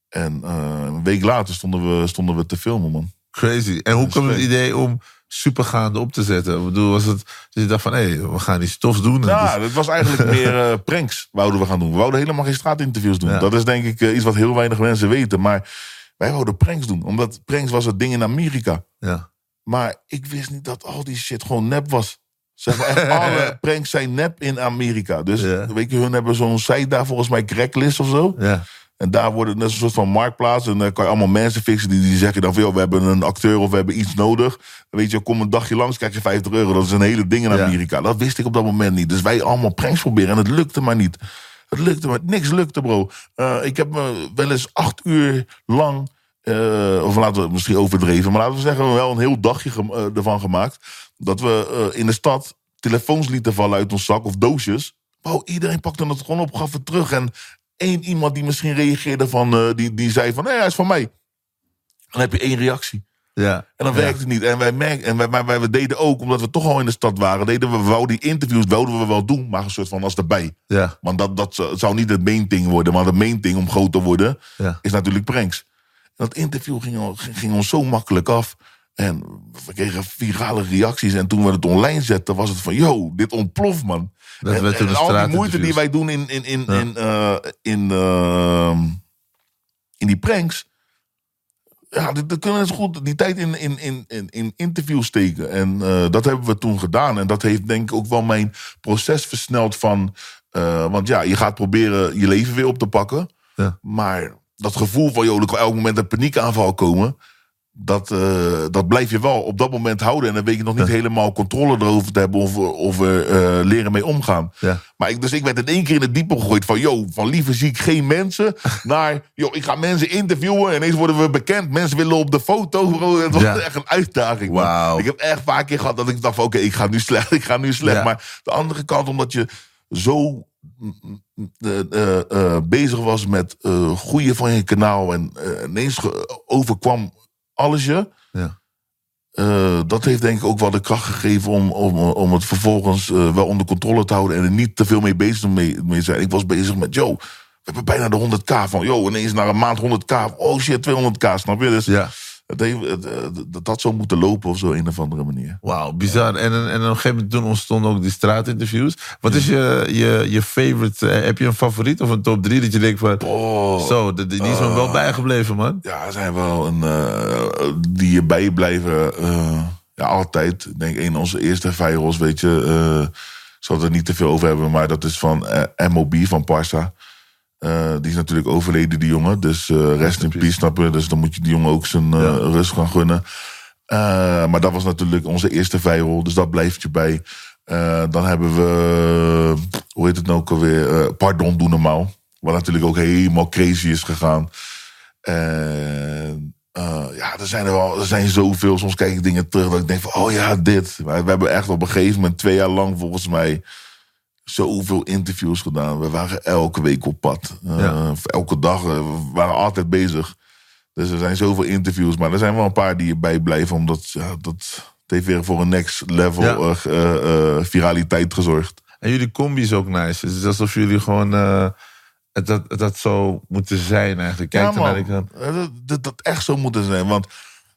En eh, een week later stonden we, stonden we te filmen, man. Crazy. En hoe kwam het idee om supergaande op te zetten? Ik bedoel, was het dat je dacht van, hé, we gaan iets tofs doen? En Ja, dus- het was eigenlijk [laughs] meer eh, pranks wouden we gaan doen. We wouden helemaal geen straatinterviews doen. Ja. Dat is denk ik eh, iets wat heel weinig mensen weten. Maar wij wouden pranks doen. Omdat pranks was het ding in Amerika. ja. Maar ik wist niet dat al die shit gewoon nep was. Zeg maar, echt alle [laughs] pranks zijn nep in Amerika. Dus Ja. weet je, hun hebben zo'n site daar volgens mij, Cracklist of zo. ja. En daar wordt het net een soort van marktplaats. En dan kan je allemaal mensen fixen die, die zeggen dan van... Joh, we hebben een acteur of we hebben iets nodig. Weet je, kom een dagje langs, krijg je 50 euro. Dat is een hele ding in Ja. Amerika. Dat wist ik op dat moment niet. Dus wij allemaal pranks proberen. En het lukte maar niet. Het lukte maar. Niks lukte, bro. Eh, ik heb me wel eens acht uur lang... eh, of laten we het misschien overdreven... maar laten we zeggen, wel een heel dagje eh, ervan gemaakt... dat we in de stad telefoons lieten vallen uit ons zak of doosjes. Bro, iedereen pakte het gewoon op, gaf het terug. En één iemand die misschien reageerde van... eh, die, die zei van, nee, hij is van mij. Dan heb je één reactie. ja. En dan Ja. werkt het niet. En wij merken, en wij, maar wij, deden ook, omdat we toch al in de stad waren, deden we, wouden die interviews wilden we wel doen, maar een soort van als erbij. Ja. Want dat, dat zou- niet het main ding worden, maar het main ding om groot te worden, Ja. is natuurlijk pranks. En dat interview ging, ging, ging ons zo makkelijk af. En we kregen virale reacties. En toen we het online zetten, was het van, yo, dit ontploft, man. Dat en, werd al die moeite die wij doen in, in, in, in, eh, in, ehm, in die pranks. Ja, dat kunnen we goed die tijd in, in, in, in, in interviews steken. En eh, dat hebben we toen gedaan. En dat heeft denk ik ook wel mijn proces versneld van... eh, want ja, je gaat proberen je leven weer op te pakken. Ja. Maar dat gevoel van, joh, er kan elk moment een paniekaanval komen... Dat, eh, dat blijf je wel op dat moment houden. En dan weet je nog niet helemaal controle erover te hebben... of, of we eh, leren mee omgaan. Ja. Maar ik, dus ik werd in één keer in het diepe gegooid van... yo, van liever zie ik geen mensen... [laughs] naar, yo, ik ga mensen interviewen... en ineens worden we bekend. Mensen willen op de foto. Bro. Het was Ja. [laughs] echt een uitdaging. Ik heb echt paar keer gehad dat ik dacht van... oké, ik ga nu slecht, [laughs] ik ga nu slecht. Maar de andere kant, omdat je zo eh, bezig was met groeien van je kanaal... en ineens overkwam alles je... Ja. Eh, dat heeft denk ik ook wel de kracht gegeven om, om, om het vervolgens eh, wel onder controle te houden en er niet te veel mee bezig te mee, mee zijn. Ik was bezig met, yo, we hebben bijna de 100k van, yo, ineens na een maand 100k, oh shit, 200k, snap je? Dus Ja. Het heeft, het, dat had zo moeten lopen of zo, een of andere manier. Wauw, bizar. En, en, en op een gegeven moment toen ontstonden ook die straatinterviews. Wat is je, je, je favorite? eh, heb je een favoriet of een top 3 dat je denkt van... Oh, Zo, die, die is me wel bijgebleven, man. ja, er zijn wel een, eh, die je bijblijven. eh ja, altijd. Ik denk een van onze eerste virals, weet je. ik zal het er niet te veel over hebben, maar dat is van MOB, van Parsa. Eh, die is natuurlijk overleden, die jongen. Dus eh, rest in peace, snap je? Dus dan moet je die jongen ook zijn eh, Ja. rust gaan gunnen. Maar dat was natuurlijk onze eerste viral, dus dat blijft je bij. Dan hebben we, hoe heet het nou ook alweer? Pardon, doe normaal. Wat natuurlijk ook helemaal crazy is gegaan. En ja, er zijn er wel, er zijn zoveel. Soms kijk ik dingen terug dat ik denk van, oh ja, dit. Maar we hebben echt op een gegeven moment twee jaar lang volgens mij zoveel interviews gedaan. We waren elke week op pad. Eh, Ja. Elke dag. eh, We waren altijd bezig. Dus er zijn zoveel interviews. Maar er zijn wel een paar die erbij blijven. Omdat ja, dat het heeft weer voor een next level Ja. eh, viraliteit gezorgd. En jullie combi is ook nice. Het is alsof jullie gewoon... het, dat, het dat zo moeten zijn eigenlijk. Kijk ja, man. ik dan- Dat, dat, dat echt zo moeten zijn. Want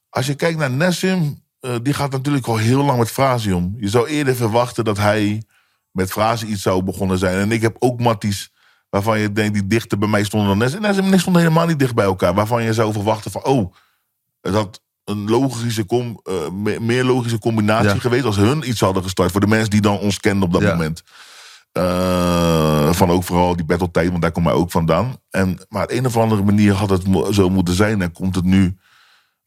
als je kijkt naar Nessim, die gaat natuurlijk al heel lang met Frazi om. Je zou eerder verwachten dat hij met Frazi iets zou begonnen zijn. En ik heb ook matties waarvan je denkt die dichter bij mij stonden dan. Nessim en ik stonden helemaal niet dicht bij elkaar. Waarvan je zou verwachten van, oh, het had een logische, com, eh, me- meer logische combinatie Ja. geweest als hun iets hadden gestart. Voor de mensen die dan ons kenden op dat Ja. moment. Eh, van ook vooral die battle tijd, want daar kom hij ook vandaan. En, maar op een of andere manier had het zo moeten zijn en komt het nu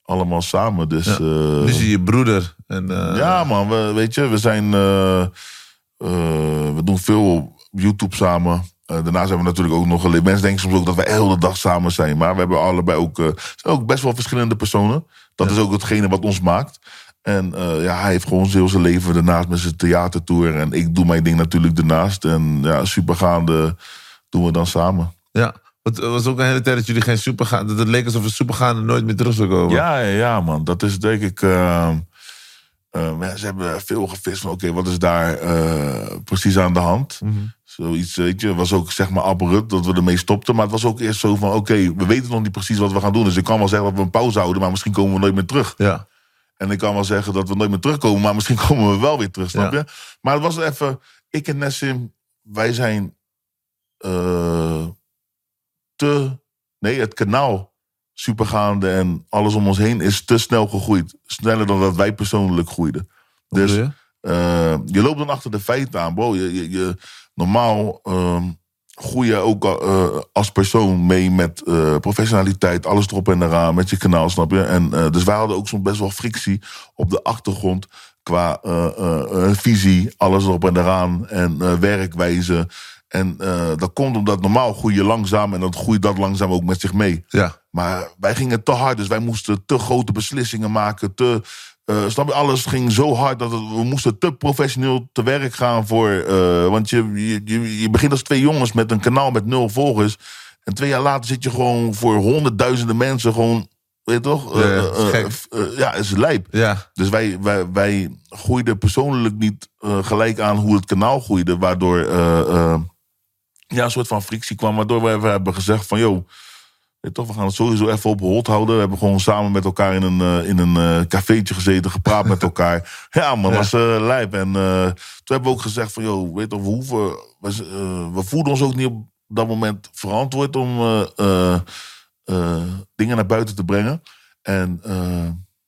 allemaal samen. Dus Ja. ja, Nu zie je broeder. En, eh, ja man, we, weet je, we zijn, eh, eh, we doen veel op YouTube samen. Eh, daarnaast hebben we natuurlijk ook nog geleerd. Mensen denken soms ook dat we heel de dag samen zijn. Maar we hebben allebei ook, eh, zijn ook best wel verschillende personen. Dat is ook hetgene wat ons maakt. En eh, ja, hij heeft gewoon heel zijn leven daarnaast met zijn theatertour. En ik doe mijn ding natuurlijk daarnaast. En ja, supergaande doen we dan samen. ja. Het was ook een hele tijd dat jullie geen supergaande... Dat het leek alsof een supergaande nooit meer terug zou komen. Ja, ja, man. Dat is denk ik. eh, Eh, ja, ze hebben veel gevist van, oké, wat is daar eh, precies aan de hand? Zoiets, weet je, was ook zeg maar abrupt dat we ermee stopten. Maar het was ook eerst zo van, oké, we weten nog niet precies wat we gaan doen. Dus ik kan wel zeggen dat we een pauze houden, maar misschien komen we nooit meer terug. Ja. En ik kan wel zeggen dat we nooit meer terugkomen, maar misschien [laughs] komen we wel weer terug, snap Ja. je? Maar het was even, ik en Nessim, wij zijn eh, te, nee, het kanaal supergaande en alles om ons heen is te snel gegroeid. Sneller dan dat wij persoonlijk groeiden. Dus je? eh, je loopt dan achter de feiten aan, bro. Je, je, je- normaal ehm groei je ook eh, als persoon mee met eh, professionaliteit, alles erop en eraan, met je kanaal, snap je? En, dus wij hadden ook soms best wel frictie op de achtergrond qua visie, alles erop en eraan en werkwijze. En eh, dat komt omdat normaal groei je langzaam en dan groeit dat langzaam ook met zich mee. Ja. Maar wij gingen te hard, dus wij moesten te grote beslissingen maken. Te, eh, snap je, alles ging zo hard dat het- we moesten te professioneel te werk gaan voor. eh, want je, je, je, je begint als twee jongens met een kanaal met nul volgers. En twee jaar later zit je gewoon voor honderdduizenden mensen gewoon. Weet je toch? Ja, Eh, ja, is lijp. Ja. Dus wij, wij, wij groeiden persoonlijk niet gelijk aan hoe het kanaal groeide. Waardoor ja, een soort van frictie kwam. Waardoor we even hebben gezegd van... Joh, toch, we gaan het sowieso even op hold houden. We hebben gewoon samen met elkaar in een, eh, in een eh, cafeetje gezeten. Gepraat met elkaar. [laughs] Ja, man, dat was eh lijp. En eh, toen hebben we ook gezegd van... Joh, weet je toch, we hoeven... We, eh, we voelden ons ook niet op dat moment verantwoord om... dingen naar buiten te brengen. En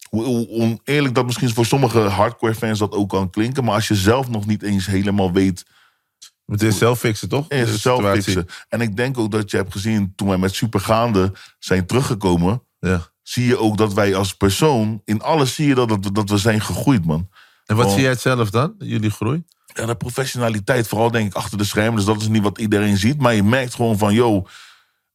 hoe oneerlijk dat misschien voor sommige hardcore fans dat ook kan klinken. Maar als je zelf nog niet eens helemaal weet. Moet eerst zelf fixen, toch? Eerst De zelf fixen. En ik denk ook dat je hebt gezien toen wij met Supergaande zijn teruggekomen. Ja. Zie je ook dat wij als persoon. In alles zie je dat, dat, we- dat we zijn gegroeid, man. En wat zie jij het zelf dan? Jullie groei? Ja, de professionaliteit, vooral denk ik achter de schermen. Dus dat is niet wat iedereen ziet. Maar je merkt gewoon van, yo,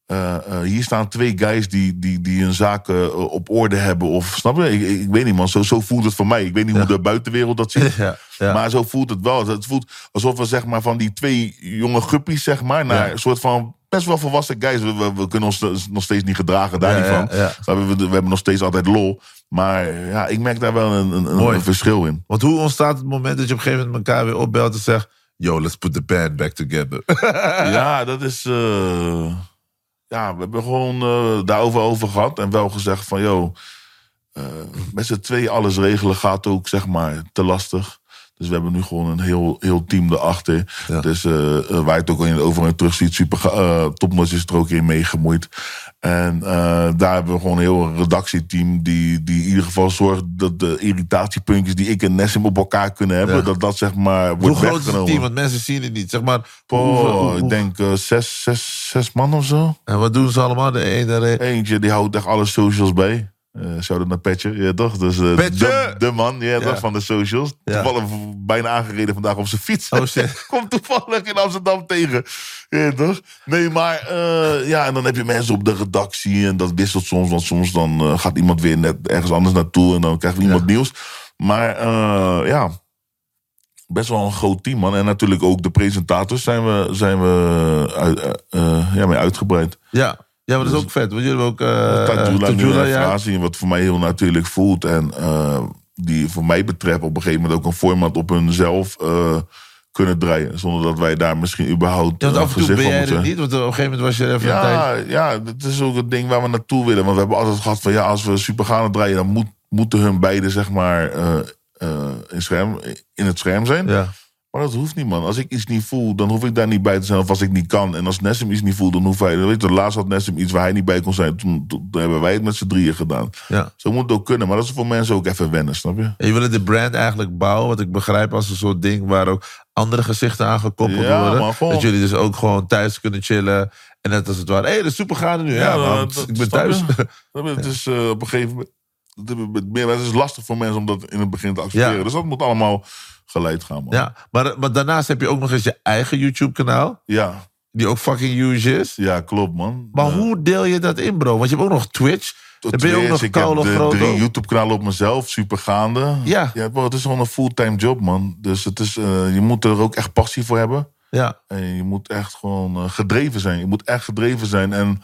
eh, eh, hier staan twee guys die, die, die hun zaken eh, op orde hebben. Of snap je? Ik, ik, weet niet, man. Zo, zo voelt het voor mij. Ik weet niet hoe de buitenwereld dat ziet. [laughs] Ja, ja. Maar zo voelt het wel. Het voelt alsof we zeg maar van die twee jonge guppies, zeg maar, naar een soort van best wel volwassen guys. We, we, we kunnen ons nog steeds niet gedragen, daar niet van. We, we hebben nog steeds altijd lol. Maar ja, ik merk daar wel een, een, een- een verschil in. Want hoe ontstaat het moment dat je op een gegeven moment elkaar weer opbelt en zegt... Yo, let's put the band back together. Ja, [laughs] dat is. Ja, we hebben gewoon eh, daarover over gehad. En wel gezegd van, joh, eh, met z'n twee alles regelen gaat ook, zeg maar, te lastig. Dus we hebben nu gewoon een heel, heel team erachter. Ja. Dus eh, eh, waar je het ook in overal in terug ziet, super Topnotch is er ook in meegemoeid. En daar hebben we gewoon een heel redactieteam die, die in ieder geval zorgt dat de irritatiepuntjes die ik en Nessim op elkaar kunnen hebben, Ja. dat dat zeg maar hoe wordt groot is het team? Want mensen zien het niet. Zeg maar, Oh, hoe- ik hoe- denk eh, zes, zes, zes man of zo. En wat doen ze allemaal? De ene... Eentje die houdt echt alle socials bij. Eh Shout-out naar Petje, ja toch? Dus, eh, Petje! De, de man, ja, Ja. toch, van de socials. Toevallig bijna aangereden vandaag op zijn fiets. Oh. [laughs] Komt toevallig in Amsterdam tegen. Ja, toch? Nee, maar eh, ja, en dan heb je mensen op de redactie en dat wisselt soms. Want soms dan eh, gaat iemand weer net ergens anders naartoe en dan krijgen we iemand nieuws. Maar eh, ja, best wel een groot team, man. En natuurlijk ook de presentators zijn we, zijn we uit, eh, eh, ja, mee uitgebreid. Ja. Ja, maar dat is ook vet. Want jullie hebben ook... Tajula, eh, nu Tajula, en ja. Frazi, wat voor mij heel natuurlijk voelt. En eh, die voor mij betreft op een gegeven moment ook een format op hunzelf eh kunnen draaien. Zonder dat wij daar misschien überhaupt Ja, af en toe ben jij er moeten. niet. Want op een gegeven moment was je er even een tijd... Ja, ja, dat is ook het ding waar we naartoe willen. Want we hebben altijd gehad van ja, als we super gaan draaien, dan moet, moeten hun beiden zeg maar in, scherm, in het scherm zijn. Ja. Maar dat hoeft niet, man. Als ik iets niet voel, dan hoef ik daar niet bij te zijn. Of als ik niet kan. En als Nessim iets niet voelt, dan hoef hij... Weet je, laatst had Nessim iets waar hij niet bij kon zijn. Toen, toen hebben wij het met z'n drieën gedaan. ja. Zo moet het ook kunnen. Maar dat is voor mensen ook even wennen, snap je? En je wil de brand eigenlijk bouwen, wat ik begrijp als een soort ding waar ook andere gezichten aan gekoppeld Ja, worden. gewoon- Dat jullie dus ook gewoon thuis kunnen chillen. En net als het ware, hé, hey, de super gaande nu. Ja, man, dat- dat- ik ben thuis. [laughs] Het is eh, op een gegeven moment... Het is- meer- Het is lastig voor mensen om dat in het begin te accepteren. Dus dat moet allemaal geleid gaan, man. Ja, maar, maar daarnaast heb je ook nog eens je eigen YouTube-kanaal, Ja, die ook fucking huge is. ja, klopt, man. Maar Ja. hoe deel je dat in, bro? Want je hebt ook nog Twitch. Dan ben je ook nog ik heb de groot. drie. YouTube-kanalen op mezelf, super gaande. Ja. ja bro, het is gewoon een fulltime job, man. Dus het is, eh, je moet er ook echt passie voor hebben. Ja, En je moet echt gewoon eh, gedreven zijn. Je moet echt gedreven zijn. En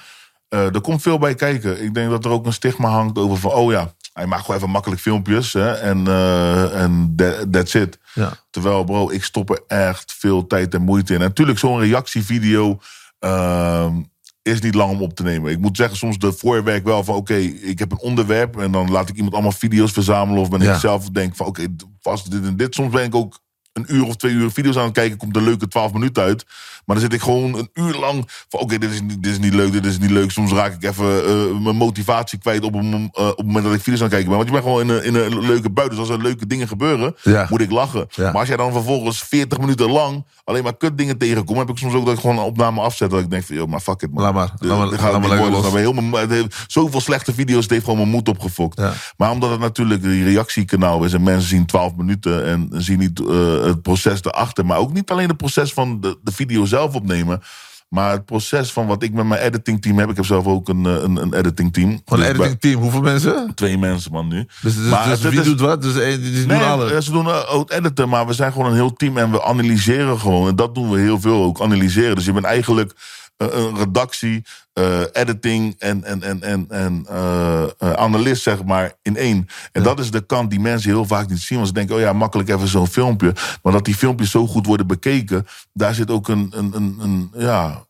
eh, er komt veel bij kijken. Ik denk dat er ook een stigma hangt over van... oh ja, Hij maakt gewoon even makkelijk filmpjes. Hè, en eh, en that- that's it. Ja. Terwijl, bro, ik stop er echt veel tijd en moeite in. En natuurlijk, zo'n reactievideo ehm, is niet lang om op te nemen. Ik moet zeggen, soms de voorwerk wel van... oké, ik heb een onderwerp en dan laat ik iemand allemaal video's verzamelen... of ben Ja. ik zelf denk van, oké, vast dit en dit. Soms ben ik ook een uur of twee uur video's aan het kijken... komt een leuke 12 minuten uit. Maar dan zit ik gewoon een uur lang van... oké, dit, is niet- dit is niet leuk, dit is niet leuk. Soms raak ik even eh, mijn motivatie kwijt op, een, eh, op het moment dat ik video's aan het kijken ben. Want je bent gewoon in een, in een leuke bui. Dus als er leuke dingen gebeuren, Ja. moet ik lachen. Ja. Maar als jij dan vervolgens 40 minuten lang alleen maar kut dingen tegenkomt, heb ik soms ook dat ik gewoon een opname afzet. Dat ik denk van, joh, maar fuck it, man. Laat maar. Dit- Laat maar- dit gaat laat maar los. Heel mijn- het heeft zoveel slechte video's, het heeft gewoon mijn moed opgefokt. Ja. Maar omdat het natuurlijk een reactiekanaal is en mensen zien 12 minuten en zien niet eh, het proces erachter. Maar ook niet alleen het proces van de, de video zelf opnemen. Maar het proces van wat ik met mijn editing team heb. Ik heb zelf ook een, eh, een, een editing team. Gewoon een Dus editing team. Hoeveel mensen? Twee mensen, man, nu. Dus, dus, Maar dus het wie is- doet wat? Dus die, Nee, doen alles. eh, ze doen eh, ook editen, maar we zijn gewoon een heel team en we analyseren gewoon. En dat doen we heel veel ook, analyseren. Dus je bent eigenlijk een redactie, eh, editing en, en, en, en, en eh, eh, analist, zeg maar, in één. En dat is de kant die mensen heel vaak niet zien. Want ze denken, oh ja, makkelijk even zo'n filmpje. Maar dat die filmpjes zo goed worden bekeken, daar zit ook een, een, een, een ja,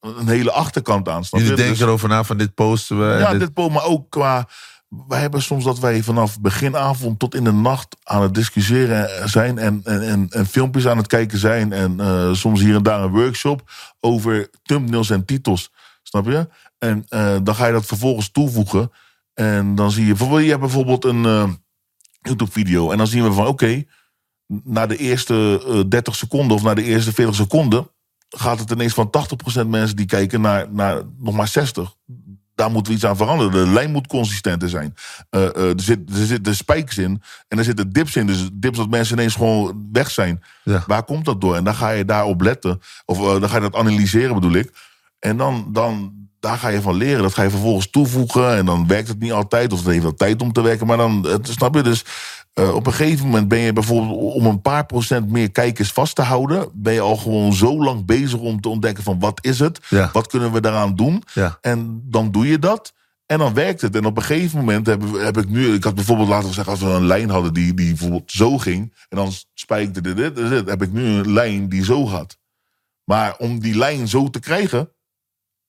een hele achterkant aan. Jullie Dus- denken erover na van dit posten we. ja, dit- dit po, maar ook qua. Wij hebben soms dat wij vanaf beginavond tot in de nacht aan het discussiëren zijn en, en, en, filmpjes aan het kijken zijn. En eh, soms hier en daar een workshop over thumbnails en titels. Snap je? En eh, dan ga je dat vervolgens toevoegen. En dan zie je, bijvoorbeeld, je hebt bijvoorbeeld een eh, YouTube-video. En dan zien we van, oké, na de eerste eh, 30 seconden of na de eerste 40 seconden gaat het ineens van 80% mensen die kijken naar, naar nog maar 60. Daar moeten we iets aan veranderen. De lijn moet consistenter zijn. Eh, eh, er, zit, er zitten spijkers in en er zitten dips in. Dus dips dat mensen ineens gewoon weg zijn. Ja. Waar komt dat door? En dan ga je daarop letten. Of eh, dan ga je dat analyseren bedoel ik. En dan, dan, daar ga je van leren. Dat ga je vervolgens toevoegen. En dan werkt het niet altijd. Of het heeft wel tijd om te werken. Maar dan, snap je? Dus eh, op een gegeven moment ben je bijvoorbeeld... om een paar procent meer kijkers vast te houden... ben je al gewoon zo lang bezig om te ontdekken van... wat is het? Ja. Wat kunnen we daaraan doen? Ja. En dan doe je dat. En dan werkt het. En op een gegeven moment heb, heb ik nu... Ik had bijvoorbeeld laten we zeggen... als we een lijn hadden die, die bijvoorbeeld zo ging... en dan spijkte dit, dit, dit, dit, heb ik nu een lijn die zo gaat. Maar om die lijn zo te krijgen...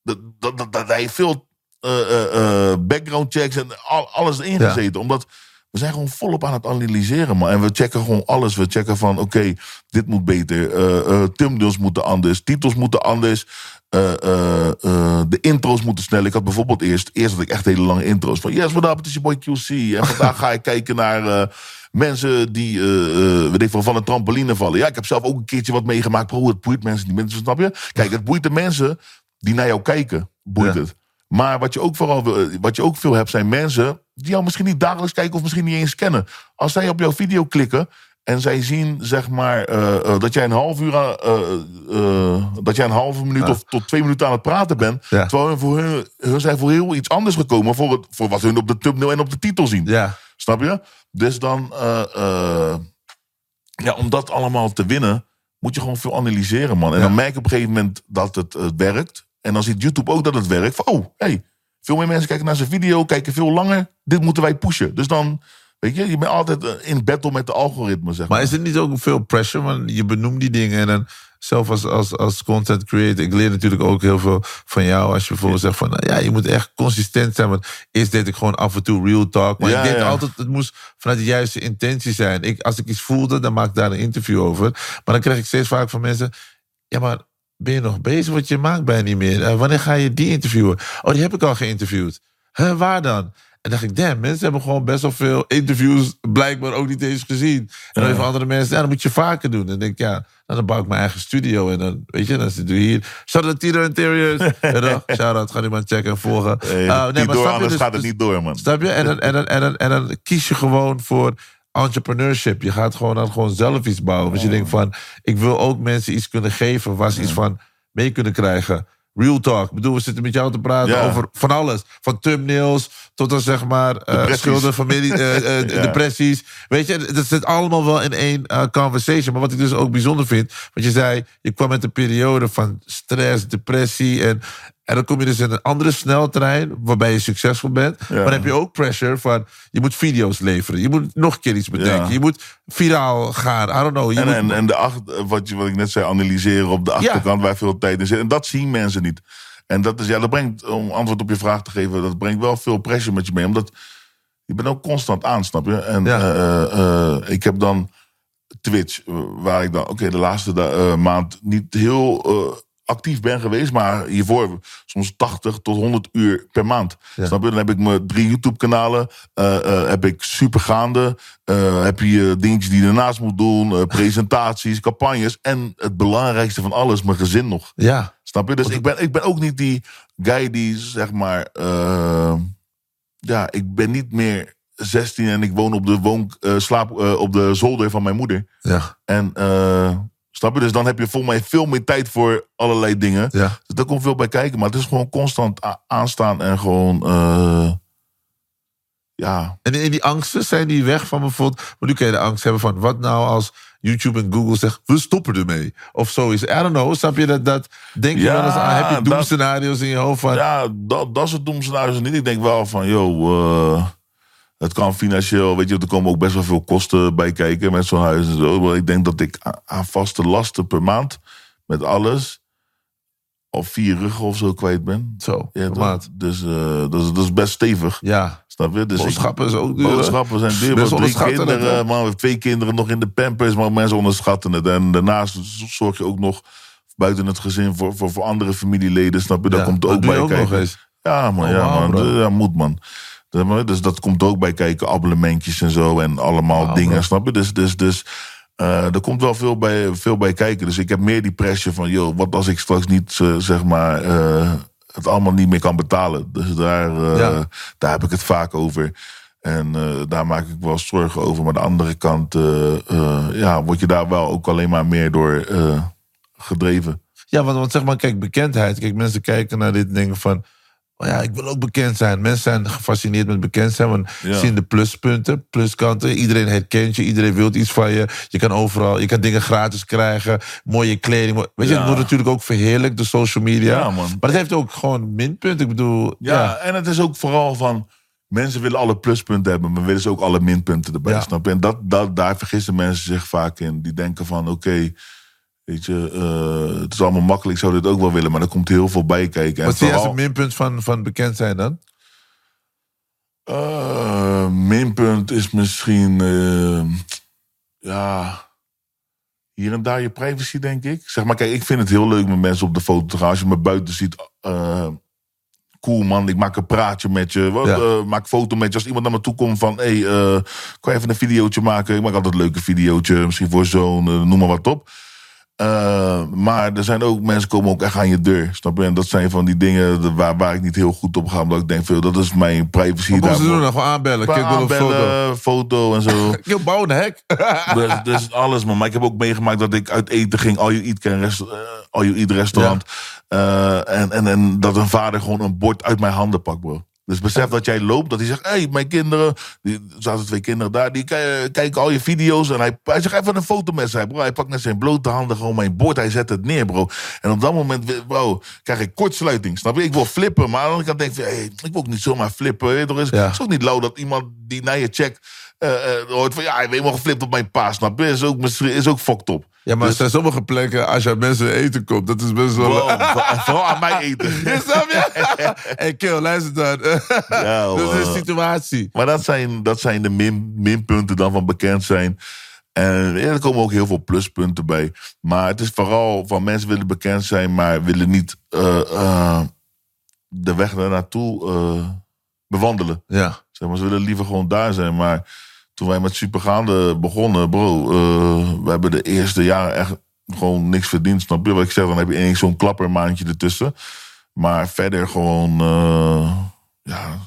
dat, dat, dat, dat veel eh, eh, background checks en al, alles ingezeten. Omdat we zijn gewoon volop aan het analyseren, man. En we checken gewoon alles. We checken van, oké, dit moet beter. eh eh, thumbnails moeten anders. Titels moeten anders. eh, de intro's moeten sneller. Ik had bijvoorbeeld eerst, eerst had ik echt hele lange intro's. Van, yes, what up, het is je boy QC. En vandaag ga ik [laughs] kijken naar... Mensen die, eh, weet ik van een trampoline vallen. Ja, ik heb zelf ook een keertje wat meegemaakt. Bro, het boeit mensen niet. Mensen, snap je? Kijk, het boeit de mensen die naar jou kijken. Boeit Ja. het. Maar wat je, ook vooral, wil- wat je ook veel hebt, zijn mensen die jou misschien niet dagelijks kijken of misschien niet eens kennen. Als zij op jouw video klikken en zij zien, zeg maar, eh, eh, dat jij een half uur aan, eh, eh, dat jij een halve minuut of tot twee minuten aan het praten bent. Ja. Terwijl voor hun, hun zijn voor heel iets anders gekomen voor, het, voor wat hun op de thumbnail en op de titel zien. Ja. Snap je? Dus dan, eh, eh, ja, om dat allemaal te winnen, moet je gewoon veel analyseren, man. En dan merk je op een gegeven moment dat het eh, werkt. En dan ziet YouTube ook dat het werkt. Van, oh, hey, veel meer mensen kijken naar zijn video, kijken veel langer. Dit moeten wij pushen. Dus dan, weet je, je bent altijd eh, in battle met de algoritme, zeg maar. Maar is het niet ook veel pressure? Want je benoemt die dingen en dan zelf als, als, als content creator, ik leer natuurlijk ook heel veel van jou. Als je bijvoorbeeld zegt van, nou ja, je moet echt consistent zijn. Want eerst deed ik gewoon af en toe real talk. Maar Ja, ik ja. altijd, het moest vanuit de juiste intentie zijn. Ik, als ik iets voelde, dan maak ik daar een interview over. Maar dan krijg ik steeds vaak van mensen, ja maar ben je nog bezig? Want je maakt bijna niet meer. Eh, wanneer ga je die interviewen? Oh, die heb ik al geïnterviewd. Huh, waar dan? En dacht ik, damn, mensen hebben gewoon best wel veel interviews blijkbaar ook niet eens gezien. En dan even andere mensen, ja, dat moet je vaker doen. En dan denk ik, ja, dan bouw ik mijn eigen studio. En dan, weet je, dan zit we hier. Shout out Tito Interiors. En dan, shout out, ga die man checken en volgen. Hey, Ah, niet door, je? anders Dus- gaat het dus- niet door, man. Snap je? En dan, en, dan, en, dan, en dan kies je gewoon voor entrepreneurship. Je gaat gewoon dan gewoon zelf iets bouwen. Want je denkt van, ik wil ook mensen iets kunnen geven waar ze iets van mee kunnen krijgen. Real talk. Ik bedoel, we zitten met jou te praten Ja. over van alles. Van thumbnails tot dan zeg maar Depressies. schulden, familie, eh, eh, [laughs] Ja. depressies. Weet je, dat zit allemaal wel in één conversation. Maar wat ik dus ook bijzonder vind, want je zei, je kwam met een periode van stress, depressie en En dan kom je dus in een andere sneltrein waarbij je succesvol bent. Maar dan heb je ook pressure van je moet video's leveren. Je moet nog een keer iets bedenken. Ja. Je moet viraal gaan. I don't know. Je En, moet- en, en de achter, wat, je, wat ik net zei, analyseren op de achterkant waar veel tijd in zit. En dat zien mensen niet. En dat is, ja, dat brengt, om antwoord op je vraag te geven, dat brengt wel veel pressure met je mee. Omdat je bent ook constant aan, snap je? En eh, eh, eh, ik heb dan Twitch, waar ik dan, oké, de laatste da- maand niet heel actief ben geweest, maar hiervoor soms 80 tot 100 uur per maand. Ja. Snap je? Dan heb ik mijn drie YouTube-kanalen, eh, eh, heb ik supergaande, eh heb je dingetjes die je ernaast moet doen, presentaties, [laughs] campagnes en het belangrijkste van alles, mijn gezin nog. ja. Snap je? Dus ik ben, ik ben ook niet die guy die, zeg maar... ja, ik ben niet meer 16 en ik woon op de, woon, slaap, op de zolder van mijn moeder. Ja. En eh, snap je? Dus dan heb je volgens mij veel meer tijd voor allerlei dingen. Ja. Dus daar komt veel bij kijken. Maar het is gewoon constant aanstaan en gewoon... eh, ja, En in die angsten zijn die weg van bijvoorbeeld... Want nu kun je de angst hebben van... Wat nou als YouTube en Google zegt... We stoppen ermee. Of zoiets. I don't know. Snap je dat... dat denk je Ja, wel eens aan? Heb je doemscenario's in je hoofd van... ja dat, dat domme scenario niet. Ik denk wel van, yo, eh, het kan financieel, weet je, er komen ook best wel veel kosten bij kijken met zo'n huis en zo. Maar ik denk dat ik aan vaste lasten per maand met alles al vier ruggen of zo kwijt ben. Zo, Ja, per dat- maand. dus eh, dat, is, dat is best stevig. Ja. Snap je? Dus Boodschappen is ook duur, hè? Boodschappen zijn duur. Mensen Drie het, kinderen, hè? man, twee kinderen nog in de pampers, maar mensen onderschatten het. En daarnaast zorg je ook nog buiten het gezin voor, voor, voor andere familieleden. Snap je? Daar Ja, komt er dat ook bij ook kijken. Ja, man, Oh, ja, man. Ja, moet, man. Dus- Dus dat komt ook bij kijken. Abonnementjes en zo. En allemaal dingen, bro. snap je? Dus, dus, dus eh, er komt wel veel bij, veel bij kijken. Dus ik heb meer die pressure van... joh, wat als ik straks niet, eh, zeg maar... eh, het allemaal niet meer kan betalen. Dus daar, Ja. daar heb ik het vaak over. En daar maak ik wel zorgen over. Maar aan de andere kant... ja, word je daar wel ook alleen maar meer door gedreven. Ja, want, want zeg maar, kijk, bekendheid. Kijk, mensen kijken naar dit en denken van... Ja, ik wil ook bekend zijn. Mensen zijn gefascineerd met bekend zijn. Want Ja. zien de pluspunten, pluskanten. Iedereen herkent je, iedereen wil iets van je. Je kan overal, je kan dingen gratis krijgen. Mooie kleding. Weet je, het wordt natuurlijk ook verheerlijkt, de social media. Ja, man. Maar het heeft ook gewoon minpunten. Ik bedoel, Ja, ja. en het is ook vooral van... Mensen willen alle pluspunten hebben, maar willen ze ook alle minpunten erbij. Ja. Snap je? En dat, dat, daar vergissen mensen zich vaak in. Die denken van, oké, weet je, eh, het is allemaal makkelijk. Ik zou dit ook wel willen, maar er komt heel veel bij kijken. En Wat zie je als vooral- een minpunt van, van bekend zijn dan? Eh, minpunt is misschien, eh, ja, hier en daar je privacy, denk ik. Zeg maar, kijk, ik vind het heel leuk met mensen op de foto te gaan. Als je me buiten ziet, cool man, ik maak een praatje met je. Wat, Ja. maak een foto met je. Als iemand naar me toe komt van, hé, hey, kan je even een videootje maken? Ik maak altijd een leuke videootje, misschien voor zo'n, noem maar wat op. Eh, maar er zijn ook mensen komen ook echt aan je deur. Snap je? En dat zijn van die dingen waar, waar ik niet heel goed op ga. Omdat ik denk, veel, dat is mijn privacy. Wat ze doen? dan? Gewoon aanbellen. Kijk, wil een foto. Foto en zo. [laughs] Ik bouw een hek. [laughs] dus, dus alles, man. Maar ik heb ook meegemaakt dat ik uit eten ging. All you eat, rest, eh, all you eat restaurant. Eh, en, en, en dat een vader gewoon een bord uit mijn handen pakt, bro. Dus besef dat jij loopt, dat hij zegt... Hé, hey, mijn kinderen... die- Er zaten twee kinderen daar, die ki- kijken al je video's. En hij, hij zegt even een foto met ze. Bro, hij pakt met zijn blote handen gewoon mijn bord. Hij zet het neer, bro. En op dat moment, bro, krijg ik kortsluiting. Snap je? Ik wil flippen. Maar aan de andere kant denk ik... Hey, ik wil ook niet zomaar flippen. weet je toch? Het is, Ja. het is ook niet lauw dat iemand die naar je checkt... eh, eh, hoort van, ja, hij heeft helemaal geflipt op mijn pa, snap je? Is ook, misschien- is ook fucked up. Ja, maar er zijn sommige plekken, als je aan mensen eten komt, dat is best wel... Vooral aan mij eten. [laughs] Je snap je? [laughs] hey, kill, luister dan. Ja, [laughs] dat is een situatie. Maar dat zijn, dat zijn de min, minpunten dan van bekend zijn. En er komen ook heel veel pluspunten bij. Maar het is vooral van mensen willen bekend zijn, maar willen niet eh, eh, de weg daar naartoe eh, bewandelen. Ja. Zeg maar, ze willen liever gewoon daar zijn. Maar toen wij met Supergaande begonnen, bro, eh, we hebben de eerste jaren echt gewoon niks verdiend. Snap je wat ik zeg? Dan heb je ineens zo'n klappermaandje ertussen. Maar verder gewoon, eh, ja,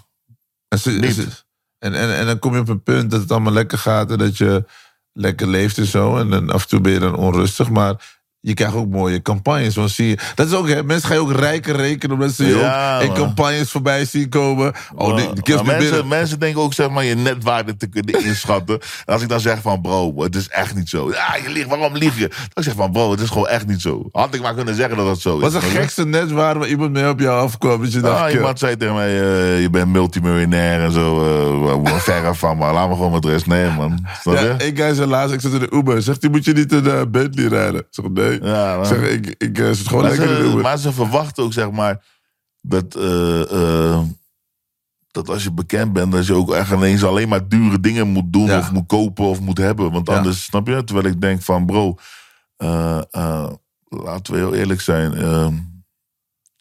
Niet. ze- en, en, en dan kom je op een punt dat het allemaal lekker gaat en dat je lekker leeft en zo. En dan af en toe ben je dan onrustig. Maar je krijgt ook mooie campagnes. Want zie je, dat is ook, hè, mensen gaan je ook rijker rekenen omdat ze je Ja, ook in campagnes voorbij zien komen. Oh, die, die mensen, mensen denken ook zeg maar, je netwaarde te kunnen inschatten. En als ik dan zeg van bro, het is echt niet zo. Ja, je liegt, waarom lieg je? Dan zeg ik van bro, het is gewoon echt niet zo. Had ik maar kunnen zeggen dat het zo is. Wat is de gekste netwaarde waar iemand mee op jou afkwam? Dat je dacht, Ah, iemand zei tegen mij, eh, je bent multimiljonair en zo. eh verre van, maar laat me gewoon met rust. Nee, man. Ja, ik zei laatst, ik zat in de Uber. Zegt hij, moet je niet een eh, Bentley rijden? Ik zeg, nee. Ja, zeg, ik, ik eh, zit gewoon maar, lekker in de ze, Uber. maar ze verwachten ook, zeg maar, dat, eh, eh, dat als je bekend bent, dat je ook echt ineens alleen maar dure dingen moet doen, Ja. of moet kopen, of moet hebben. Want Ja. anders, snap je? Terwijl ik denk van, bro, laten we heel eerlijk zijn. eh,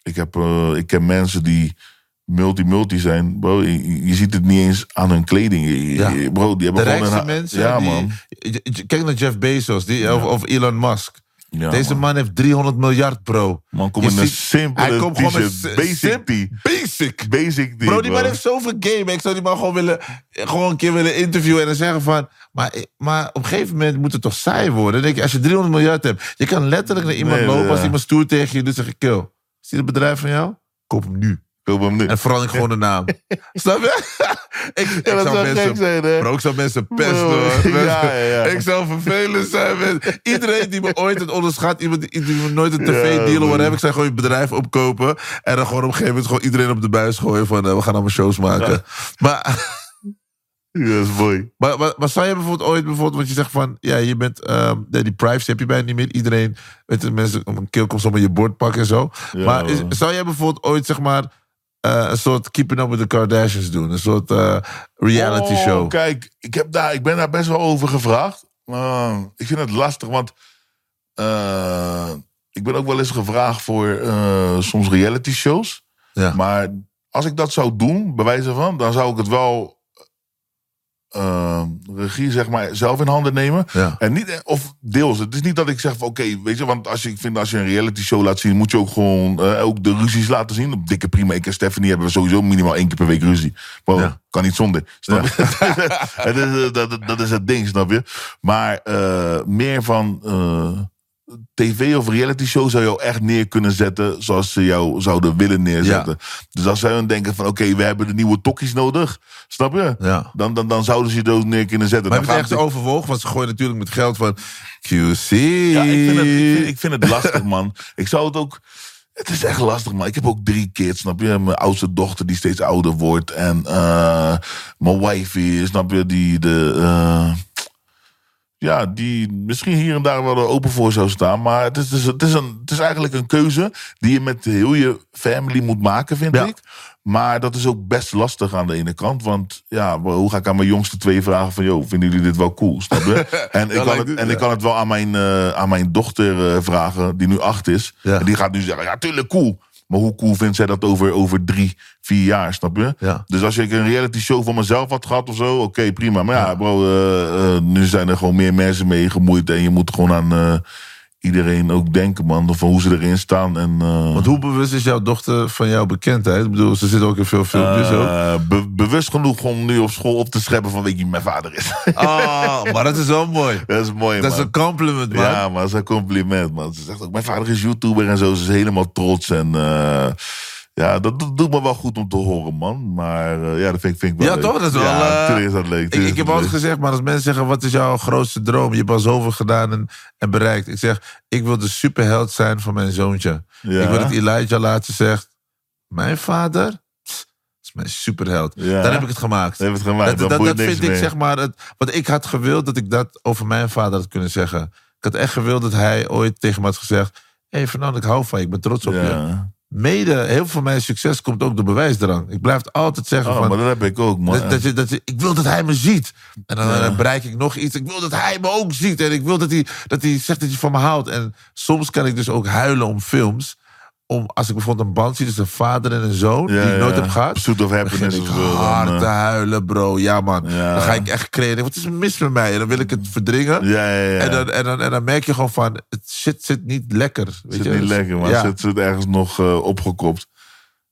ik, heb, ik ken mensen die multi-multi zijn. Bro, je, je ziet het niet eens aan hun kleding. Je- Ja. Bro, die de hebben gewoon een... mensen, Ja, die, man. Kijk naar Jeff Bezos die, of, of Elon Musk. Ja, Deze man. man. heeft 300 miljard, bro. Man, kom Je in een ziet- simpele hij komt gewoon met t-shirt. si- Basic tee. Basic. Basic tee, Bro, die man heeft zoveel game. Ik zou die man gewoon, willen, gewoon een keer willen interviewen en dan zeggen van... Maar, maar op een gegeven moment moet het toch saai worden? Dan denk je, als je 300 miljard hebt... Je kan letterlijk naar iemand Nee, lopen ja. als iemand stoer tegen je doet. zeg je, kill. Zie je het bedrijf van jou? Koop hem nu. Koop hem nu. En verander gewoon de naam. [laughs] Snap je? [laughs] ik, ik zou zou mensen, zijn? Bro, ik zou mensen pesten. Hoor. [laughs] ja, ja, ja. Ik zou vervelend zijn. Iedereen die me ooit het onderschat. Iemand die, die me nooit een tv-deal of heb. Ik zou gewoon je bedrijf opkopen. En dan gewoon op een gegeven moment gewoon iedereen op de buis gooien. Van eh, we gaan allemaal shows maken. Maar, [laughs] is mooi. maar, maar, maar zou je bijvoorbeeld ooit bijvoorbeeld, want je zegt van, ja, je bent, ehm, nee, die privacy heb je bijna niet meer. Iedereen, weet je, mensen om een keel komt zo met je bord pakken en zo. Ja, maar is- zou jij bijvoorbeeld ooit, zeg maar, eh, een soort Keeping Up with the Kardashians doen? Een soort eh, reality Oh, show? Kijk, ik, heb daar, ik ben daar best wel over gevraagd. Uh, ik vind het lastig, want uh, ik ben ook wel eens gevraagd voor soms reality shows. Ja. Maar als ik dat zou doen, bij wijze van, dan zou ik het wel uh, regie zeg maar zelf in handen nemen. Ja. En niet, of deels. Het is niet dat ik zeg van oké, weet je, want als je, ik vind als je een reality show laat zien, moet je ook gewoon uh, ook de ruzies laten zien. Op dikke prima. Ik en Stephanie hebben we sowieso minimaal één keer per week ruzie. Wow, Ja. kan niet zonder. Snap je? [laughs] Het is, dat, dat is het ding, snap je? Maar uh, meer van tv of reality show zou jou echt neer kunnen zetten zoals ze jou zouden willen neerzetten. Dus als zij dan denken van oké, we hebben de nieuwe tokkies nodig, snap je? Ja. Dan, dan, dan zouden ze je ook neer kunnen zetten. Maar Dan het echt overwogen? Want ze gooien natuurlijk met geld van QC. Ja, ik vind, het, ik, vind, ik vind het lastig, man. Ik zou het ook. Het is echt lastig, man. Ik heb ook drie kids, snap je? Mijn oudste dochter die steeds ouder wordt. En uh, mijn wifey, snap je? Die de. Uh, ja, die misschien hier en daar wel er open voor zou staan. Maar het is, het is, een, het is eigenlijk een keuze die je met heel je family moet maken, vind Ja. ik. Maar dat is ook best lastig aan de ene kant. Want ja, hoe ga ik aan mijn jongste twee vragen van... joh, vinden jullie dit wel cool? Snap je? [laughs] En, ik, kan het, en ik kan het wel aan mijn, uh, aan mijn dochter uh, vragen, die nu acht is. Ja. En die gaat nu zeggen, ja, tuurlijk cool. Maar hoe cool vindt zij dat over, over drie, vier jaar, snap je? Ja. Dus als ik een reality show van mezelf had gehad of zo, oké, prima. Maar ja, bro, uh, nu zijn er gewoon meer mensen mee gemoeid. En je moet gewoon aan uh, iedereen ook denken, man. Van hoe ze erin staan. En, uh, Want hoe bewust is jouw dochter van jouw bekendheid? Ik bedoel, ze zit ook in veel filmpjes. ook. uh, be- bewust genoeg om nu op school op te scheppen van weet je wie mijn vader is. Oh, [laughs] maar dat is wel mooi. dat is mooi, Dat is een compliment, man. Ja, maar dat is een compliment, man. Ze zegt ook, mijn vader is YouTuber en zo. Ze is helemaal trots. En uh, ja, dat, dat doet me wel goed om te horen, man. Maar uh, ja, dat vind ik, vind ik wel Ja, leuk. toch? Dat is wel, Ja, uh, natuurlijk is dat leuk. Ik, heb altijd gezegd, maar als mensen zeggen: wat is jouw grootste droom? Je hebt al zoveel gedaan en, en bereikt. Ik zeg: ik wil de superheld zijn van mijn zoontje. Ja. Ik wil dat Elijah laatst zegt: Mijn vader is mijn superheld. Ja. Dan heb ik het gemaakt. Heb het gemaakt, Dat, dat, vind ik zeg maar. Het, wat ik had gewild dat ik dat over mijn vader had kunnen zeggen. Ik had echt gewild dat hij ooit tegen me had gezegd: Hé hey, Fernando, ik hou van je, ik ben trots op je. Mede, heel veel van mijn succes komt ook door bewijsdrang. Ik blijf altijd zeggen Oh, van. maar dat heb ik ook, man. Dat, dat, ik wil dat hij me ziet. En dan, Ja. dan bereik ik nog iets. Ik wil dat hij me ook ziet. En ik wil dat hij, dat hij zegt dat hij van me houdt. En soms kan ik dus ook huilen om films. Om, als ik bijvoorbeeld een band zie, dus een vader en een zoon, Ja, die ik nooit ja. heb gehad. Pursuit of begin Happiness ik dan, hard eh. te huilen, bro. Ja, man. Ja. Dan ga ik echt creëren. Wat is mis met mij? En dan wil ik het verdringen. Ja, ja, ja. En, dan, en, dan, en dan merk je gewoon van, het shit zit niet lekker. Weet zit je? niet Dus- lekker, man. Ja. Zit, ergens nog uh, opgekropt.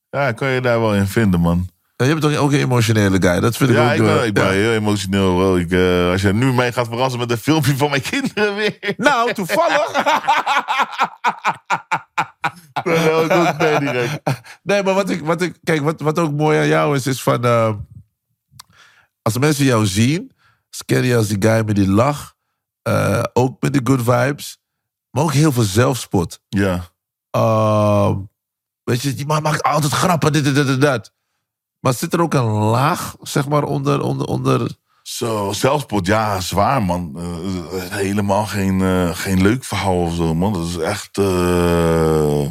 Ja, kan je daar wel in vinden, man. Ja, je bent toch ook een emotionele guy? Dat vind ik Ja, ook... ik ben, eh, ik ben ja. heel emotioneel. Bro. Ik, als je nu mij gaat verrassen met een filmpje van mijn [laughs] kinderen weer. Nou, toevallig. [laughs] Direct. Nee, maar wat ik, wat ik, kijk, wat, wat ook mooi aan jou is, is van. eh, als mensen jou zien, scan je als die guy met die lach. eh, ook met de good vibes. Maar ook heel veel zelfspot. Ja. Ehm, weet je, die man maakt altijd grappen, dit, dit, dit, dit, dat. Maar zit er ook een laag, zeg maar, onder. onder, onder Zo, zelfspot, ja, zwaar man. Eh, helemaal geen, eh, geen leuk verhaal of zo, man. Dat is echt. eh,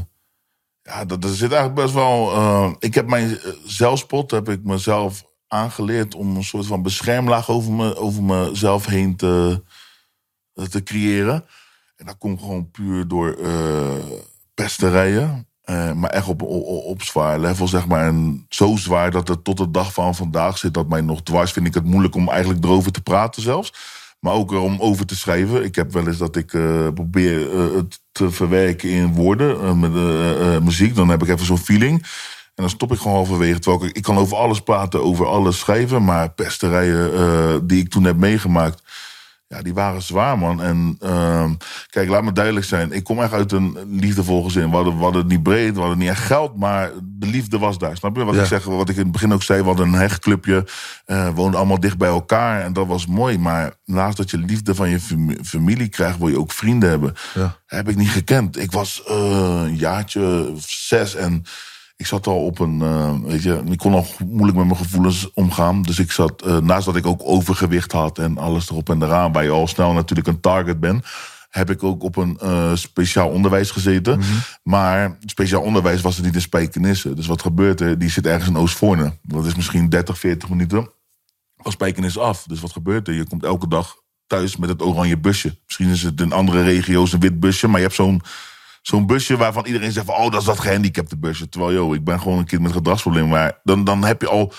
ja, dat, er zit eigenlijk best wel. eh, ik heb mijn eh, zelfspot, heb ik mezelf aangeleerd om een soort van beschermlaag over, me, over mezelf heen te, te creëren. En dat komt gewoon puur door eh, pesterijen. Eh, maar echt op, op, zwaar level, zeg maar. En zo zwaar dat het tot de dag van vandaag zit dat mij nog dwars. Vind ik het moeilijk om eigenlijk erover te praten zelfs. Maar ook om over te schrijven. Ik heb wel eens dat ik eh, probeer eh, het te verwerken in woorden. met muziek. Dan heb ik even zo'n feeling. En dan stop ik gewoon halverwege. Terwijl ik, ik kan over alles praten, over alles schrijven. Maar pesterijen die ik toen heb meegemaakt. Ja, die waren zwaar, man. En ehm, kijk, laat me duidelijk zijn. Ik kom echt uit een liefdevol gezin. We hadden, we hadden het niet breed, we hadden niet echt geld, maar de liefde was daar. Snap je wat Ja. ik zeg? Wat ik in het begin ook zei, we hadden een hechtclubje. eh woonden allemaal dicht bij elkaar en dat was mooi. Maar naast dat je liefde van je fami- familie krijgt, wil je ook vrienden hebben. Ja. Heb ik niet gekend. Ik was eh, een jaartje of zes en ik zat al op een, eh, weet je, ik kon al moeilijk met mijn gevoelens omgaan. Dus ik zat, eh, naast dat ik ook overgewicht had en alles erop en eraan, waar je al snel natuurlijk een target bent, heb ik ook op een eh, speciaal onderwijs gezeten. Maar speciaal onderwijs was er niet in Spijkenisse. Dus wat gebeurt er? Die zit ergens in Oostvoorne. Dat is misschien 30, 40 minuten van Spijkenis af. Dus wat gebeurt er? Je komt elke dag thuis met het oranje busje. Misschien is het in andere regio's een wit busje, maar je hebt zo'n zo'n busje waarvan iedereen zegt van, oh, dat is dat gehandicapte busje. Terwijl, joh, ik ben gewoon een kind met gedragsprobleem. Maar dan, dan heb je al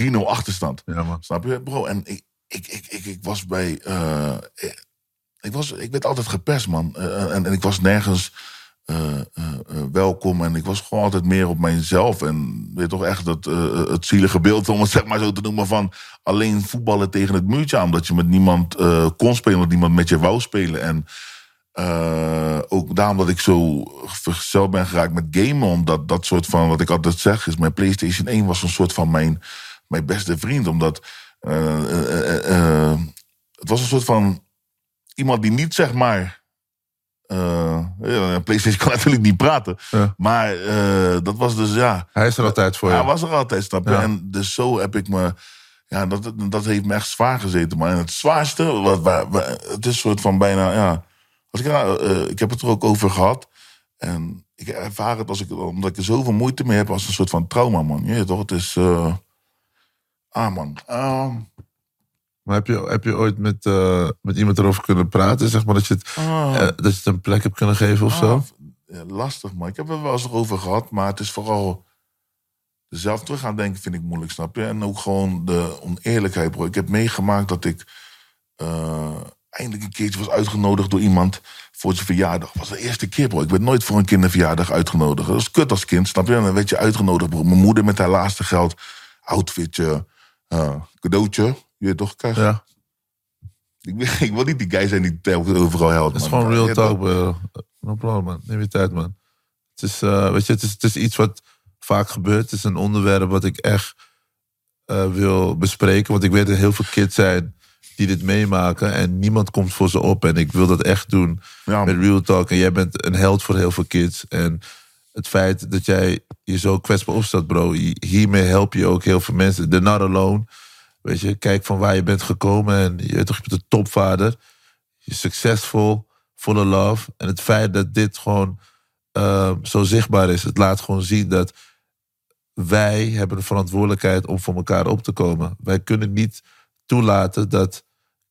3-0 achterstand. Ja, man. Snap je, bro? En ik, ik, ik, ik, ik was bij... eh, ik, was, ik werd altijd gepest, man. Eh, en, en ik was nergens eh, eh, eh, welkom. En ik was gewoon altijd meer op mijzelf. En weet toch echt dat, eh, het zielige beeld, om het [laughs] zeg maar zo te noemen... van alleen voetballen tegen het muurtje aan. Omdat je met niemand eh, kon spelen, omdat niemand met je wou spelen. En eh, ook daarom dat ik zo vergezeld ben geraakt met gamen. Omdat dat soort van, wat ik altijd zeg, is mijn PlayStation 1 was een soort van mijn, mijn beste vriend. Omdat eh, eh, het was een soort van iemand die niet zeg maar. ja, PlayStation kan [laughs] natuurlijk niet praten. Ja. Maar dat was dus ja. Hij is er altijd voor je. Hij was er altijd, snap je? Ja. En dus zo heb ik me. Ja, dat, dat heeft me echt zwaar gezeten. Maar het zwaarste, wat, het is een soort van bijna. Ja, als ik, eh, ik heb het er ook over gehad. En ik ervaar het als ik, omdat ik er zoveel moeite mee heb als een soort van trauma, man. Je weet toch, het is. eh, ah, man. Ehm, Maar heb je, heb je ooit met, eh, met iemand erover kunnen praten? Zeg maar dat je, het, ah. dat je het een plek hebt kunnen geven of zo? Ah, ja, lastig, man. Ik heb er wel eens over gehad, maar het is vooral. zelf terug gaan denken vind ik moeilijk, snap je? En ook gewoon de oneerlijkheid, bro. Ik heb meegemaakt dat ik eindelijk een keertje was uitgenodigd door iemand voor zijn verjaardag. Dat was de eerste keer, bro. Ik werd nooit voor een kinderverjaardag uitgenodigd. Dat is kut als kind, snap je? En dan werd je uitgenodigd, bro. Mijn moeder met haar laatste geld, outfitje, eh, cadeautje. Je weet toch, krijg. Ja, Ik, wil, ik wil niet die guy zijn die telkens overal helpt. het is man. gewoon real talk, bro. No problem, man. Neem je tijd, man. Het is, eh, weet je, het is, het is iets wat vaak gebeurt. Het is een onderwerp wat ik echt eh, wil bespreken. Want ik weet dat heel veel kids zijn die dit meemaken. En niemand komt voor ze op. En ik wil dat echt doen Ja, met real talk. En jij bent een held voor heel veel kids. En het feit dat jij je zo kwetsbaar opstelt, bro. hi- Hiermee help je ook heel veel mensen. They're not alone. Weet je, kijk van waar je bent gekomen. En je, toch, je bent een topvader. Je is succesvol, full of love. En het feit dat dit gewoon eh, zo zichtbaar is. Het laat gewoon zien dat wij hebben de verantwoordelijkheid om voor elkaar op te komen. Wij kunnen niet toelaten dat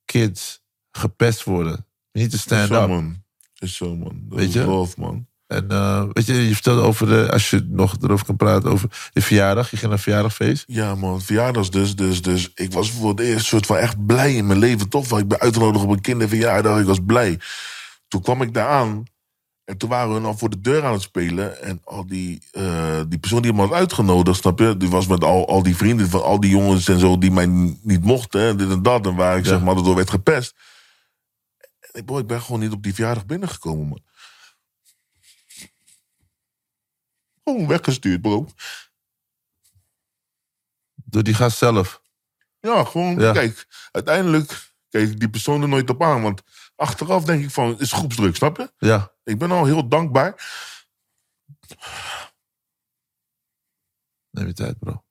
kids gepest worden. Niet te Is stand zo, up. man. Is zo, man. Dat Weet is je? love, man. En eh, weet je, je vertelde over de, als je nog erover kan praten, over de verjaardag. Je ging naar een verjaardagfeest. Ja, man. Verjaardags dus, dus, dus. Ik was voor het eerst soort van echt blij in mijn leven. Tof, want ik ben uitgenodigd op een kinderverjaardag. Ik was blij. Toen kwam ik daar aan. En toen waren we dan voor de deur aan het spelen. En al die, eh, die persoon die hem had uitgenodigd, snap je? Die was met al, al die vrienden van al die jongens en zo die mij niet mochten. En dit en dat. En waar ik Ja. zeg maar door werd gepest. En ik, bro, ik ben gewoon niet op die verjaardag binnengekomen, man. Gewoon weggestuurd, bro. Door die gast zelf. Ja, gewoon, Ja. kijk, uiteindelijk kijk die persoon er nooit op aan. Want achteraf denk ik van, is groepsdruk, snap je? Ja. Ik ben al heel dankbaar. Neem je tijd, bro.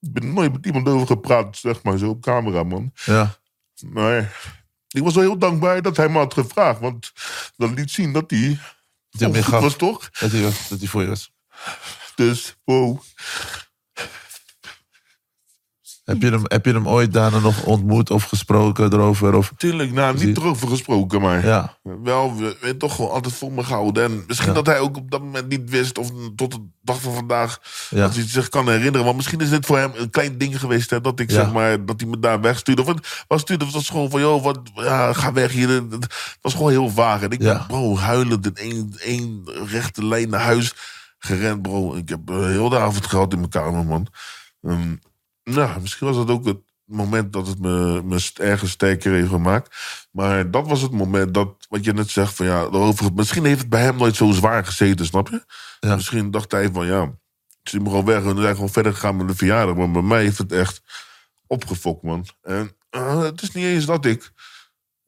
Ik ben nooit met iemand over gepraat, zeg maar, zo op camera, man. Ja. Maar ik was wel heel dankbaar dat hij me had gevraagd. Want dat liet zien dat hij Dat hij was, toch? Dat hij, dat hij voor je was. Dus, wow. Heb je, hem, heb je hem ooit daarna nog ontmoet of gesproken erover? Of, Tuurlijk, nou, niet erover gesproken, maar ja. wel, we, toch gewoon altijd voor me gehouden. En misschien Ja. dat hij ook op dat moment niet wist, of tot de dag van vandaag, Ja. dat hij zich kan herinneren. Want misschien is dit voor hem een klein ding geweest, hè, dat ik zeg maar, dat hij me daar wegstuurde. Of het was stuurde, het was gewoon van, joh, wat, ja, ga weg hier. Het was gewoon heel vaag. En ik ben, bro, huilend in één, één rechte lijn naar huis gerend, bro. Ik heb eh, heel de avond gehad in mijn kamer, man. Ehm, nou, misschien was dat ook het moment dat het me, me ergens sterker heeft gemaakt. Maar dat was het moment dat, wat je net zegt, van ja, over, misschien heeft het bij hem nooit zo zwaar gezeten, snap je? Ja. Misschien dacht hij van ja, ik zie me gewoon weg en we zijn gewoon verder gegaan met de verjaardag. Maar bij mij heeft het echt opgefokt, man. En eh, het is niet eens dat ik.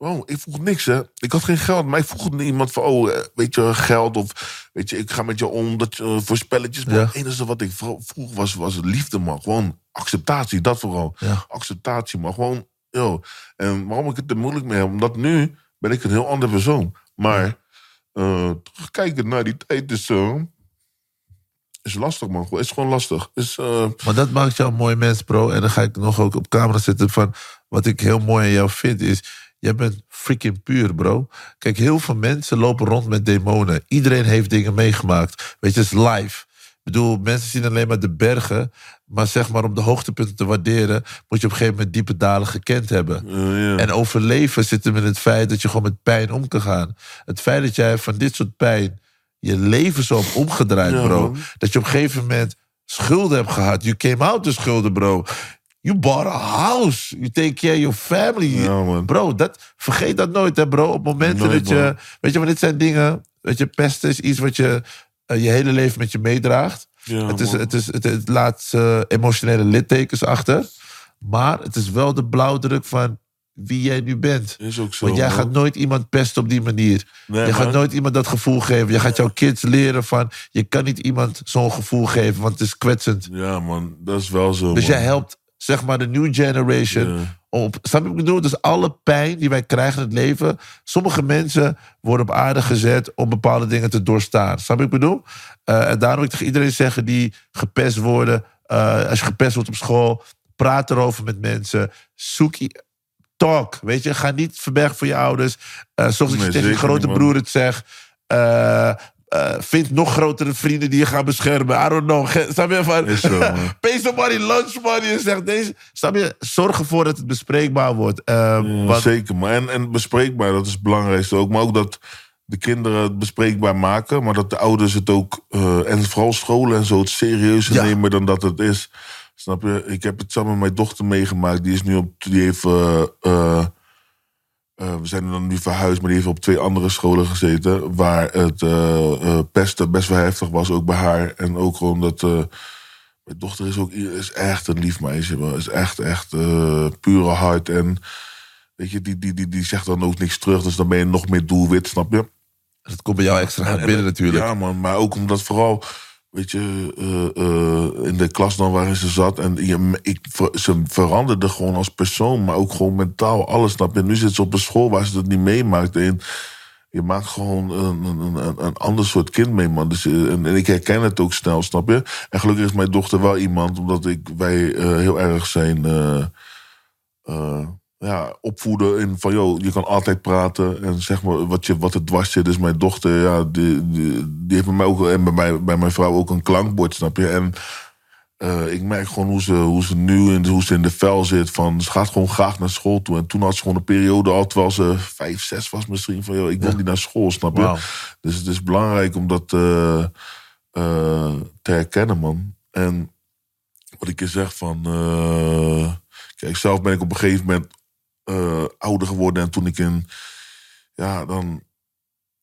Wow, ik vroeg niks, hè. Ik had geen geld, maar ik vroeg niet iemand van, oh, eh, weet je, geld of, weet je, ik ga met je om dat, je, eh, voor spelletjes. Maar Ja. het enige wat ik vro- vroeg was, was liefde, man. Gewoon acceptatie, dat vooral. Ja. Acceptatie, maar gewoon, yo. En waarom ik het er moeilijk mee heb, omdat nu ben ik een heel ander persoon. Maar, eh terugkijkend naar die tijd is, eh, is lastig, man. Is gewoon lastig. Is, Maar dat maakt jou een mooi mens, bro. En dan ga ik nog ook op camera zetten van... Wat ik heel mooi aan jou vind is... Jij bent freaking puur, bro. Kijk, heel veel mensen lopen rond met demonen. Iedereen heeft dingen meegemaakt. Weet je, het is live. Ik bedoel, mensen zien alleen maar de bergen. Maar zeg maar, om de hoogtepunten te waarderen... moet je op een gegeven moment diepe dalen gekend hebben. En overleven zit hem in het feit dat je gewoon met pijn om kan gaan. Het feit dat jij van dit soort pijn je leven zo hebt omgedraaid, Ja, bro. man. Dat je op een gegeven moment schulden hebt gehad. You came out de schulden, bro. You bought a house. You take care of your family. Ja. Bro, dat, vergeet dat nooit, hè, bro. Op momenten Nooit, dat je... man. Weet je, maar dit zijn dingen... Weet je, pesten is iets wat je eh, je hele leven met je meedraagt. Ja, het, is, het, is, het, het laat emotionele littekens achter. Maar het is wel de blauwdruk van wie jij nu bent. Is ook zo. Want jij man. gaat nooit iemand pesten op die manier. Nee, je gaat nooit iemand dat gevoel geven. Je gaat jouw kids leren van... je kan niet iemand zo'n gevoel geven, want het is kwetsend. Ja, man. Dat is wel zo. Dus man. jij helpt, zeg maar, de new generation... Ja. Op, snap je wat ik bedoel? Dus alle pijn die wij krijgen in het leven... sommige mensen worden op aarde gezet om bepaalde dingen te doorstaan. Snap je wat ik bedoel? Eh, en daarom wil ik tegen iedereen zeggen die gepest worden... eh, als je gepest wordt op school, praat erover met mensen. Zoek... Talk, weet je. Ga niet verbergen voor je ouders. Eh zorg dat je tegen je grote broer het zegt. Eh, vind nog grotere vrienden die je gaan beschermen. I don't know. Snap je? Van, Is zo. Pay somebody lunch money en zeg deze. Snap je? Zorg ervoor dat het bespreekbaar wordt. Eh, Ja, want- Zeker, maar en, en bespreekbaar, dat is het belangrijkste ook. Maar ook dat de kinderen het bespreekbaar maken, maar dat de ouders het ook, eh, en vooral scholen en zo, het serieuzer Ja. nemen dan dat het is. Snap je? Ik heb het samen met mijn dochter meegemaakt. Die is nu op, die heeft, eh, we zijn dan nu verhuisd, maar die heeft op twee andere scholen gezeten. Waar het eh, eh, pesten best wel heftig was, ook bij haar. En ook gewoon dat. mijn dochter is ook is echt een lief meisje. Is echt, echt pure hart. En weet je, die, die, die, die zegt dan ook niks terug. Dus dan ben je nog meer doelwit, snap je? dat komt bij jou extra hard binnen natuurlijk. Ja, man. Maar ook omdat vooral, weet je, eh, eh, in de klas dan waarin ze zat. En je, ik, ze veranderde gewoon als persoon, maar ook gewoon mentaal. Alles, snap je? Nu zit ze op een school waar ze dat niet meemaakt. Je maakt gewoon een, een, ander soort kind mee, man. Dus, eh, en, ik herken het ook snel, snap je? En gelukkig is mijn dochter wel iemand, omdat ik, wij heel erg zijn... ja, opvoeden in van, joh, je kan altijd praten. En zeg maar wat, je, wat het dwars zit. Dus mijn dochter, ja, die, die, die heeft bij mij ook, en bij, mij, bij mijn vrouw ook een klankbord, snap je? En eh, ik merk gewoon hoe ze, hoe ze nu en hoe ze in de vel zit. Van, ze gaat gewoon graag naar school toe. En toen had ze gewoon een periode al, terwijl ze vijf, zes was misschien. Van, joh, ik wil niet naar school, snap je? Wauw. Dus het is belangrijk om dat eh, eh, te herkennen, man. En wat ik je zeg van... kijk, zelf ben ik op een gegeven moment eh, ouder geworden. En toen ik in... Ja, dan...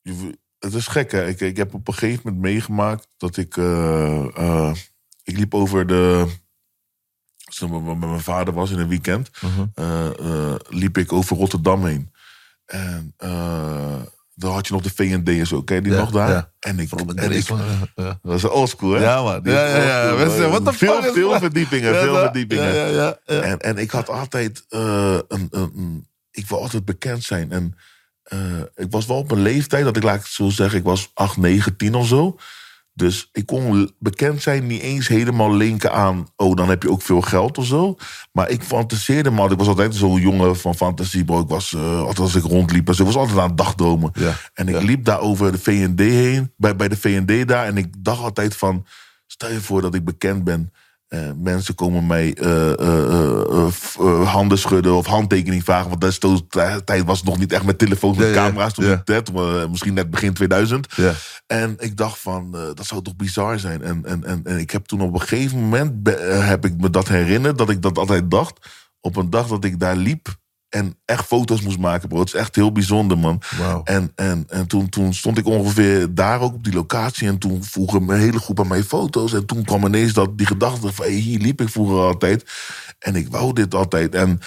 je- het is gek, hè. Ik, ik heb op een gegeven moment meegemaakt dat ik... eh, eh, ik liep over de... zeg maar, Met mijn vader was in een weekend. eh, liep ik over Rotterdam heen. En dan had je nog de V&D en zo. Ken die Ja, nog daar? ja. En ik... Met En ik. Ja. dat is oldschool, hè? Ja, man. Ja, ja, ja. the veel, Veel verdiepingen, veel verdiepingen. En, en ik had altijd eh, een, een, een- Ik wil altijd bekend zijn. En eh, ik was wel op een leeftijd dat ik, laat ik het zo zeggen, ik was 8, 9, 10 of zo. Dus ik kon bekend zijn, niet eens helemaal linken aan. Oh, dan heb je ook veel geld of zo. Maar ik fantaseerde altijd. Ik was altijd zo'n jongen van fantasie, bro. Ik was, eh, altijd als ik rondliep en zo, was altijd aan het dagdromen. Ja, En ik ja. liep daar over de VND heen, bij, bij de VND daar. En ik dacht altijd van, stel je voor dat ik bekend ben. Eh, mensen komen mij eh, eh, handen schudden of handtekening vragen. Want destijds tijd was het nog niet echt met telefoons met Ja, camera's. Toen ja. net, misschien net begin 2000. Ja. En ik dacht van, dat zou toch bizar zijn. En, en, en, en ik heb toen op een gegeven moment, heb ik me dat herinnerd, dat ik dat altijd dacht. Op een dag dat ik daar liep en echt foto's moest maken, bro. Het is echt heel bijzonder, man. En, en, en toen, toen stond ik ongeveer daar ook op die locatie. En toen vroegen een hele groep aan mij foto's. En toen kwam ineens dat, die gedachte van... Hey, hier liep ik vroeger altijd. En ik wou dit altijd. En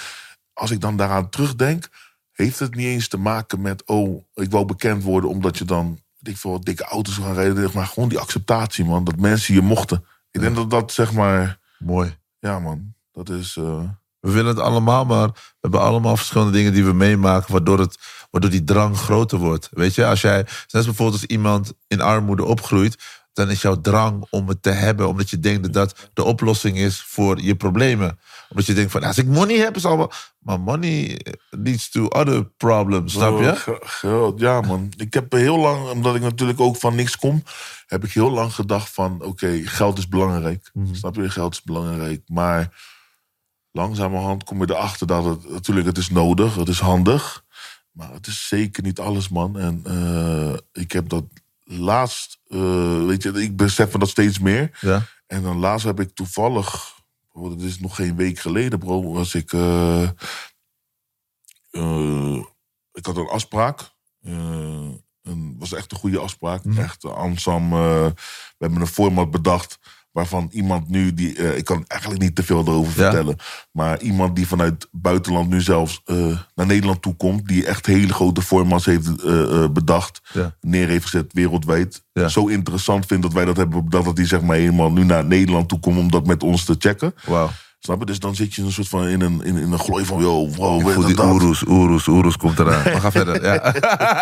als ik dan daaraan terugdenk... heeft het niet eens te maken met... oh, ik wou bekend worden omdat je dan... weet ik veel, wat dikke auto's gaan rijden. Maar gewoon die acceptatie, man. Dat mensen je mochten. Ik denk dat dat, zeg maar... Mooi. Ja, man. Dat is... eh, We willen het allemaal, maar we hebben allemaal verschillende dingen die we meemaken, waardoor, het, waardoor die drang groter wordt. Weet je, als jij, net bijvoorbeeld als iemand in armoede opgroeit, dan is jouw drang om het te hebben, omdat je denkt dat dat de oplossing is voor je problemen. Omdat je denkt van, als ik money heb, is al wel. Maar money leads to other problems, snap je? Oh, ge- ge- Ja, man. Ik heb heel lang, omdat ik natuurlijk ook van niks kom, heb ik heel lang gedacht van, oké, geld is belangrijk. Snap je? Geld is belangrijk. Maar langzamerhand kom je erachter dat het, natuurlijk, het is nodig, het is handig. Maar het is zeker niet alles, man. En eh, ik heb dat laatst, eh, weet je, ik besef me dat steeds meer. Ja. En dan laatst heb ik toevallig, bro, dat is nog geen week geleden, bro, was ik. eh, ik had een afspraak. een, was echt een goede afspraak. Echt, uh, Ansam, we hebben een format bedacht. Waarvan iemand nu, die, eh, ik kan eigenlijk niet te veel erover Ja. vertellen. Maar iemand die vanuit buitenland nu zelfs eh, naar Nederland toe komt. Die echt hele grote formats heeft eh, bedacht. Ja. Neer heeft gezet wereldwijd. Ja. Zo interessant vindt dat wij dat hebben. Dat hij zeg maar helemaal nu naar Nederland toe komt om dat met ons te checken. Wauw. Snap je? Dus dan zit je een soort van in een, in, in een glooi van, yo, wow, weet die dat? oeroes, oeroes, oeroes komt eraan. [laughs] Maar ga verder. Ja.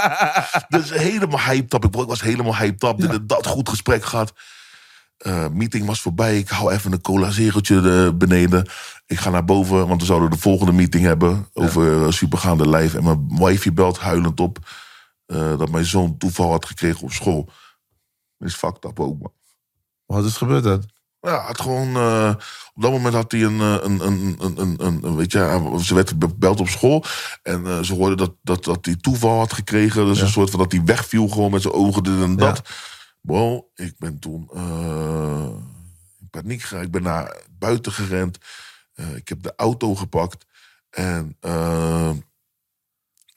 [laughs] Dus helemaal hyped up. Ik, was helemaal hyped up. Dit en dat goed gesprek gehad. Eh, meeting was voorbij. Ik hou even een cola zegeltje eh, beneden. Ik ga naar boven, want we zouden de volgende meeting hebben. Over eh, supergaande lijf. En mijn wifey belt huilend op. dat mijn zoon toeval had gekregen op school. Is fucked up ook, man. Wat is gebeurd dan? Ja, had gewoon. op dat moment had hij een. een, een, een, een, weet je, ze werd gebeld op school. En ze hoorden dat, dat, dat hij toeval had gekregen. Dus een soort van dat hij wegviel gewoon met zijn ogen, dit en dat. Bro, ik ben toen. eh, in paniek geraakt. Ik ben naar buiten gerend. Eh, ik heb de auto gepakt. En. eh,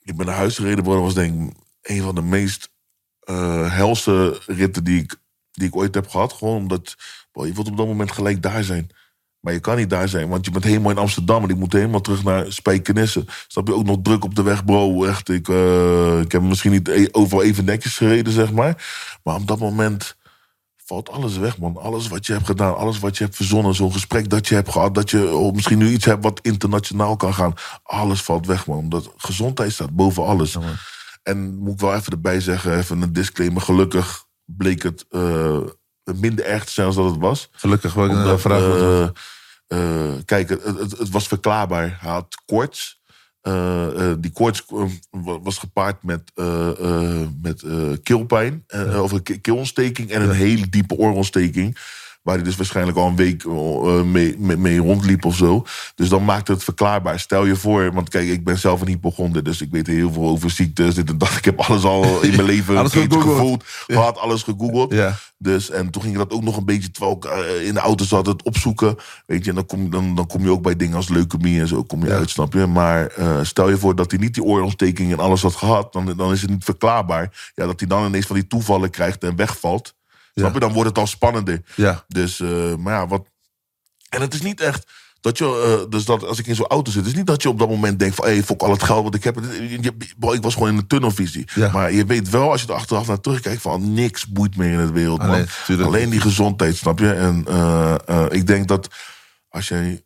ik ben naar huis gereden. Dat was denk ik een van de meest helse ritten die ik, die ik ooit heb gehad. Gewoon omdat bro, je wilt op dat moment gelijk daar zijn. Maar je kan niet daar zijn, want je bent helemaal in Amsterdam... en ik moet helemaal terug naar Spijkenisse. Snap je ook nog druk op de weg, bro? Echt, ik, eh, ik heb misschien niet e- overal even netjes gereden, zeg maar. Maar op dat moment valt alles weg, man. Alles wat je hebt gedaan, alles wat je hebt verzonnen... zo'n gesprek dat je hebt gehad... dat je oh, misschien nu iets hebt wat internationaal kan gaan. Alles valt weg, man. Omdat gezondheid staat boven alles. En moet ik wel even erbij zeggen, even een disclaimer. Gelukkig bleek het eh, minder erg te zijn dan dat het was. Gelukkig ik een vraag. eh, eh, kijk, het, het, het was verklaarbaar. Hij had koorts. Eh, die koorts wa- was gepaard met, met keelpijn. eh, of een ke- keelontsteking en een hele diepe oorontsteking. Waar hij dus waarschijnlijk al een week eh, mee, mee, mee rondliep of zo. Dus dan maakt het verklaarbaar. Stel je voor, want kijk, ik ben zelf een hypochonder. Dus ik weet heel veel over ziektes. Dit en dat. [laughs] Ik heb alles al in mijn [laughs] leven Alles gegoogeld. gevoeld. Gehad, alles gegoogeld. Ja. Dus, en toen ging ik dat ook nog een beetje, terwijl ik eh, in de auto zat, het opzoeken. Weet je, en dan kom, dan, dan kom je ook bij dingen als leukemie en zo kom je Ja. uit, snap je? Maar eh, stel je voor dat hij niet die oorontsteking en alles had gehad, dan, dan is het niet verklaarbaar. Ja, dat hij dan ineens van die toevallen krijgt en wegvalt. Snap je? Dan wordt het al spannender. Ja. Dus, eh, maar ja, wat. En het is niet echt. Dat je, eh, dus dat als ik in zo'n auto zit, is niet dat je op dat moment denkt van, hé, hey, fok al het geld wat ik heb. Bro, ik was gewoon in een tunnelvisie. Ja. Maar je weet wel, als je er achteraf naar terugkijkt, van niks boeit meer in het wereld, man. Alleen, die gezondheid, snap je? En eh, ik denk dat als jij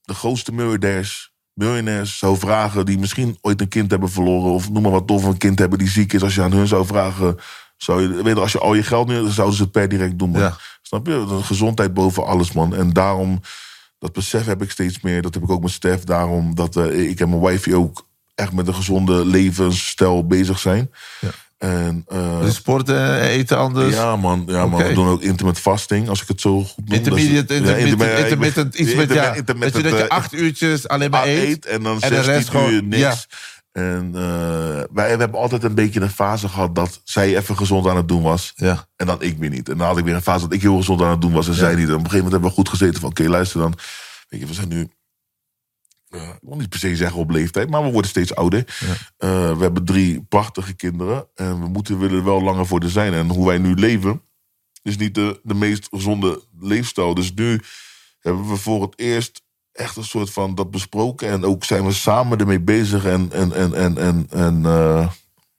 de grootste miljardairs, miljonairs zou vragen, die misschien ooit een kind hebben verloren, of noem maar wat, of een kind hebben die ziek is, als je aan hun zou vragen, zou je, weet je, als je al je geld nu, dan zouden ze het per direct doen, man. Ja. Snap je? De gezondheid boven alles, man. En daarom, dat besef heb ik steeds meer. Dat heb ik ook met Stef. Daarom dat eh, ik en mijn wifey ook echt met een gezonde levensstijl bezig zijn. Ja. En, eh, Dus sporten, eten anders. ja, man. Ja, man. We doen ook intermittent fasting, als ik het zo goed noem. Intermediate, ja, intermittent, intermittent- intermittent, iets met ja. intermittent, Dat je, dat je eh, acht uurtjes alleen maar eet. eet en dan en de 16 rest gewoon- uur niks. ja. En eh, wij we hebben altijd een beetje een fase gehad dat zij even gezond aan het doen was. Ja. En dan ik weer niet. En dan had ik weer een fase dat ik heel gezond aan het doen was en zij niet. En op een gegeven moment hebben we goed gezeten van... oké, luister dan. Weet je, we zijn nu... eh, ik wil niet per se zeggen op leeftijd, maar we worden steeds ouder. Eh, we hebben drie prachtige kinderen. En we moeten willen wel langer voor er zijn. En hoe wij nu leven, is niet de, de meest gezonde leefstijl. Dus nu hebben we voor het eerst echt een soort van dat besproken. En ook zijn we samen ermee bezig. En, en, en, en, en, en eh,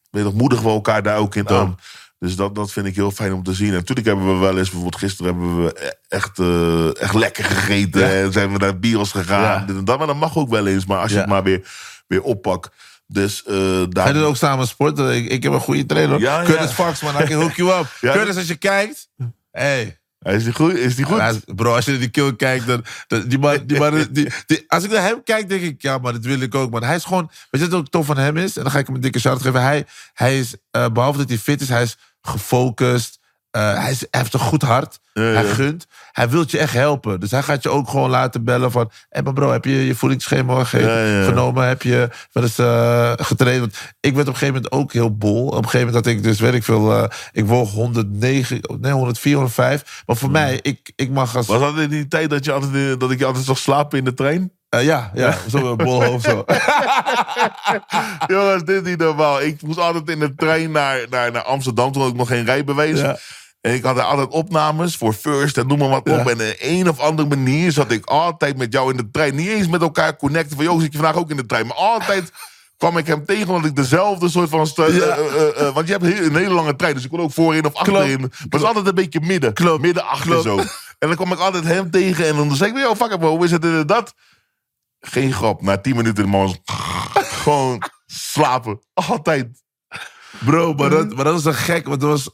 weet je, moedigen we elkaar daar ook in aan. Dus dat, dat vind ik heel fijn om te zien. En natuurlijk hebben we wel eens, bijvoorbeeld gisteren hebben we e- echt, eh, echt lekker gegeten. En zijn we naar bios gegaan. Ja. Dat. Maar dat mag ook wel eens. Maar als je het maar weer, weer oppakt. Dus eh daar... Ga je ook samen sporten? Ik, ik heb een goede trainer. Ja. Curtis Fox, man. I can hook you up. Curtis, als je kijkt... Hey. Is die goed? Is die goed? Bro, als je naar die kill kijkt, dan, die man, die man, die, als ik naar hem kijk, denk ik, ja, maar dat wil ik ook, man. Hij is gewoon, weet je wat ook tof van hem is? En dan ga ik hem een dikke shout geven. Hij, hij is, eh, behalve dat hij fit is, hij is gefocust. Eh, hij, is, hij heeft een goed hart. Hij gunt. Hij wil je echt helpen. Dus hij gaat je ook gewoon laten bellen van... Hé, bro, heb je je voedingsschema Ja, genomen? Heb je wel eens eh, getraind? Want ik werd op een gegeven moment ook heel bol. Op een gegeven moment had ik dus, weet ik veel... eh, ik woog 109, nee, 104, 105. Maar voor Hmm. mij, ik, ik mag als... Was dat in die tijd dat, je altijd, dat ik je altijd zag slapen in de trein? Ja, ja, zo een bolhoofd zo. [laughs] Jongens, dit is niet normaal. Ik moest altijd in de trein naar, naar, naar Amsterdam. Toen had ik nog geen rijbewijs. Ja. En ik had er altijd opnames voor First en noem maar wat op. En in een of andere manier zat ik altijd met jou in de trein. Niet eens met elkaar connecten. Van, joh, zit je vandaag ook in de trein? Maar altijd [laughs] kwam ik hem tegen, omdat ik dezelfde soort van... Ja. eh, eh, eh, want je hebt heel- een hele lange trein, dus ik kon ook voorin of achterin. Maar het is altijd een beetje midden. Klopt. Midden achter zo. En dan kwam ik altijd hem tegen en dan zei ik... Yo, fuck it, bro, hoe is het en dat? Geen grap. Na tien minuten de man was [laughs] gewoon slapen. Altijd. Bro, maar dat, maar dat was een gek, want dat was...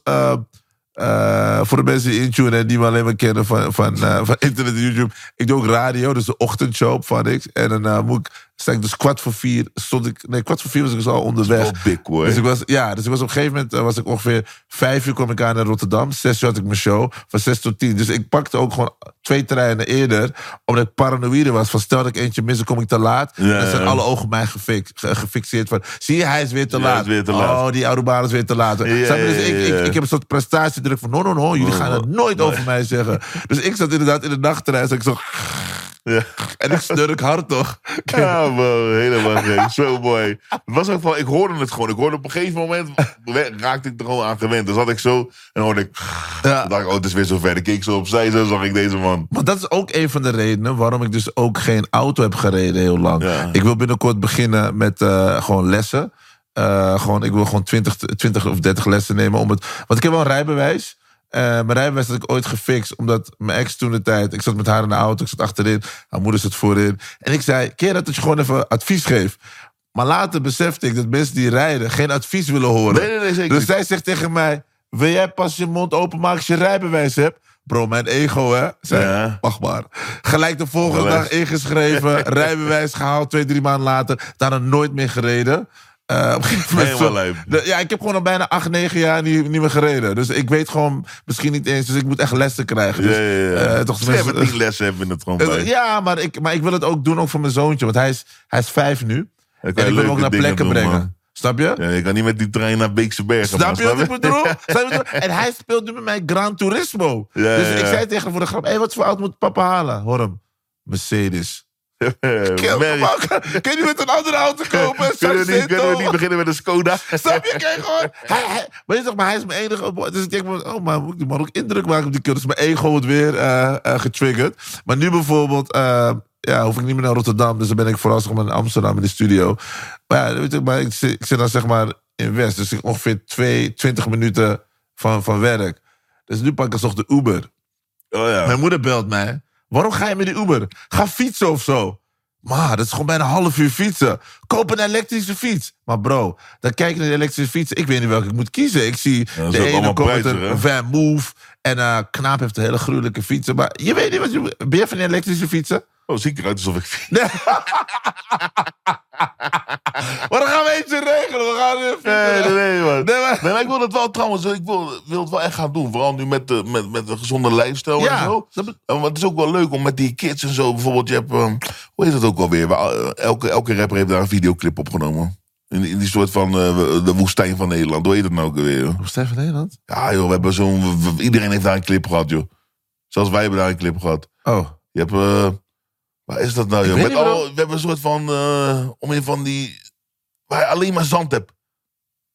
eh, voor de mensen die intunen en die me alleen maar kennen van, van, eh, van internet en YouTube. Ik doe ook radio, dus de ochtendshow op Van X. En dan eh, moet ik, sta ik dus kwart voor vier, stond ik, nee, kwart voor vier was ik dus al onderweg. Big, hoor. Dus ik was, ja, dus ik was op een gegeven moment, eh, was ik ongeveer vijf uur kwam ik aan naar Rotterdam. Zes uur had ik mijn show, van zes tot tien. Dus ik pakte ook gewoon twee treinen eerder, omdat ik paranoïde was. Van stel dat ik eentje mis, dan kom ik te laat. Ja, dan zijn alle ogen op mij gefix- ge- gefixeerd van, zie je, hij is weer te laat. is weer te laat. Oh, die Aruba is weer te laat. Dus ik, ik, ik heb een soort prestatiedruk van, no, no, no, jullie gaan het nooit over mij zeggen. Dus ik zat inderdaad in de nachttrein, zat ik zo, Ja. en ik snurk hard toch. Ja, man, helemaal gek. Zo mooi. Het was ook van, ik hoorde het gewoon. Ik hoorde op een gegeven moment, raakte ik er gewoon aan gewend. Dus had ik zo, en hoorde ik, Ja. dacht ik, oh, het is weer zo ver. Ik keek zo opzij, zo zag ik deze man. Maar dat is ook een van de redenen waarom ik dus ook geen auto heb gereden heel lang. Ja. Ik wil binnenkort beginnen met eh, gewoon lessen. Eh, gewoon, ik wil gewoon 20, 20 of 30 lessen nemen. Om het, want ik heb wel een rijbewijs. Eh, mijn rijbewijs had ik ooit gefixt. Omdat mijn ex toen de tijd... Ik zat met haar in de auto, ik zat achterin. Haar moeder zat voorin. En ik zei, keer dat je gewoon even advies geeft. Maar later besefte ik dat mensen die rijden... geen advies willen horen. Nee, nee, nee, zeker Dus zij zegt tegen mij... Wil jij pas je mond openmaken als je rijbewijs hebt? Bro, mijn ego, hè? Zei, Ja. Maar. Gelijk de volgende dag ingeschreven. [laughs] rijbewijs gehaald, twee, drie maanden later. Daarna nooit meer gereden. Eh, op Helemaal de- ja, ik heb gewoon al bijna acht, negen jaar niet, niet meer gereden. Dus ik weet gewoon misschien niet eens. Dus ik moet echt lessen krijgen. Dus, ja, ja, ja. eh, toch hebben lessen hebben in het gewoon Eh. Ja, maar ik, maar ik wil het ook doen ook voor mijn zoontje. Want hij is, hij is vijf nu. En ik wil hem ook naar plekken doen, brengen. man. Snap je? Ja, je kan niet met die trein naar Beekse Bergen. Snap [laughs] je wat ik bedoel? En hij speelt nu met mij Gran Turismo. Ja, dus ik zei tegen hem voor de grap: hey, wat voor auto moet papa halen? Hoor hem. Mercedes. Kan je met een andere auto kopen? Kunnen we, niet, kunnen we Sargento? niet beginnen met een Skoda? Snap je? Kijk gewoon. Hij, hij, weet je toch, maar hij is mijn enige. Dus ik denk, oh, maar moet ik die man ook indruk maken op die kid. Dus mijn ego wordt weer eh, eh, getriggerd. Maar nu bijvoorbeeld, eh, ja, hoef ik niet meer naar Rotterdam. Dus dan ben ik vooral zeg maar, in Amsterdam in de studio. Maar ja, weet je, maar ik, zit, ik zit dan zeg maar in West. Dus ik ongeveer twee, 20 minuten van, van werk. Dus nu pak ik alsnog de Uber. Oh ja. Mijn moeder belt mij. Waarom ga je met die Uber? Ga fietsen of zo. Maar dat is gewoon bijna een half uur fietsen. Koop een elektrische fiets. Maar bro, dan kijk je naar de elektrische fiets. Ik weet niet welke ik moet kiezen. Ik zie de ene komt met een? Van Move. En eh Knaap heeft een hele gruwelijke fietsen. Maar je weet niet wat je... Ben je van die elektrische fietsen? Oh, zie ik eruit alsof ik... Nee. [laughs] [laughs] maar dan gaan we eentje regelen. We gaan weer Nee, nee, nee, man. Nee, maar- Nee, maar ik wil het wel trouwens, ik wil, wil het wel echt gaan doen. Vooral nu met, de, met, met een gezonde lifestyle Ja, en zo. dat maar het is ook wel leuk om met die kids en zo. Bijvoorbeeld, je hebt, ehm, hoe heet dat ook alweer? Eh, Elke, elke rapper heeft daar een videoclip opgenomen. In, in die soort van eh, de woestijn van Nederland. Hoe heet het nou ook alweer? joh? Stefan Nederland? Ja joh, we hebben zo'n... Iedereen heeft daar een clip gehad, joh. Zelfs wij hebben daar een clip gehad. Oh. Je hebt... eh, waar is dat nou, joh? Met al, we hebben een soort van... eh om een van die... Waar je alleen maar zand hebt.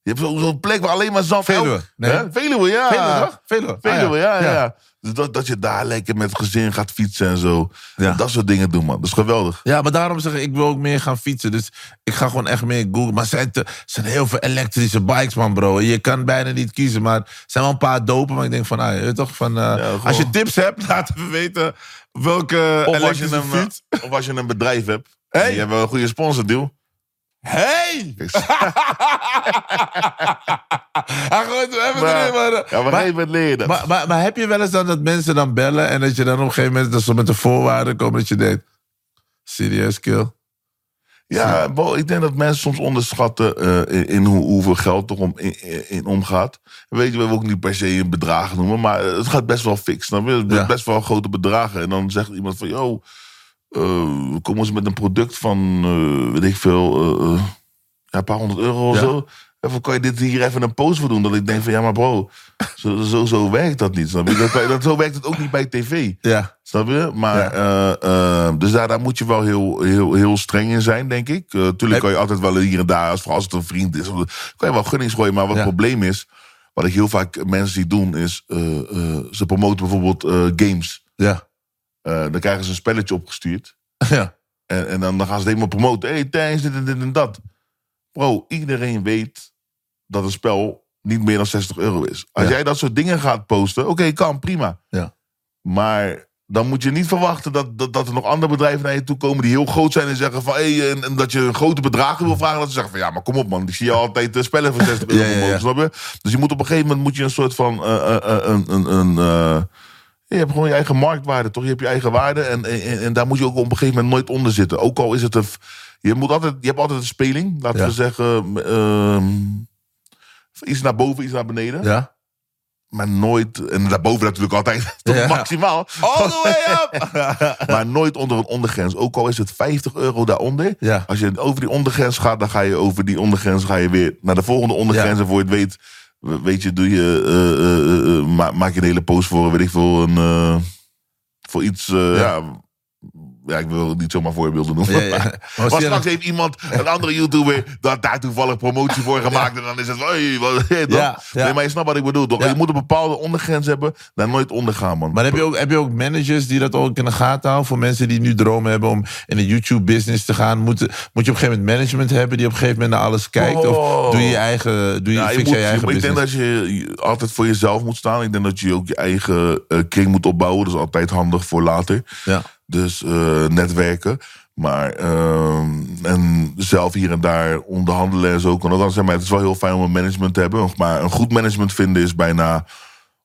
Je hebt zo- zo'n plek waar alleen maar zand... Veluwe. Nee. Hè? Veluwe, ja. Veluwe, toch? Veluwe. Ah, Veluwe, ja, ja. ja. Dus dat, dat je daar lekker met gezin gaat fietsen en zo. Ja. Dat soort dingen doen, man. Dat is geweldig. Ja, maar daarom zeg ik, ik wil ook meer gaan fietsen. Dus ik ga gewoon echt meer googlen. Maar er zijn, er zijn heel veel elektrische bikes, man, bro. Je kan bijna niet kiezen. Maar er zijn wel een paar dopen. Maar ik denk van, ah, je weet toch, van, eh, als je tips hebt, [laughs] laat even weten welke Of als, je een, fiets. eh, of als je een bedrijf hebt. Hey. Die hebben een goede sponsordeal. Hey! Hij gooit hem even Maar, erin, maar, ja, op een maar, leer je dat. maar, maar, maar heb je wel eens dan dat mensen dan bellen... en dat je dan op een gegeven moment, dat ze met de voorwaarden komen... dat je denkt, serieus, kill? Ja, bro, ik denk dat mensen soms onderschatten eh, in, in hoe, hoeveel geld er om, in, omgaat. Weet je, we willen ook niet per se een bedrag noemen, maar het gaat best wel fix. Dan wil Ja. best wel grote bedragen. En dan zegt iemand van, yo, eh kom eens met een product van, eh, weet ik veel, ja, een paar honderd euro of zo. Even, kan je dit hier even een post voor doen? Dat ik denk van, ja, maar bro, zo, zo, zo werkt dat niet. Snap je? Dat, dat, zo werkt het ook niet bij tv. Ja. Snap je? Maar, Ja. eh, eh, dus daar, daar moet je wel heel, heel, heel streng in zijn, denk ik. Eh, tuurlijk kan je altijd wel hier en daar, als, als het een vriend is, kan je wel gunnings gooien. Maar wat Ja. het probleem is, wat ik heel vaak mensen die doen, is ze promoten bijvoorbeeld games. Ja. Dan krijgen ze een spelletje opgestuurd. [laughs] Ja. En, en dan, dan gaan ze het helemaal promoten. Hé, hey, thanks, dit en dit en dat. Bro, iedereen weet dat een spel niet meer dan 60 euro is. Als Ja. jij dat soort dingen gaat posten, oké, kan, prima. Ja. Maar dan moet je niet verwachten dat, dat, dat er nog andere bedrijven naar je toe komen die heel groot zijn en zeggen van hé, en, en dat je een grote bedragen wil vragen. Dat ze zeggen van ja, maar kom op man, ik zie je altijd eh, spellen voor 60 [laughs] euro Ja, ja, ja. vermogen, snap je? Dus je moet op een gegeven moment moet je een soort van eh, een, je hebt gewoon je eigen marktwaarde, toch? Je hebt je eigen waarde en, en, en daar moet je ook op een gegeven moment nooit onder zitten. Ook al is het een. Je, moet altijd, je hebt altijd een speling, laten we zeggen. Iets naar boven, iets naar beneden. Ja. Maar nooit. En daarboven natuurlijk altijd. [laughs] Tot Ja. maximaal. All the way up! [laughs] Maar nooit onder een ondergrens. Ook al is het 50 euro daaronder. Ja. Als je over die ondergrens gaat, dan ga je over die ondergrens ga je weer naar de volgende ondergrens. En voor je het weet, weet je, doe je, eh, eh, eh, ma- maak je een hele post voor, weet ik veel, een, voor iets. ja. Ja. ik wil niet zomaar voorbeelden noemen. Ja, ja. Maar, straks heeft iemand, een andere YouTuber, dat daar toevallig promotie voor gemaakt. En dan is het hey, wat, hey, [laughs] toch? Ja, ja. Nee, maar je snapt wat ik bedoel, toch? Je moet een bepaalde ondergrens hebben, daar nooit ondergaan, man. Maar heb je, ook, heb je ook managers die dat ook in de gaten houden? Voor mensen die nu dromen hebben om in de YouTube-business te gaan? Moet, moet je op een gegeven moment management hebben die op een gegeven moment naar alles kijkt? Of Oh. doe je je eigen, doe je, Ja, je fix moet, je eigen ik denk dat je je altijd voor jezelf moet staan. Ik denk dat je ook je eigen eh, kring moet opbouwen. Dat is altijd handig voor later. Ja. Dus eh, netwerken. Maar ehm, en zelf hier en daar onderhandelen en zo kan ook zijn. Maar het is wel heel fijn om een management te hebben. Maar een goed management vinden is bijna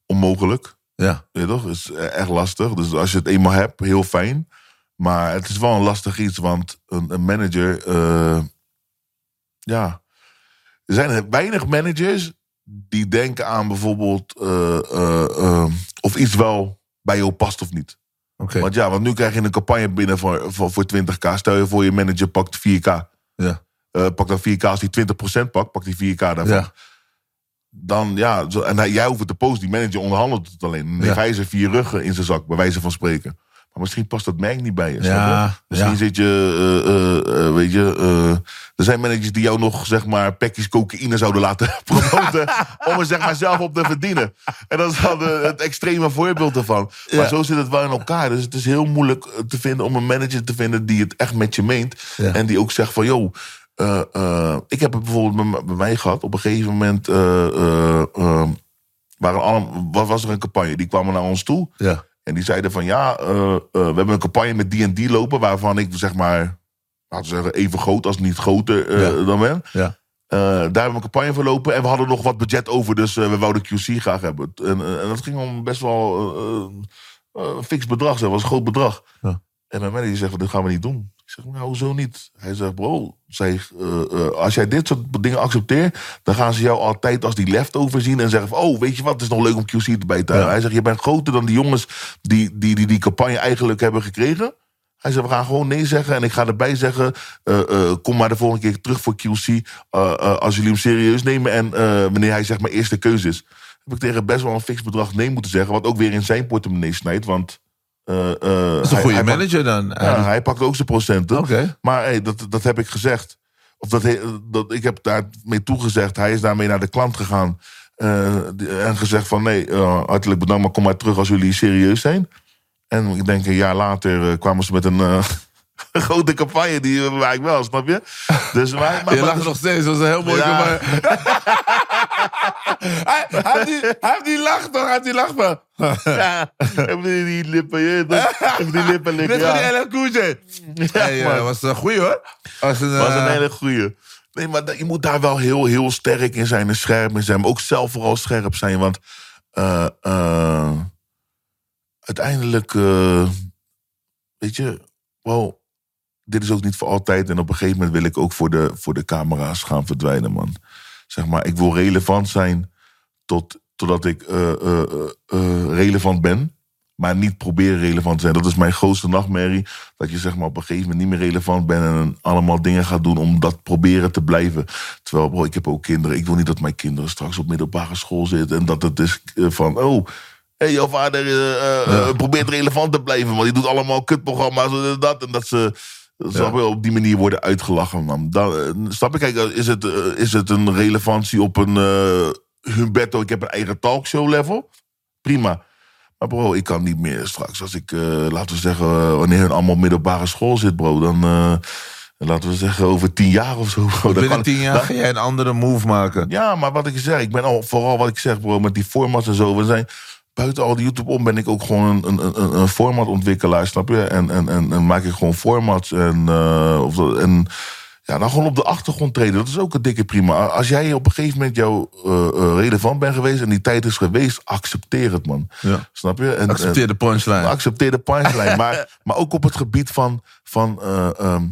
onmogelijk. Ja. Weet je toch? Het is eh, echt lastig. Dus als je het eenmaal hebt, heel fijn. Maar het is wel een lastig iets, want een, een manager, eh, ja, Er zijn weinig managers die denken aan bijvoorbeeld of iets wel bij jou past of niet. Oké. Want ja, want nu krijg je een campagne binnen voor, voor, voor 20k. Stel je voor je manager pakt 4k. Ja. Eh pak dan 4k als hij 20% pakt, pakt hij 4k daarvan. Ja. Dan ja, en hij, jij hoeft het te posten. Die manager onderhandelt het alleen. Dan Ja. heeft hij zijn vier ruggen in zijn zak, bij wijze van spreken. Misschien past dat merk niet bij je. Ja? Misschien ja. zit je, eh, eh, eh, weet je, er zijn managers die jou nog, zeg maar, pekjes cocaïne zouden laten [laughs] promoten. om er, zeg maar, zelf op te verdienen. En dat is dan het extreme voorbeeld ervan. Maar Ja. zo zit het wel in elkaar. Dus het is heel moeilijk te vinden om een manager te vinden die het echt met je meent. En die ook zegt van, joh, ik heb het bijvoorbeeld bij, bij mij gehad. Op een gegeven moment waren allemaal, wat was er een campagne. Die kwamen naar ons toe. Ja. En die zeiden van ja, eh, eh, we hebben een campagne met die en die lopen. Waarvan ik zeg maar, laten we zeggen, even groot als niet groter eh, Ja. dan ben. Ja. Daar hebben we een campagne voor lopen. En we hadden nog wat budget over. Dus we wouden QC graag hebben. En, en dat ging om best wel een fix bedrag. Dat was een groot bedrag. Ja. En mijn manager zegt, van, dit gaan we niet doen. Ik zeg, nou, hoezo niet? Hij zegt, bro, zei, eh, eh, als jij dit soort dingen accepteert... dan gaan ze jou altijd als die leftover zien en zeggen van... oh, weet je wat, het is nog leuk om QC erbij te houden. Ja. Hij zegt, je bent groter dan die jongens die die, die, die campagne eigenlijk hebben gekregen. Hij zegt, we gaan gewoon nee zeggen. En ik ga erbij zeggen, eh, kom maar de volgende keer terug voor QC... als jullie hem serieus nemen en wanneer hij zeg maar eerste keuze is. Heb ik tegen best wel een fix bedrag nee moeten zeggen... wat ook weer in zijn portemonnee snijdt, want... eh, Dat is een hij- goede hij pakt- manager dan. ja, hij pakt ook zijn procenten. Oké. Maar hey, dat, dat heb ik gezegd. Of dat, dat, ik heb daarmee toegezegd. Hij is daarmee naar de klant gegaan. eh, en gezegd van nee, hartelijk bedankt, maar kom maar terug als jullie serieus zijn. En ik denk een jaar later kwamen ze met een [laughs] grote campagne. Die uh, ik wel, snap je? Dus, maar, maar, Je lacht nog steeds, dat was een heel mooi Ja. [laughs] hij, hij, heeft die, hij heeft die lach toch, hij heeft die lach van... ja, hebben die, die lippen, je? Hebben die lippen Dit likken. is die Ja. LL Cool J. Hey, eh, was een goeie hoor. Was een, was een eh, hele goeie. Nee, maar je moet daar wel heel, heel sterk in zijn en scherp in zijn. Maar ook zelf vooral scherp zijn. Want eh, uiteindelijk, weet je, wel, dit is ook niet voor altijd. En op een gegeven moment wil ik ook voor de, voor de camera's gaan verdwijnen, man. Zeg maar, ik wil relevant zijn tot, totdat ik eh, eh, eh, relevant ben. Maar niet proberen relevant te zijn. Dat is mijn grootste nachtmerrie. Dat je zeg maar op een gegeven moment niet meer relevant bent. En allemaal dingen gaat doen om dat proberen te blijven. Terwijl bro, ik heb ook kinderen. Ik wil niet dat mijn kinderen straks op middelbare school zitten. En dat het is van, oh... Hey, jouw vader probeert relevant te blijven. Want die doet allemaal kutprogramma's en dat. En dat ze snap je, op die manier worden uitgelachen. Man. Dan, eh, snap je? Kijk, is het, eh, is het een relevantie op een eh, Humberto... Ik heb een eigen talkshow level? Prima. Maar bro, ik kan niet meer straks. Als ik, laten we zeggen, wanneer hun allemaal middelbare school zit, bro, dan. laten we zeggen, over tien jaar of zo. Bro, Binnen kan- tien jaar dan- ga jij een andere move maken. ja, maar wat ik zeg, ik ben al, vooral wat ik zeg, bro, met die formats en zo. We zijn, buiten al die YouTube om ben ik ook gewoon een, een, een, een formatontwikkelaar, snap je? En, en, en, en maak ik gewoon formats en, eh, of, en ja, dan gewoon op de achtergrond treden. Dat is ook een dikke prima. Als jij op een gegeven moment jou eh, eh, relevant bent geweest en die tijd is geweest, accepteer het, man. Ja. Snap je? En, Accepteer de punchline. accepteer de punchline. [laughs] maar, maar ook op het gebied van. van eh, ehm,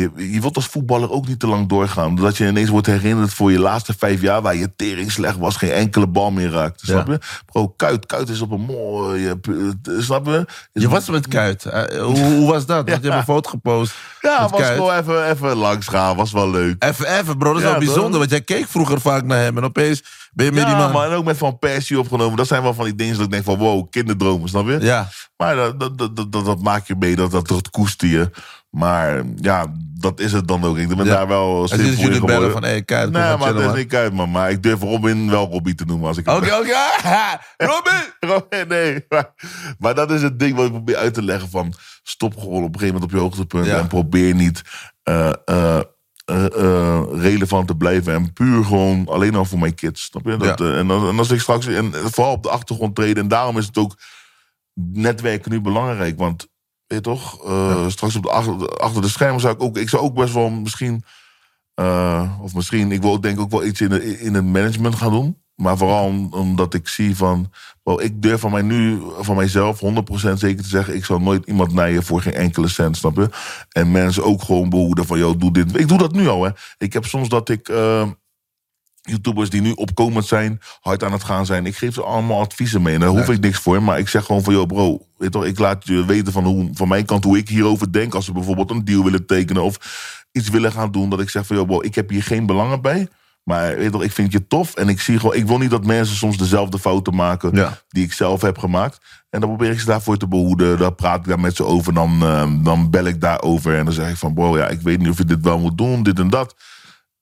je, je wilt als voetballer ook niet te lang doorgaan. Dat je ineens wordt herinnerd voor je laatste vijf jaar... waar je tering slecht was, geen enkele bal meer raakt. Snap Ja. je? Bro, Kuit, Kuit is op een mooie... eh, Snap je? Is- Je was met Kuit. [laughs] Hoe, hoe was dat? Want je hebt een foto gepost. Ja, was gewoon even, even langs gaan. Was wel leuk. Even, even, bro. Dat is Ja, wel bijzonder. Want jij keek vroeger vaak naar hem. En opeens ben je met die Ja, man. maar en ook met Van Persie opgenomen. Dat zijn wel van die dingen dat ik denk van... wow, kinderdromen, snap je? Ja. Maar dat, dat, dat, dat, dat maak je mee, dat, dat, dat koester je. Maar ja, dat is het dan ook. Ik ben Ja. daar wel simpel in jullie bellen geworden. van, hey, Kuit, kom Nee, maar het is niet uit, man. Maar ik durf Robin wel Robbie te noemen als ik... Oké, oké. [laughs] [laughs] Robin! Robin, nee. Maar, maar dat is het ding wat ik probeer uit te leggen van... stop gewoon op een gegeven moment op je hoogtepunt... Ja. en probeer niet eh, eh, eh, relevant te blijven. En puur gewoon alleen al voor mijn kids. Snap je? Dat, Ja. en, dan- en als ik straks... En vooral op de achtergrond treden. En daarom is het ook netwerken nu belangrijk. Want, weet je toch? eh, Straks op de achter, achter de schermen zou ik ook... Ik zou ook best wel misschien... eh, of misschien, ik wil ook denk ik ook wel iets in, de, in het management gaan doen. Maar vooral om- omdat ik zie van... Wel, ik durf van mij nu, van mijzelf 100% zeker te zeggen... ik zal nooit iemand naaien voor geen enkele cent, snap je? En mensen ook gewoon behoeden van... joh, doe dit. Ik doe dat nu al, hè. Ik heb soms dat ik... eh, YouTubers die nu opkomend zijn, hard aan het gaan zijn. Ik geef ze allemaal adviezen mee. En daar hoef Ja. ik niks voor. Maar ik zeg gewoon van, yo bro, weet toch, ik laat je weten van, hoe, van mijn kant hoe ik hierover denk. Als ze bijvoorbeeld een deal willen tekenen of iets willen gaan doen. Dat ik zeg van, yo bro, ik heb hier geen belangen bij. Maar weet toch, ik vind je tof. En ik zie gewoon, ik wil niet dat mensen soms dezelfde fouten maken Ja. die ik zelf heb gemaakt. En dan probeer ik ze daarvoor te behoeden. Dan praat ik daar met ze over. Dan, eh, dan bel ik daarover. En dan zeg ik van, bro, ja, ik weet niet of je dit wel moet doen, dit en dat.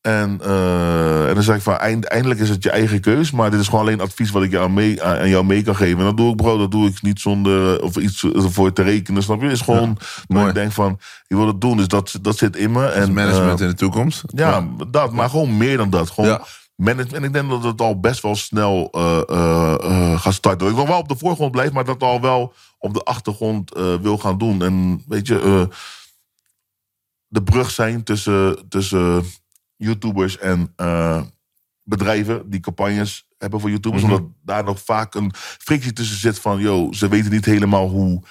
En, eh, en dan zeg ik van, eind, eindelijk is het je eigen keus. Maar dit is gewoon alleen advies wat ik jou mee, aan jou mee kan geven. En dat doe ik, bro, dat doe ik niet zonder of iets voor te rekenen. Snap je? Het is gewoon dat mooi. ik denk van, je wil het doen. Dus dat, dat zit in me. Dus En, management eh, in de toekomst. ja, dat, maar gewoon meer dan dat. Gewoon Ja. management. En ik denk dat het al best wel snel eh, eh, eh, gaat starten. Dat ik nog wel op de voorgrond blijf, maar dat al wel op de achtergrond eh, wil gaan doen. En weet je, eh, de brug zijn tussen, tussen YouTubers en eh, bedrijven die campagnes hebben voor YouTubers. Mhm. Omdat daar nog vaak een frictie tussen zit van, yo, ze weten niet helemaal hoe,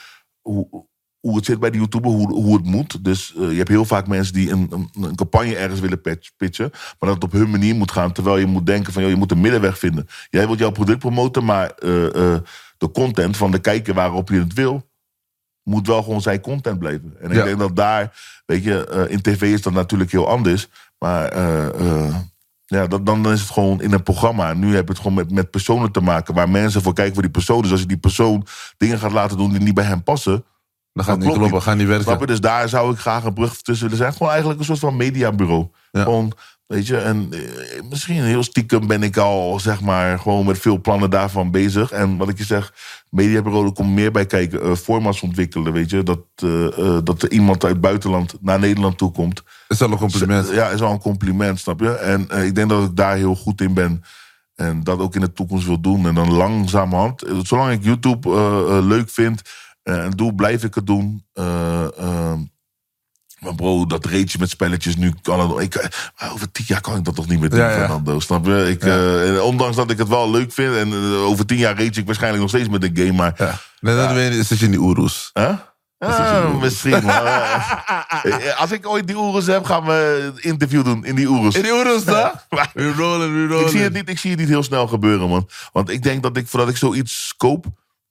hoe, hoe het zit bij de YouTuber, hoe, hoe het moet. Dus eh, je hebt heel vaak mensen die een, een, een campagne ergens willen pitchen, maar dat het op hun manier moet gaan. Terwijl je moet denken van, yo, je moet een middenweg vinden. Jij wilt jouw product promoten, maar eh, de content van de kijker waarop je het wil, moet wel gewoon zijn content blijven. En ik Ja. denk dat daar, weet je, eh, in tv is dat natuurlijk heel anders. Maar eh, eh, ja, dat, dan is het gewoon in een programma. Nu heb je het gewoon met, met personen te maken waar mensen voor kijken voor die persoon. Dus als je die persoon dingen gaat laten doen die niet bij hem passen. Dan gaat het niet kloppen, gaat niet werken. Dus daar zou ik graag een brug tussen willen zijn. Gewoon eigenlijk een soort van mediabureau. Ja. Gewoon, weet je, en eh, misschien heel stiekem ben ik al, zeg maar, gewoon met veel plannen daarvan bezig. En wat ik je zeg, mediabureau, er komt meer bij kijken. eh, formats ontwikkelen, weet je. Dat, eh, dat er iemand uit het buitenland naar Nederland toe komt. is dat een compliment. Ja, is wel een compliment, snap je? En ik denk dat ik daar heel goed in ben. En dat ook in de toekomst wil doen. En dan langzamerhand, zolang ik YouTube leuk vind en doe, blijf ik het doen. Maar bro, dat reetje met spelletjes nu kan het, ik, eh, over tien jaar kan ik dat toch niet meer doen, Ja, ja. Fernando, snap je? Ik, eh, ondanks dat ik het wel leuk vind en eh, over tien jaar reetje ik waarschijnlijk nog steeds met een game, maar... Ja. Nee, dat weet je, zit je in die oeroes. Huh? Ah, misschien. maar, [laughs] als ik ooit die oerus heb, gaan we een interview doen in die oerus. In die oeroes? [laughs] Maar- We rollen, we rollen. Ik zie, het niet, ik zie het niet heel snel gebeuren, man. Want ik denk dat ik, voordat ik zoiets koop,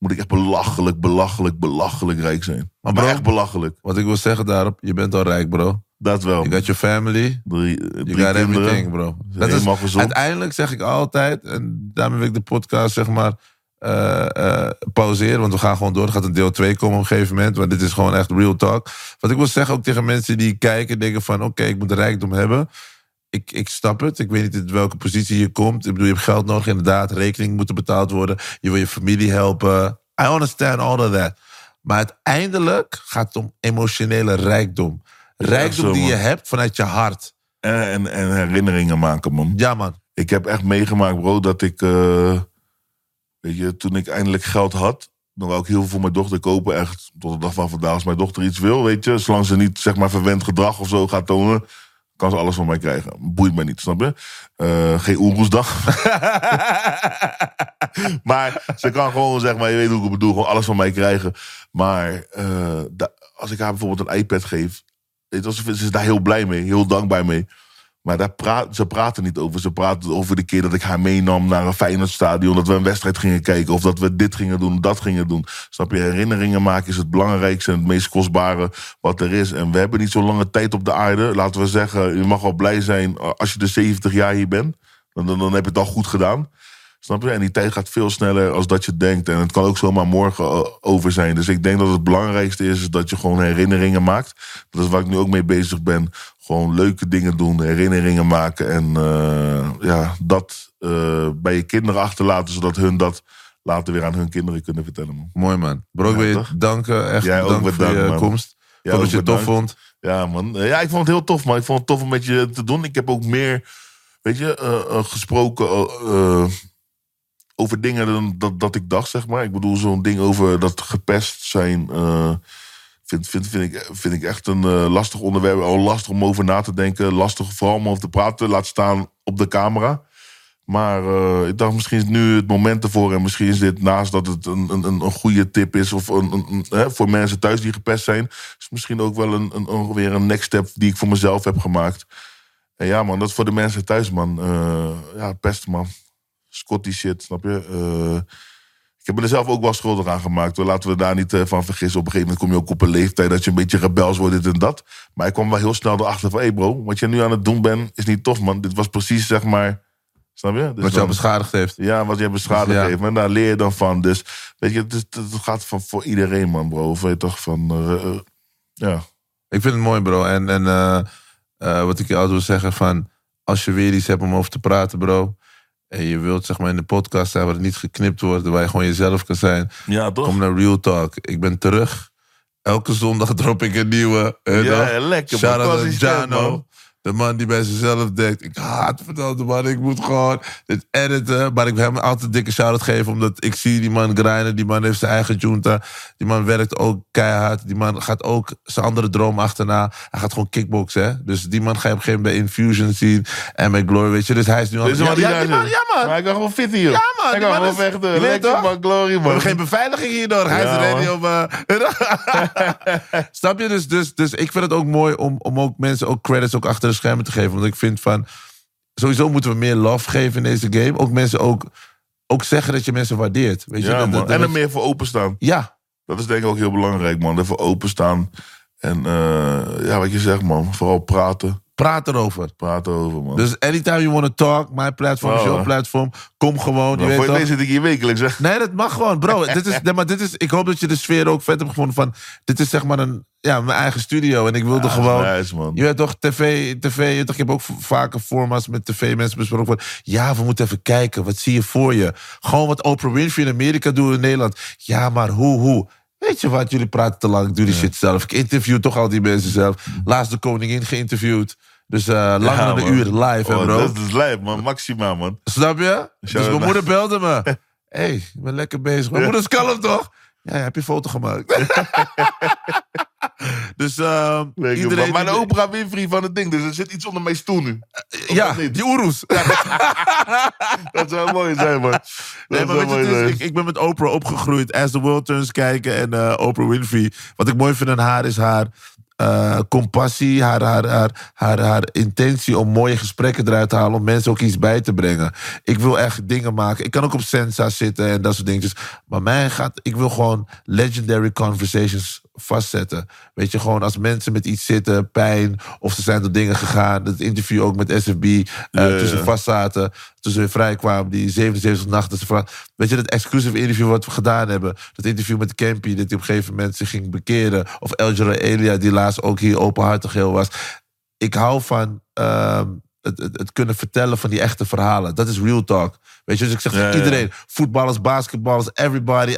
moet ik echt belachelijk, belachelijk, belachelijk rijk zijn. Maar bro- echt belachelijk. Wat ik wil zeggen daarop, je bent al rijk, bro. Dat wel. You got your family, Drie, you drie got kinderen. everything, bro. Dat is, uiteindelijk zeg ik altijd, en daarmee wil ik de podcast zeg maar eh, eh, pauzeren, want we gaan gewoon door. Er gaat een deel 2 komen op een gegeven moment, want dit is gewoon echt real talk. Wat ik wil zeggen ook tegen mensen die kijken, denken van oké, ik moet rijkdom hebben. Ik, ik snap het. Ik weet niet in welke positie je komt. Ik bedoel, je hebt geld nodig, inderdaad. Rekeningen moeten betaald worden. Je wil je familie helpen. I understand all of that. Maar uiteindelijk gaat het om emotionele rijkdom. Rijkdom die je hebt vanuit je hart. En, en, en herinneringen maken, man. Ja, man. Ik heb echt meegemaakt, bro, dat ik... eh, weet je, toen ik eindelijk geld had... dan wou ik heel veel voor mijn dochter kopen. Echt tot de dag van vandaag. Als mijn dochter iets wil, weet je... zolang ze niet, zeg maar, verwend gedrag of zo gaat tonen... kan ze alles van mij krijgen. Boeit mij niet, snap je? Eh, geen oeroesdag. [laughs] maar ze kan gewoon, zeg maar, je weet hoe ik bedoel... gewoon alles van mij krijgen. Maar eh, als ik haar bijvoorbeeld een iPad geef... Ze is daar heel blij mee, heel dankbaar mee. Maar daar praat, ze praten niet over. Ze praten over de keer dat ik haar meenam naar een Feyenoordstadion. Dat we een wedstrijd gingen kijken. Of dat we dit gingen doen, dat gingen doen. Snap je? Herinneringen maken is het belangrijkste en het meest kostbare wat er is. En we hebben niet zo lange tijd op de aarde. Laten we zeggen, je mag wel blij zijn als je de 70 jaar hier bent. Dan, dan, dan heb je het al goed gedaan. Snap je? En die tijd gaat veel sneller als dat je denkt. En het kan ook zomaar morgen eh, over zijn. Dus ik denk dat het belangrijkste is, is dat je gewoon herinneringen maakt. Dat is waar ik nu ook mee bezig ben. Gewoon leuke dingen doen, herinneringen maken. En eh, ja, dat eh, bij je kinderen achterlaten, zodat hun dat later weer aan hun kinderen kunnen vertellen. Man. Mooi, man. Bro, ik wil je danken. Echt Jij ook bedankt voor je man. komst. Ja, dat je het tof vond. Ja, man. Ja, ik vond het heel tof, man. Ik vond het tof om met je te doen. Ik heb ook meer, weet je, gesproken over dingen dan dat, dat ik dacht, zeg maar. Ik bedoel, zo'n ding over dat gepest zijn. eh, vind, vind, vind, ik, vind ik echt een eh, lastig onderwerp. Al lastig om over na te denken. Lastig vooral om over te praten. Laat staan op de camera. Maar eh, ik dacht, misschien is nu het moment ervoor. En misschien is dit naast dat het een, een, een goede tip is. Of een, hè, voor mensen thuis die gepest zijn. Is misschien ook wel een, een, weer een next step die ik voor mezelf heb gemaakt. En ja, man, dat is voor de mensen thuis, man. Ja, pest, man. Scotty shit, snap je? Eh, ik heb me er zelf ook wel schuldig aan gemaakt. Hoor. Laten we daar niet eh, van vergissen. Op een gegeven moment kom je ook op een leeftijd dat je een beetje rebels wordt, dit en dat. Maar ik kwam wel heel snel erachter van... hé hey bro, wat je nu aan het doen bent, is niet tof, man. Dit was precies, zeg maar... Snap je? Dus Wat jou beschadigd heeft. ja, wat je beschadigd Ja. heeft. En daar leer je dan van. Dus weet je, het, is- het gaat van, voor iedereen, man, bro. Of weet je toch van... eh, ja. Ik vind het mooi, bro. En, en wat ik je altijd wil zeggen van... Als je weer iets hebt om over te praten, bro... En je wilt zeg maar in de podcast zijn waar het niet geknipt wordt... waar je gewoon jezelf kan zijn. Ja, toch? Kom naar Real Talk. Ik ben terug. Elke zondag [laughs] drop ik een nieuwe. Ja, ja, lekker, Shout out Jano. Man. De man die bij zichzelf denkt... Ik haat vertelde man, ik moet gewoon dit editen. Maar ik wil hem altijd dikke shout-out geven... omdat ik zie die man grinden. Die man heeft zijn eigen junta. Die man werkt ook keihard. Die man gaat ook zijn andere droom achterna. Hij gaat gewoon kickboksen, hè. Dus die man ga je op een gegeven moment bij Infusion zien. En bij Glory, weet je. Dus hij is nu al... Ja, ja, daar man, ja, man. Maar ik kan gewoon fit hier. Ja, man, Ik kan man gewoon vechten. Lekker, man. Glory, We man. hebben geen beveiliging hierdoor. Hij Ja, is ready man. om... eh, [laughs] Snap je? Dus, dus, dus ik vind het ook mooi om, om ook mensen ook credits ook achter schermen te geven. Want ik vind van... Sowieso moeten we meer love geven in deze game. Ook mensen ook, ook zeggen dat je mensen waardeert. Weet je? Ja, Dat- En er meer voor openstaan. Ja, Dat is denk ik ook heel belangrijk, man. Ervoor openstaan. En eh, ja, wat je zegt, man. Vooral praten. Praat erover. Praten over, man. Dus anytime you want to talk, my platform Oh, your hè. platform. Kom gewoon, je maar weet voor je zit ik hier wekelijks, zeg. [laughs] Nee, dat mag gewoon, bro. [laughs] dit is, nee, maar dit is, ik hoop dat je de sfeer ook vet hebt gevonden van... Dit is zeg maar een, ja, mijn eigen studio. En ik wilde gewoon... Nice, man. Je weet toch, tv, tv je toch, ik heb ook vaker formats met tv-mensen besproken. Van, ja, we moeten even kijken, wat zie je voor je? Gewoon wat Oprah Winfrey in Amerika doet in Nederland. Ja, maar hoe, hoe? Weet je wat, jullie praten te lang, ik doe die shit zelf. Ik interview toch al die mensen zelf. Laatst de koningin geïnterviewd. Dus eh langer Ja, dan een uur live, hè, Oh, bro. Dat is lijp, man. Maxima, man. Snap je? Dus mijn moeder belde me. Hé, [laughs] hey, ik ben lekker bezig. Mijn moeder is kalm, toch? Ja, heb je een foto gemaakt? [laughs] dus ehm iedereen... Maar de Oprah Winfrey van het ding. Dus er zit iets onder mijn stoel nu. Ja, die oeroes. [laughs] Dat zou mooi zijn, man. Dat Nee, maar weet je, ik, ik ben met Oprah opgegroeid. As the World Turns kijken en eh, Oprah Winfrey. Wat ik mooi vind aan haar is haar eh, compassie, haar, haar, haar, haar, haar intentie om mooie gesprekken eruit te halen. Om mensen ook iets bij te brengen. Ik wil echt dingen maken. Ik kan ook op Sensa zitten en dat soort dingetjes. Maar mij gaat, ik wil gewoon legendary conversations vastzetten. Weet je, gewoon als mensen met iets zitten, pijn, of ze zijn door dingen gegaan. Het interview ook met SFB, eh, Ja, toen ze ja. vast zaten, toen ze weer vrij kwamen, die 77 nachten. Ze Weet je, dat exclusive interview wat we gedaan hebben, dat interview met Campy, dat hij op een gegeven moment zich ging bekeren, of El Jara Elia, die laatst ook hier openhartig heel was. Ik hou van ehm, het, het, het kunnen vertellen van die echte verhalen. Dat is real talk. Weet je, dus ik zeg Ja, tegen ja. iedereen, voetballers, basketballers, everybody,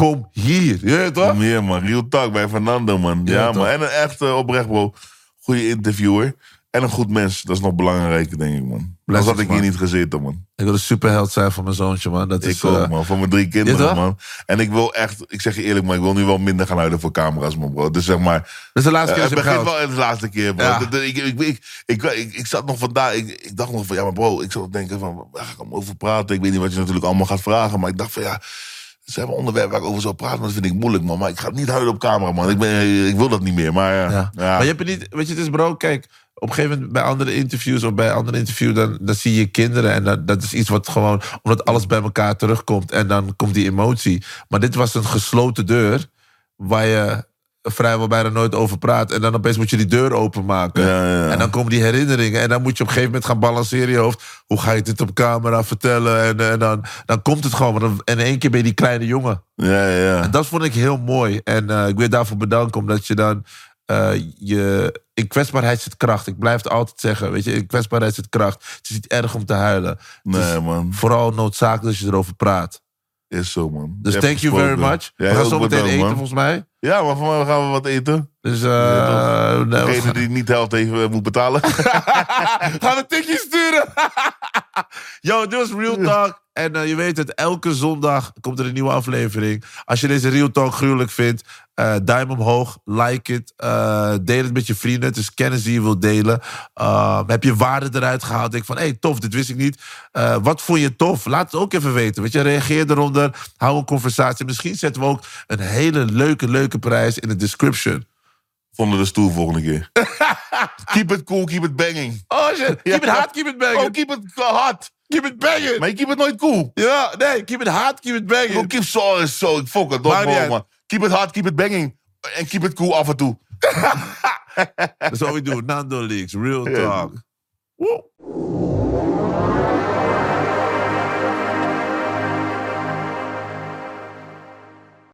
kom hier. Je weet toch? Ja, man. Real talk bij Fernando, man. Ja, Ja, man. En een echt eh, oprecht, bro. Goede interviewer. En een goed mens. Dat is nog belangrijker, denk ik, man. Anders Blessings, had ik hier niet gezeten, man. Ik wil een superheld zijn voor mijn zoontje, man. Dat is, Ik ook, eh, man. Voor mijn drie kinderen, man. En ik wil echt, ik zeg je eerlijk, man. Ik wil nu wel minder gaan huilen voor camera's, man, bro. Dus zeg maar... dat is de laatste eh, keer het dat hem begint wel de laatste keer, bro. Ja. Dat- dat- Ik, ik, ik, ik, zat nog vandaag... Ik, ik dacht nog van, ja, maar bro... Ik zat te denken van, waar ga ik allemaal over praten? Ik weet niet wat je natuurlijk allemaal gaat vragen. Maar ik dacht van, ja... Zijn wel onderwerpen waar ik over zou praten, maar dat vind ik moeilijk, man. Maar ik ga niet huilen op camera, man. Ik, ben, ik wil dat niet meer, maar ja. Ja. ja. Maar je hebt het niet, weet je, het is bro, kijk, op een gegeven moment bij andere interviews of bij andere interviews, dan, dan zie je kinderen en dat, dat is iets wat gewoon, omdat alles bij elkaar terugkomt en dan komt die emotie. Maar dit was een gesloten deur waar je vrijwel bijna nooit over praat. En dan opeens moet je die deur openmaken. Ja, ja, ja. En dan komen die herinneringen. En dan moet je op een gegeven moment gaan balanceren in je hoofd. Hoe ga je dit op camera vertellen? En, en dan, dan komt het gewoon. Dan- En in één keer ben je die kleine jongen. Ja, ja. En dat vond ik heel mooi. En eh, ik wil je daarvoor bedanken, omdat je dan eh, je. In kwetsbaarheid zit kracht. Ik blijf het altijd zeggen. Weet je, in kwetsbaarheid zit kracht. Het is niet erg om te huilen. Nee, man. Vooral noodzakelijk dat je erover praat. Is zo, man. Dus thank you very much. We gaan zo meteen eten, volgens mij. Ja, maar voor mij gaan we wat eten. Dus eh we Degene die niet de helft even eh, moet betalen. [laughs] gaan een tikje sturen. [laughs] Yo, dit was Real Talk. En eh, je weet het, elke zondag komt er een nieuwe aflevering. Als je deze Real Talk gruwelijk vindt, eh, duim omhoog, like it. eh, deel het met je vrienden. Het is kennis die je wilt delen. Eh, heb je waarde eruit gehaald? Denk van, hé, hey, tof, dit wist ik niet. Wat vond je tof? Laat het ook even weten. Weet je, reageer eronder. Hou een conversatie. Misschien zetten we ook een hele leuke, leuke prijs in de description. Vonden de stoel volgende keer. [laughs] keep it cool, keep it banging. Oh shit. Keep it hot, keep it banging. Oh, keep it hot. Keep it banging. Maar je keep it nooit cool. Ja, nee, keep it hot, keep it banging. keep so is zo. Ik fok het. Maakt Don't man. Keep it hot, keep it banging. En keep it cool af en toe. [laughs] That's what we do. Nando Leaks, real talk. Woe.